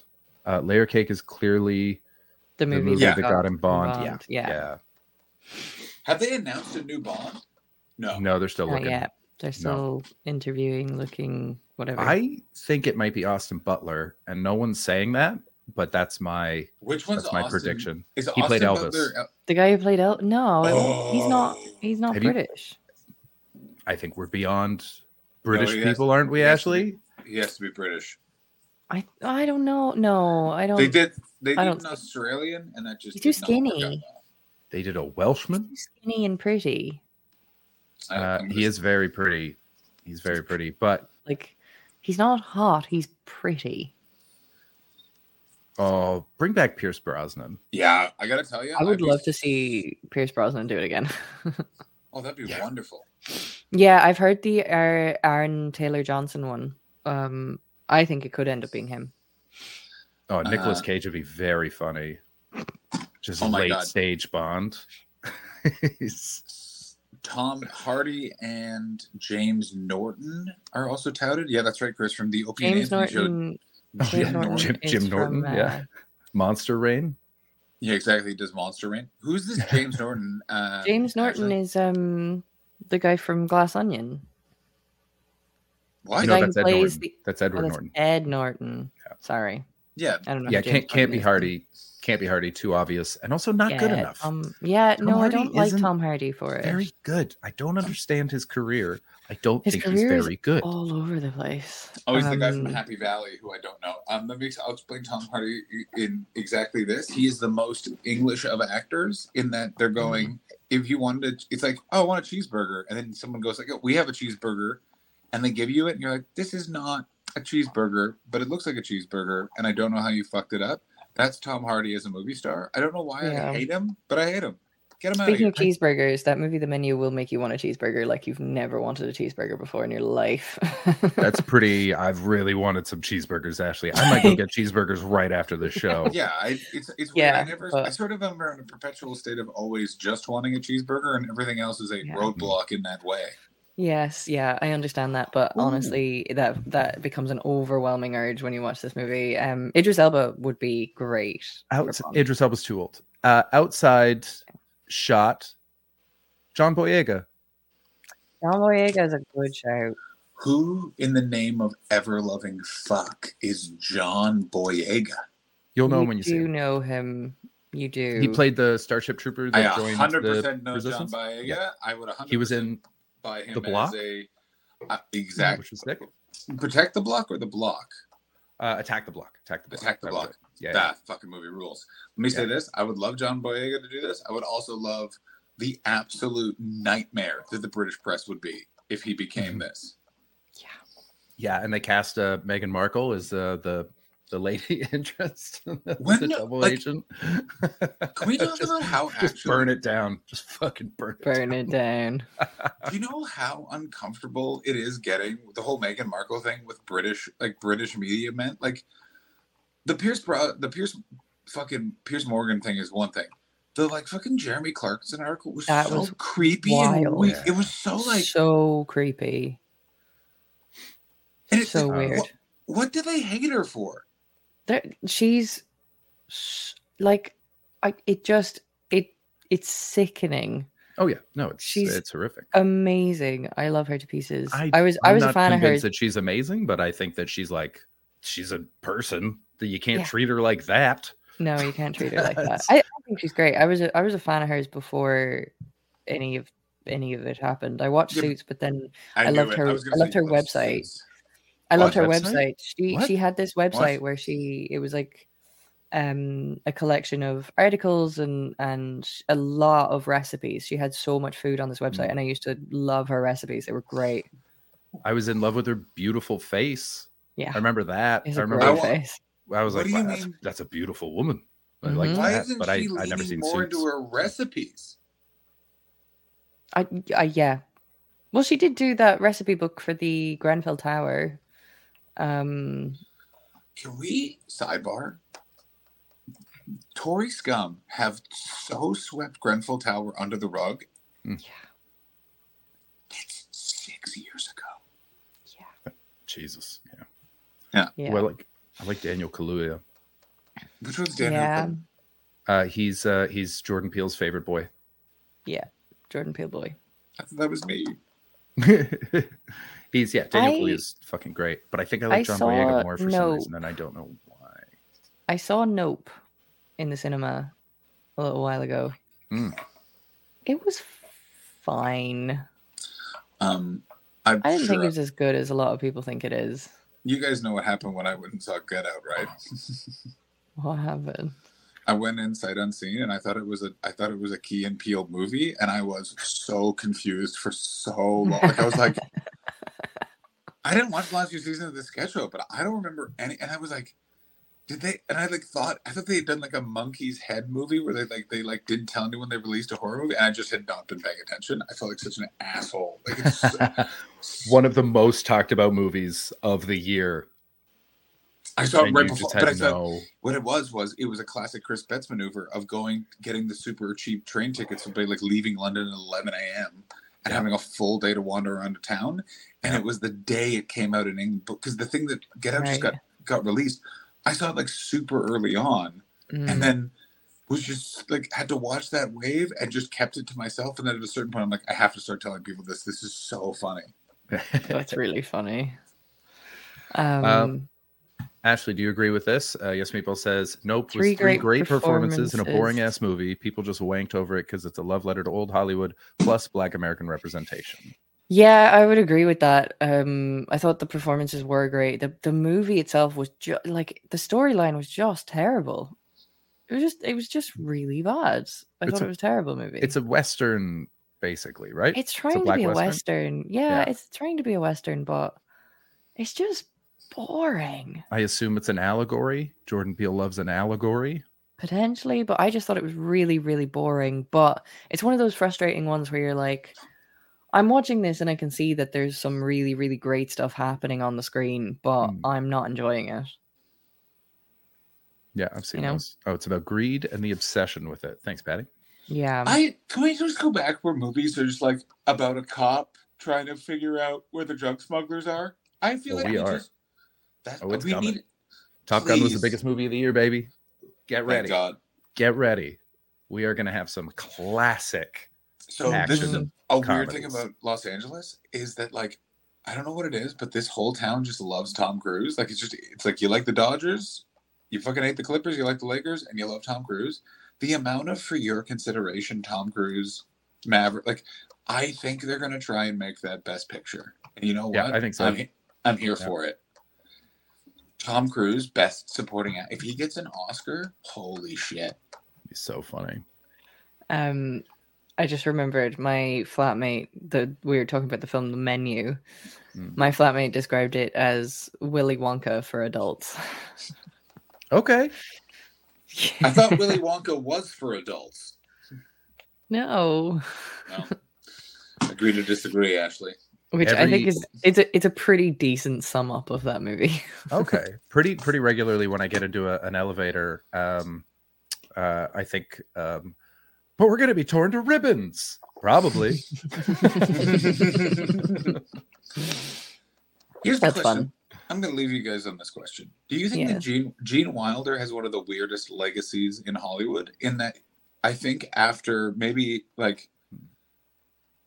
[SPEAKER 2] uh layer cake is clearly
[SPEAKER 3] The
[SPEAKER 2] the
[SPEAKER 3] movie,
[SPEAKER 2] movie
[SPEAKER 4] Yeah.
[SPEAKER 2] that got him bond,
[SPEAKER 3] Bond,
[SPEAKER 2] Yeah.
[SPEAKER 3] yeah.
[SPEAKER 2] yeah
[SPEAKER 4] Have they announced a new Bond? No.
[SPEAKER 2] no they're still
[SPEAKER 3] Not
[SPEAKER 2] looking
[SPEAKER 3] yet. They're still interviewing, looking, whatever.
[SPEAKER 2] i think it might be austin butler and no one's saying that but that's my
[SPEAKER 4] Which one's
[SPEAKER 2] that's my
[SPEAKER 4] Austin?
[SPEAKER 2] prediction
[SPEAKER 4] Is
[SPEAKER 2] He played Elvis.
[SPEAKER 4] Butler-
[SPEAKER 3] the guy who played El. No, he's not.
[SPEAKER 4] Oh.
[SPEAKER 3] He's not
[SPEAKER 2] Have you-
[SPEAKER 3] British.
[SPEAKER 2] I think we're beyond British
[SPEAKER 4] he has-
[SPEAKER 2] people, aren't we,
[SPEAKER 4] he has be-
[SPEAKER 2] Ashley?
[SPEAKER 4] He has to be British.
[SPEAKER 3] I I don't know. No, I don't.
[SPEAKER 4] They did. They
[SPEAKER 3] I
[SPEAKER 4] did
[SPEAKER 3] don't
[SPEAKER 4] an Australian, and that just
[SPEAKER 3] He's too
[SPEAKER 4] did not work
[SPEAKER 3] skinny.
[SPEAKER 2] They did a Welshman.
[SPEAKER 3] He's skinny and pretty.
[SPEAKER 2] Uh,
[SPEAKER 4] I'm
[SPEAKER 2] he is very pretty. He's very pretty, but
[SPEAKER 3] Like, he's not hot. He's pretty.
[SPEAKER 2] Oh, bring back Pierce Brosnan.
[SPEAKER 4] Yeah, I gotta tell you,
[SPEAKER 3] I would
[SPEAKER 4] I'd be-
[SPEAKER 3] love to see Pierce Brosnan do it again.
[SPEAKER 4] Oh, that'd be
[SPEAKER 2] Yeah.
[SPEAKER 4] wonderful.
[SPEAKER 3] yeah, I've heard the Ar- Aaron Taylor Johnson one. Um, I think it could end up being him.
[SPEAKER 2] Oh, Nicholas
[SPEAKER 4] Uh,
[SPEAKER 2] Cage would be very funny. Just
[SPEAKER 4] Oh
[SPEAKER 2] late
[SPEAKER 4] God.
[SPEAKER 2] stage Bond.
[SPEAKER 4] Tom Hardy and James Norton are also touted. Yeah, that's right, Chris, from the Opie
[SPEAKER 3] James
[SPEAKER 4] Anthony show.
[SPEAKER 3] Norton.
[SPEAKER 2] Oh,
[SPEAKER 3] James
[SPEAKER 2] yeah,
[SPEAKER 3] Norton
[SPEAKER 2] Jim,
[SPEAKER 3] is
[SPEAKER 2] Jim
[SPEAKER 3] from,
[SPEAKER 2] Norton, yeah.
[SPEAKER 3] uh,
[SPEAKER 2] Monster Rain.
[SPEAKER 4] Yeah, exactly. Does Monster Rain. Who's this James Norton? Uh,
[SPEAKER 3] James Norton
[SPEAKER 4] Ashley?
[SPEAKER 3] is um the guy from Glass Onion.
[SPEAKER 4] What?
[SPEAKER 2] You
[SPEAKER 3] The
[SPEAKER 2] know,
[SPEAKER 3] guy who
[SPEAKER 2] that's Ed
[SPEAKER 3] plays
[SPEAKER 2] Norton.
[SPEAKER 3] the-
[SPEAKER 2] That's
[SPEAKER 3] Oh,
[SPEAKER 2] Edward
[SPEAKER 3] that's
[SPEAKER 2] Norton.
[SPEAKER 3] Ed Norton. Sorry,
[SPEAKER 4] Yeah,
[SPEAKER 3] I don't know.
[SPEAKER 2] Yeah, can't can't be Hardy. Can't be Hardy. Too obvious, and also not good enough.
[SPEAKER 3] Um, yeah,
[SPEAKER 2] Tom
[SPEAKER 3] no,
[SPEAKER 2] Hardy
[SPEAKER 3] I don't like Tom Hardy for it.
[SPEAKER 2] very good. I don't understand his career. I don't
[SPEAKER 3] His
[SPEAKER 2] think he's very good.
[SPEAKER 3] all over the place.
[SPEAKER 4] Oh, he's the guy from
[SPEAKER 3] Um,
[SPEAKER 4] Happy Valley who I don't know. Um, let me. I'll explain Tom Hardy in exactly this. He is the most English of actors in that they're going. If you wanted, to, it's like, oh, I want a cheeseburger, and then someone goes like, oh, we have a cheeseburger, and they give you it, and you're like, this is not a cheeseburger, but it looks like a cheeseburger, and I don't know how you fucked it up. That's Tom Hardy as a movie star. I don't know why
[SPEAKER 3] Yeah.
[SPEAKER 4] I hate him, but I hate him. Get him out of
[SPEAKER 3] Speaking of cheeseburgers, that movie The Menu will make you want a cheeseburger like you've never wanted a cheeseburger before in your life.
[SPEAKER 2] That's pretty. I've really wanted some cheeseburgers, Ashley. I might go get cheeseburgers right after the show.
[SPEAKER 4] Yeah, I, it's it's weird.
[SPEAKER 3] Yeah,
[SPEAKER 4] I never, I sort of am in a perpetual state of always just wanting a cheeseburger, and everything else is a
[SPEAKER 3] Yeah.
[SPEAKER 4] roadblock in that way.
[SPEAKER 3] yes, yeah, I understand that, but honestly, that that becomes an overwhelming urge when you watch this movie. Um, Idris Elba would be great. for
[SPEAKER 2] Outs- Idris Elba's too old. Uh, outside shot, John Boyega.
[SPEAKER 3] John Boyega is a good shout.
[SPEAKER 4] Who, in the name of ever loving fuck, is John Boyega?
[SPEAKER 2] You'll know
[SPEAKER 3] you
[SPEAKER 2] him when you
[SPEAKER 3] do
[SPEAKER 2] see him.
[SPEAKER 3] know him. You do.
[SPEAKER 2] He played the Starship Trooper
[SPEAKER 4] I
[SPEAKER 2] that joined
[SPEAKER 4] 100%
[SPEAKER 2] the
[SPEAKER 4] know
[SPEAKER 2] Resistance.
[SPEAKER 4] John Boyega.
[SPEAKER 2] Yeah.
[SPEAKER 4] I would 100%
[SPEAKER 2] He was in
[SPEAKER 4] buy him
[SPEAKER 2] The Block?
[SPEAKER 4] as a uh, exact
[SPEAKER 2] which was sick.
[SPEAKER 4] protect the block or the block.
[SPEAKER 2] Uh, Attack the Block. Attack the Block.
[SPEAKER 4] Attack the Block.
[SPEAKER 2] It. Yeah.
[SPEAKER 4] that fucking movie rules. Let me say this: I would love John Boyega to do this. I would also love the absolute nightmare that the British press would be if he became
[SPEAKER 2] Mhm.
[SPEAKER 4] this.
[SPEAKER 2] Yeah, yeah, and they cast uh, Meghan Markle as uh, the the lady interest, the
[SPEAKER 4] When-
[SPEAKER 2] double
[SPEAKER 4] like,
[SPEAKER 2] agent.
[SPEAKER 4] Can we talk
[SPEAKER 2] Just-
[SPEAKER 4] about how
[SPEAKER 2] Just
[SPEAKER 4] actually,
[SPEAKER 2] burn it down. Just fucking burn it.
[SPEAKER 3] Burn it down.
[SPEAKER 4] Do you know how uncomfortable it is getting the whole Meghan Markle thing with British like British media meant? Like the Pierce Bro- the Pierce fucking Piers Morgan thing is one thing. The like fucking Jeremy Clarkson article was
[SPEAKER 3] That
[SPEAKER 4] so
[SPEAKER 3] was
[SPEAKER 4] creepy and
[SPEAKER 3] wild.
[SPEAKER 4] weak. It was so like
[SPEAKER 3] so creepy.
[SPEAKER 4] and it's
[SPEAKER 3] So
[SPEAKER 4] like,
[SPEAKER 3] weird.
[SPEAKER 4] What, what did they hate her for?
[SPEAKER 3] There, she's like, I. It just it it's sickening.
[SPEAKER 2] Oh yeah, no, it's
[SPEAKER 3] She's-
[SPEAKER 2] it's horrific.
[SPEAKER 3] amazing. I love her to pieces. I, was
[SPEAKER 2] I'm
[SPEAKER 3] I was a
[SPEAKER 2] not
[SPEAKER 3] fan of
[SPEAKER 2] convinced
[SPEAKER 3] hers.
[SPEAKER 2] that she's amazing, but I think that she's like she's a person that you can't
[SPEAKER 3] Yeah.
[SPEAKER 2] treat her like that.
[SPEAKER 3] No, you can't treat her like that. I, I think she's great. I was a, I was a fan of hers before any of any of it happened. I watched
[SPEAKER 4] Yeah,
[SPEAKER 3] Suits, but then
[SPEAKER 4] I,
[SPEAKER 3] I loved
[SPEAKER 4] it.
[SPEAKER 3] her-
[SPEAKER 4] was gonna
[SPEAKER 3] I loved her
[SPEAKER 4] "Oh,
[SPEAKER 3] website."
[SPEAKER 4] Suits."
[SPEAKER 3] I loved her website.
[SPEAKER 2] website?
[SPEAKER 3] She
[SPEAKER 2] What?
[SPEAKER 3] she had this website where she it was like um a collection of articles and and a lot of recipes. She had so much food on this website,
[SPEAKER 2] Mm.
[SPEAKER 3] and I used to love her recipes. They were great.
[SPEAKER 2] I was in love with her beautiful face.
[SPEAKER 3] Yeah,
[SPEAKER 2] I remember that.
[SPEAKER 3] it's
[SPEAKER 2] I
[SPEAKER 3] a
[SPEAKER 2] remember.
[SPEAKER 3] great
[SPEAKER 4] I wa-
[SPEAKER 3] face.
[SPEAKER 2] I was
[SPEAKER 4] What
[SPEAKER 2] like, wow, that's, that's a beautiful woman. I like.
[SPEAKER 4] Why
[SPEAKER 2] that,
[SPEAKER 4] isn't
[SPEAKER 2] but I
[SPEAKER 4] she
[SPEAKER 2] I never
[SPEAKER 4] leaning
[SPEAKER 2] seen
[SPEAKER 4] more
[SPEAKER 2] Suits.
[SPEAKER 4] into her recipes?
[SPEAKER 3] I, I yeah. Well, she did do that recipe book for the Grenfell Tower. Um,
[SPEAKER 4] Can we sidebar? Tory scum have so swept Grenfell Tower under the rug.
[SPEAKER 2] Mm.
[SPEAKER 3] Yeah.
[SPEAKER 4] That's six years ago.
[SPEAKER 3] yeah,
[SPEAKER 2] Jesus, yeah.
[SPEAKER 3] yeah,
[SPEAKER 2] Well, like I like Daniel Kaluuya.
[SPEAKER 4] Which one's Daniel?
[SPEAKER 3] yeah,
[SPEAKER 2] Uh, he's uh, he's Jordan Peele's favorite boy.
[SPEAKER 3] yeah. Jordan Peele boy.
[SPEAKER 4] I thought that was me.
[SPEAKER 2] he's yeah, Daniel
[SPEAKER 3] I-
[SPEAKER 2] Kaluuya is fucking great. But I think I like
[SPEAKER 3] I
[SPEAKER 2] John
[SPEAKER 3] saw
[SPEAKER 2] Boyega more for some reason, and I don't know why.
[SPEAKER 3] I saw Nope in the cinema a little while ago.
[SPEAKER 2] Mm.
[SPEAKER 3] It was fine.
[SPEAKER 4] Um, I'm
[SPEAKER 3] I didn't
[SPEAKER 4] sure
[SPEAKER 3] think it was as good as a lot of people think it is.
[SPEAKER 4] You guys know what happened when I went and saw Get Out, right?
[SPEAKER 3] What happened?
[SPEAKER 4] I went in sight unseen, and I thought it was a I thought it was a Key and Peele movie, and I was so confused for so long. Like I was like, I didn't watch the last few seasons of the sketch show, but I don't remember any. And I was like, did they? And I like thought I thought they had done like a monkey's head movie where they like they like didn't tell anyone they released a horror movie, and I just had not been paying attention. I felt like such an asshole. Like it's so-
[SPEAKER 2] One of the most talked about movies of the year.
[SPEAKER 4] I saw it right before, but I
[SPEAKER 2] had
[SPEAKER 4] saw
[SPEAKER 2] no.
[SPEAKER 4] what it was was it was a classic Chris Betts maneuver of going getting the super cheap train tickets by like leaving London at 11 a.m. and having a full day to wander around town. And it was the day it came out in England because the thing that Get Out just got got released. I saw it like super early on,
[SPEAKER 3] Mm.
[SPEAKER 4] and then was just like had to watch that wave and just kept it to myself. And then at a certain point, I'm like, I have to start telling people this. This is so funny.
[SPEAKER 3] That's really funny. Um,
[SPEAKER 2] Um, Ashley, do you agree with this? Uh, yes, Meatball says, nope,
[SPEAKER 3] Three
[SPEAKER 2] was three
[SPEAKER 3] great
[SPEAKER 2] great performances in a boring ass movie. People just wanked over it because it's a love letter to old Hollywood plus black American representation.
[SPEAKER 3] Yeah, I would agree with that. Um, I thought the performances were great. The the movie itself was just like the storyline was just terrible. It was just it was just really bad. I
[SPEAKER 2] It's
[SPEAKER 3] thought
[SPEAKER 2] a-
[SPEAKER 3] it was a terrible movie.
[SPEAKER 2] It's a Western, basically, right?
[SPEAKER 3] It's trying to be a
[SPEAKER 2] Western?
[SPEAKER 3] western. Yeah,
[SPEAKER 2] Yeah.
[SPEAKER 3] it's trying to be a western, but it's just boring
[SPEAKER 2] I assume it's an allegory. Jordan Peele loves an allegory.
[SPEAKER 3] potentially. But I just thought it was really, really boring. But it's one of those frustrating ones where you're like, I'm watching this and I can see that there's some really, really great stuff happening on the screen, but
[SPEAKER 2] Mm.
[SPEAKER 3] I'm not enjoying it.
[SPEAKER 2] Yeah, I've seen
[SPEAKER 3] know?
[SPEAKER 2] those. Oh, it's about greed and the obsession with it. Thanks, Patty.
[SPEAKER 3] Yeah.
[SPEAKER 4] I can we just go back where movies are just like about a cop trying to figure out where the drug smugglers are? I feel
[SPEAKER 2] Oh,
[SPEAKER 4] like
[SPEAKER 2] we
[SPEAKER 4] we
[SPEAKER 2] are.
[SPEAKER 4] just that's
[SPEAKER 2] Oh, it's
[SPEAKER 4] we
[SPEAKER 2] coming.
[SPEAKER 4] need
[SPEAKER 2] Top Gun was the biggest movie of the year, baby. Get
[SPEAKER 4] thank
[SPEAKER 2] ready.
[SPEAKER 4] God.
[SPEAKER 2] Get ready. We are going to have some classic.
[SPEAKER 4] So this is a,
[SPEAKER 2] Action
[SPEAKER 4] a weird thing about Los Angeles is that like I don't know what it is, but this whole town just loves Tom Cruise. Like it's just it's like you like the Dodgers, you fucking hate the Clippers, you like the Lakers, and you love Tom Cruise. The amount of for your consideration Tom Cruise Maverick like I think they're gonna try and make that best picture. And you know what?
[SPEAKER 2] Yeah, I think so.
[SPEAKER 4] I'm, I'm here
[SPEAKER 2] Yeah.
[SPEAKER 4] for it. Tom Cruise, best supporting act. If he gets an Oscar, holy shit.
[SPEAKER 2] He's so funny.
[SPEAKER 3] Um, I just remembered my flatmate. The we were talking about the film The Menu.
[SPEAKER 2] Mm.
[SPEAKER 3] My flatmate described it as Willy Wonka for adults.
[SPEAKER 2] Okay.
[SPEAKER 4] I thought Willy Wonka was for adults.
[SPEAKER 3] no,
[SPEAKER 4] No. Agree to disagree, Ashley.
[SPEAKER 3] which I think is it's a it's a pretty decent sum up of that movie.
[SPEAKER 2] Okay. pretty pretty regularly when I get into a, an elevator, um, uh, I think, um, but we're going to be torn to ribbons. Probably.
[SPEAKER 4] Here's the
[SPEAKER 3] That's
[SPEAKER 4] question.
[SPEAKER 3] fun.
[SPEAKER 4] I'm going to leave you guys on this question. Do you think
[SPEAKER 3] Yeah.
[SPEAKER 4] that Gene Gene Wilder has one of the weirdest legacies in Hollywood? In that, I think after maybe like,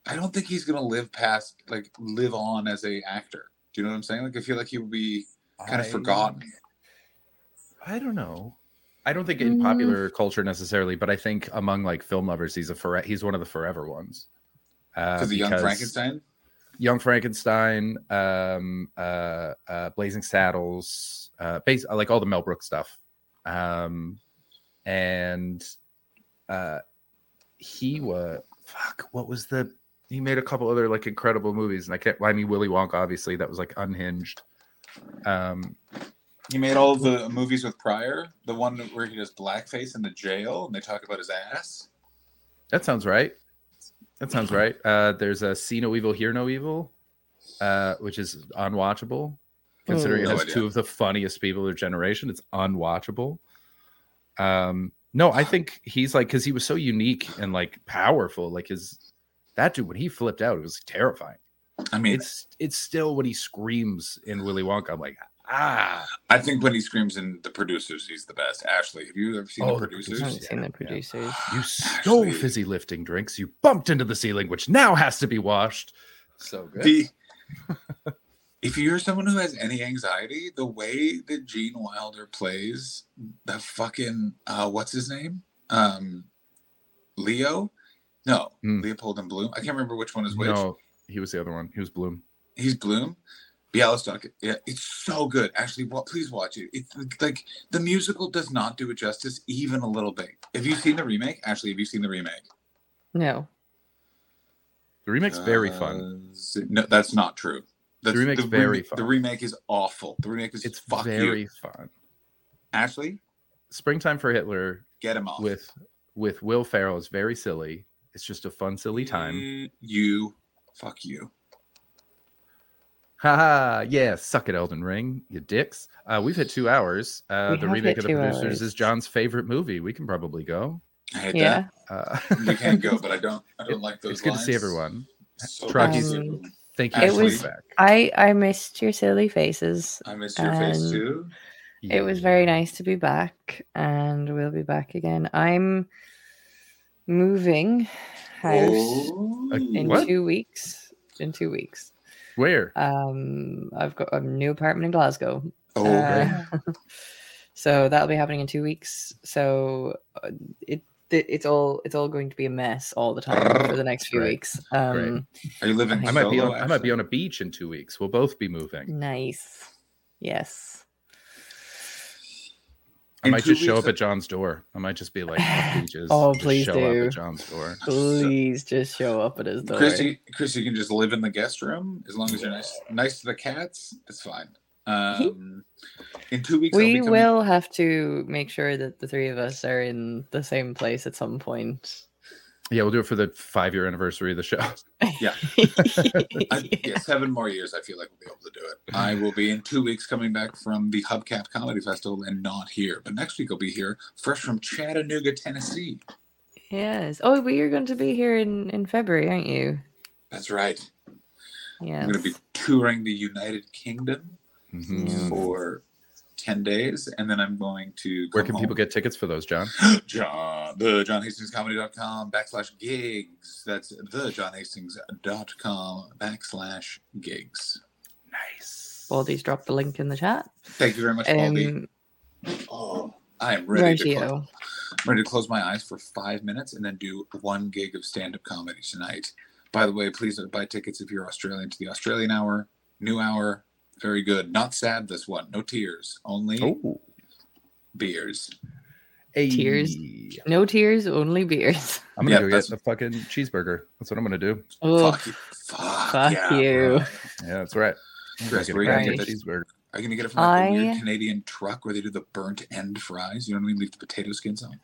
[SPEAKER 4] I don't think he's going to live past like live on as a actor. Do you know what I'm saying? Like, I feel like he would be kind of forgotten.
[SPEAKER 2] I don't know. I don't think
[SPEAKER 3] Mm.
[SPEAKER 2] in popular culture necessarily, but I think among like film lovers, he's a forever. He's one of the forever ones. Uh,
[SPEAKER 4] Because Young Frankenstein.
[SPEAKER 2] Young Frankenstein, um, uh, uh, Blazing Saddles, uh, base like all the Mel Brooks stuff, um, and uh, he was fuck. What was the? He made a couple other like incredible movies, and I can't. I mean, Willy Wonka, obviously, that was like unhinged. Um,
[SPEAKER 4] He made all the movies with Pryor. The one where he does blackface in the jail and they talk about his ass.
[SPEAKER 2] That sounds right. That sounds right. Uh, there's a See No Evil, Hear No Evil, uh, which is unwatchable. Considering
[SPEAKER 4] Ooh.
[SPEAKER 2] it has
[SPEAKER 4] idea.
[SPEAKER 2] two of the funniest people of their generation, it's unwatchable. Um, no, I think he's like because he was so unique and like powerful. Like his that dude when he flipped out, it was terrifying.
[SPEAKER 4] I mean,
[SPEAKER 2] It's it's still when he screams in Willy Wonka. I'm like, ah,
[SPEAKER 4] I think when he screams in The Producers, he's the best. Ashley, have you ever seen
[SPEAKER 2] Oh,
[SPEAKER 4] The
[SPEAKER 2] The
[SPEAKER 3] I
[SPEAKER 4] Producers?
[SPEAKER 3] haven't
[SPEAKER 2] Yeah,
[SPEAKER 3] seen the
[SPEAKER 2] yeah.
[SPEAKER 3] producers.
[SPEAKER 2] you stole
[SPEAKER 4] Ashley.
[SPEAKER 2] fizzy lifting drinks. You bumped into the ceiling, which now has to be washed. So good.
[SPEAKER 4] The if you're someone who has any anxiety, the way that Gene Wilder plays the fucking uh, what's his name? Um, Leo? No,
[SPEAKER 2] Hmm.
[SPEAKER 4] Leopold and Bloom. I can't remember which one is which.
[SPEAKER 2] No, He was the other one. He was Bloom.
[SPEAKER 4] He's Bloom. Bialystok. Yeah, it's so good. Actually, well, please watch it. It's like the musical does not do it justice even a little bit. Have you seen the remake? Actually, have you seen the remake?
[SPEAKER 3] No.
[SPEAKER 2] The remake's very fun.
[SPEAKER 4] Does No, that's not true. That's,
[SPEAKER 2] remake's very
[SPEAKER 4] remake-
[SPEAKER 2] fun.
[SPEAKER 4] The remake is awful. The remake is
[SPEAKER 2] It's
[SPEAKER 4] fuck
[SPEAKER 2] very
[SPEAKER 4] you.
[SPEAKER 2] fun.
[SPEAKER 4] Ashley,
[SPEAKER 2] Springtime for Hitler
[SPEAKER 4] get him off.
[SPEAKER 2] with with Will Ferrell is very silly. It's just a fun, silly time.
[SPEAKER 4] You, fuck you.
[SPEAKER 2] Haha, yeah, suck it, Elden Ring, you dicks. Uh, we've hit two hours. Uh,
[SPEAKER 3] We
[SPEAKER 2] the
[SPEAKER 3] have
[SPEAKER 2] remake
[SPEAKER 3] hit
[SPEAKER 2] of the producers
[SPEAKER 3] hours.
[SPEAKER 2] is John's favorite movie. We can probably go.
[SPEAKER 4] I hate
[SPEAKER 3] Yeah.
[SPEAKER 2] Uh,
[SPEAKER 4] that. You can't go, but I don't. I don't like those.
[SPEAKER 2] it's good to see
[SPEAKER 4] lines.
[SPEAKER 2] everyone.
[SPEAKER 4] So
[SPEAKER 2] Trucky's-
[SPEAKER 4] good to see
[SPEAKER 3] Um,
[SPEAKER 4] everyone.
[SPEAKER 2] Thank you
[SPEAKER 4] It
[SPEAKER 2] for
[SPEAKER 4] was-
[SPEAKER 2] back.
[SPEAKER 3] I I missed your silly faces.
[SPEAKER 4] I missed your face too.
[SPEAKER 3] It was very nice to be back, and we'll be back again. I'm moving house
[SPEAKER 4] Oh,
[SPEAKER 3] in
[SPEAKER 2] What?
[SPEAKER 3] two weeks. In two weeks.
[SPEAKER 2] Where?
[SPEAKER 3] Um, I've got a new apartment in Glasgow.
[SPEAKER 4] oh,
[SPEAKER 3] Uh, so that'll be happening in two weeks. So uh, it it- it's all it's all going to be a mess all the time for the next few
[SPEAKER 2] Great.
[SPEAKER 3] weeks. Um,
[SPEAKER 4] are you living?
[SPEAKER 2] I might be on.
[SPEAKER 4] solo,
[SPEAKER 2] I might be on a beach in two weeks. We'll both be moving.
[SPEAKER 3] nice. Yes.
[SPEAKER 2] I might just show
[SPEAKER 4] weeks,
[SPEAKER 2] up at John's door. I might just be like, "Fuck beaches.
[SPEAKER 3] Oh,
[SPEAKER 2] just
[SPEAKER 3] please
[SPEAKER 2] show
[SPEAKER 3] do.
[SPEAKER 2] up at John's door.
[SPEAKER 3] Please just show up at his door.
[SPEAKER 4] Chris, you, Chris, you can just live in the guest room as long as you're nice, nice to the cats. It's fine. Um, in two weeks,
[SPEAKER 3] we
[SPEAKER 4] coming-
[SPEAKER 3] will have to make sure that the three of us are in the same place at some point.
[SPEAKER 2] Yeah, we'll do it for the five year anniversary of the show.
[SPEAKER 4] Yeah. I, yeah, seven more years. I feel like we'll be able to do it. I will be in two weeks coming back from the Hubcap Comedy Festival and not here, but next week I'll be here, fresh from Chattanooga, Tennessee.
[SPEAKER 3] yes. Oh, but you're going to be here in in February, aren't you?
[SPEAKER 4] That's right.
[SPEAKER 3] Yeah.
[SPEAKER 4] I'm going to be touring the United Kingdom
[SPEAKER 2] Mhm.
[SPEAKER 4] for ten days, and then I'm going to.
[SPEAKER 2] Where
[SPEAKER 4] come
[SPEAKER 2] can people get tickets for those, John?
[SPEAKER 4] John the johnhastingscomedy.com backslash gigs. That's the johnhastings.com backslash gigs.
[SPEAKER 2] Nice.
[SPEAKER 3] Baldy's dropped the link in the chat.
[SPEAKER 4] Thank you very much, Baldy.
[SPEAKER 3] Um,
[SPEAKER 4] Oh, I am ready to, close,
[SPEAKER 3] rightio.
[SPEAKER 4] ready to close my eyes for five minutes and then do one gig of stand-up comedy tonight. By the way, please buy tickets if you're Australian to the Australian Hour, new hour. Very good. Not sad this one. No tears. Only
[SPEAKER 2] Oh,
[SPEAKER 4] beers.
[SPEAKER 2] hey.
[SPEAKER 3] Tears? No tears, only beers.
[SPEAKER 2] I'm gonna
[SPEAKER 4] Yeah,
[SPEAKER 2] go
[SPEAKER 4] that's-
[SPEAKER 2] get a fucking cheeseburger. That's what I'm gonna do.
[SPEAKER 3] Oh,
[SPEAKER 4] Fuck you. Fuck,
[SPEAKER 3] fuck
[SPEAKER 4] yeah,
[SPEAKER 3] you.
[SPEAKER 4] bro.
[SPEAKER 2] Yeah, that's right. I'm gonna
[SPEAKER 4] Chris,
[SPEAKER 2] get
[SPEAKER 4] where
[SPEAKER 2] a
[SPEAKER 4] you gonna get this?
[SPEAKER 2] cheeseburger.
[SPEAKER 4] Are you gonna get it from like a weird Canadian truck where they do the burnt end fries? You know what I mean? Leave the potato skins on.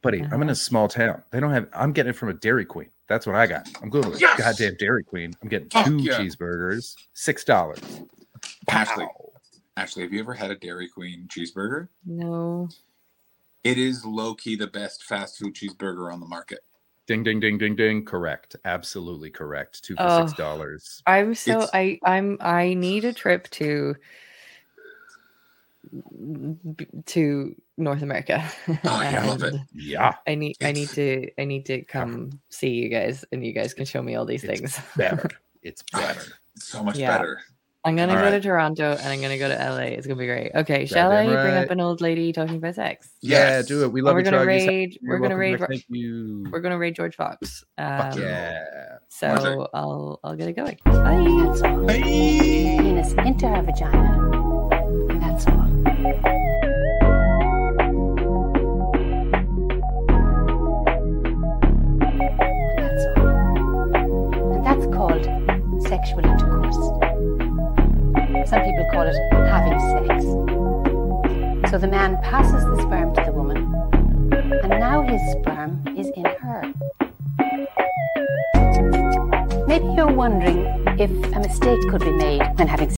[SPEAKER 2] Buddy, I'm in a uh-huh. small town. They don't have. I'm getting it from a Dairy Queen. That's what I got. I'm going to a
[SPEAKER 4] Yes!
[SPEAKER 2] goddamn Dairy Queen. I'm getting
[SPEAKER 4] Fuck
[SPEAKER 2] two
[SPEAKER 4] yeah.
[SPEAKER 2] cheeseburgers, six dollars.
[SPEAKER 4] Ashley, Ashley, have you ever had a Dairy Queen cheeseburger?
[SPEAKER 3] No.
[SPEAKER 4] It is low key the best fast food cheeseburger on the market.
[SPEAKER 2] Ding, ding, ding, ding, ding. Correct. Absolutely correct. Two for
[SPEAKER 3] Oh.
[SPEAKER 2] six dollars.
[SPEAKER 3] I'm so
[SPEAKER 4] It's-
[SPEAKER 3] I I'm I need a trip to to North America.
[SPEAKER 4] Oh, yeah, I love it.
[SPEAKER 2] Yeah,
[SPEAKER 3] I need I need to I need to come see you guys and you guys can show me all these
[SPEAKER 2] It's
[SPEAKER 3] things.
[SPEAKER 2] better. It's better.
[SPEAKER 4] It's so much
[SPEAKER 3] Yeah.
[SPEAKER 4] better.
[SPEAKER 3] I'm gonna
[SPEAKER 2] All
[SPEAKER 3] go to. Toronto and I'm gonna go to LA. It's gonna be great. Okay, shall I
[SPEAKER 2] Goddamn
[SPEAKER 3] bring up an old lady talking about sex?
[SPEAKER 2] Yeah,
[SPEAKER 4] Yes.
[SPEAKER 2] do it. We
[SPEAKER 3] And
[SPEAKER 2] love
[SPEAKER 3] we're gonna
[SPEAKER 2] other.
[SPEAKER 3] raid.
[SPEAKER 2] You're
[SPEAKER 3] We're gonna raid.
[SPEAKER 2] back. Thank you.
[SPEAKER 3] We're gonna raid George Fox. Um,
[SPEAKER 2] Yeah.
[SPEAKER 3] So I'll I'll get it going. Bye.
[SPEAKER 8] That's all. Penis into her vagina. And that's all. That's all. And that's called sexual intercourse. Some people call it having sex. So the man passes the sperm to the woman, and now his sperm is in her. Maybe you're wondering if a mistake could be made when having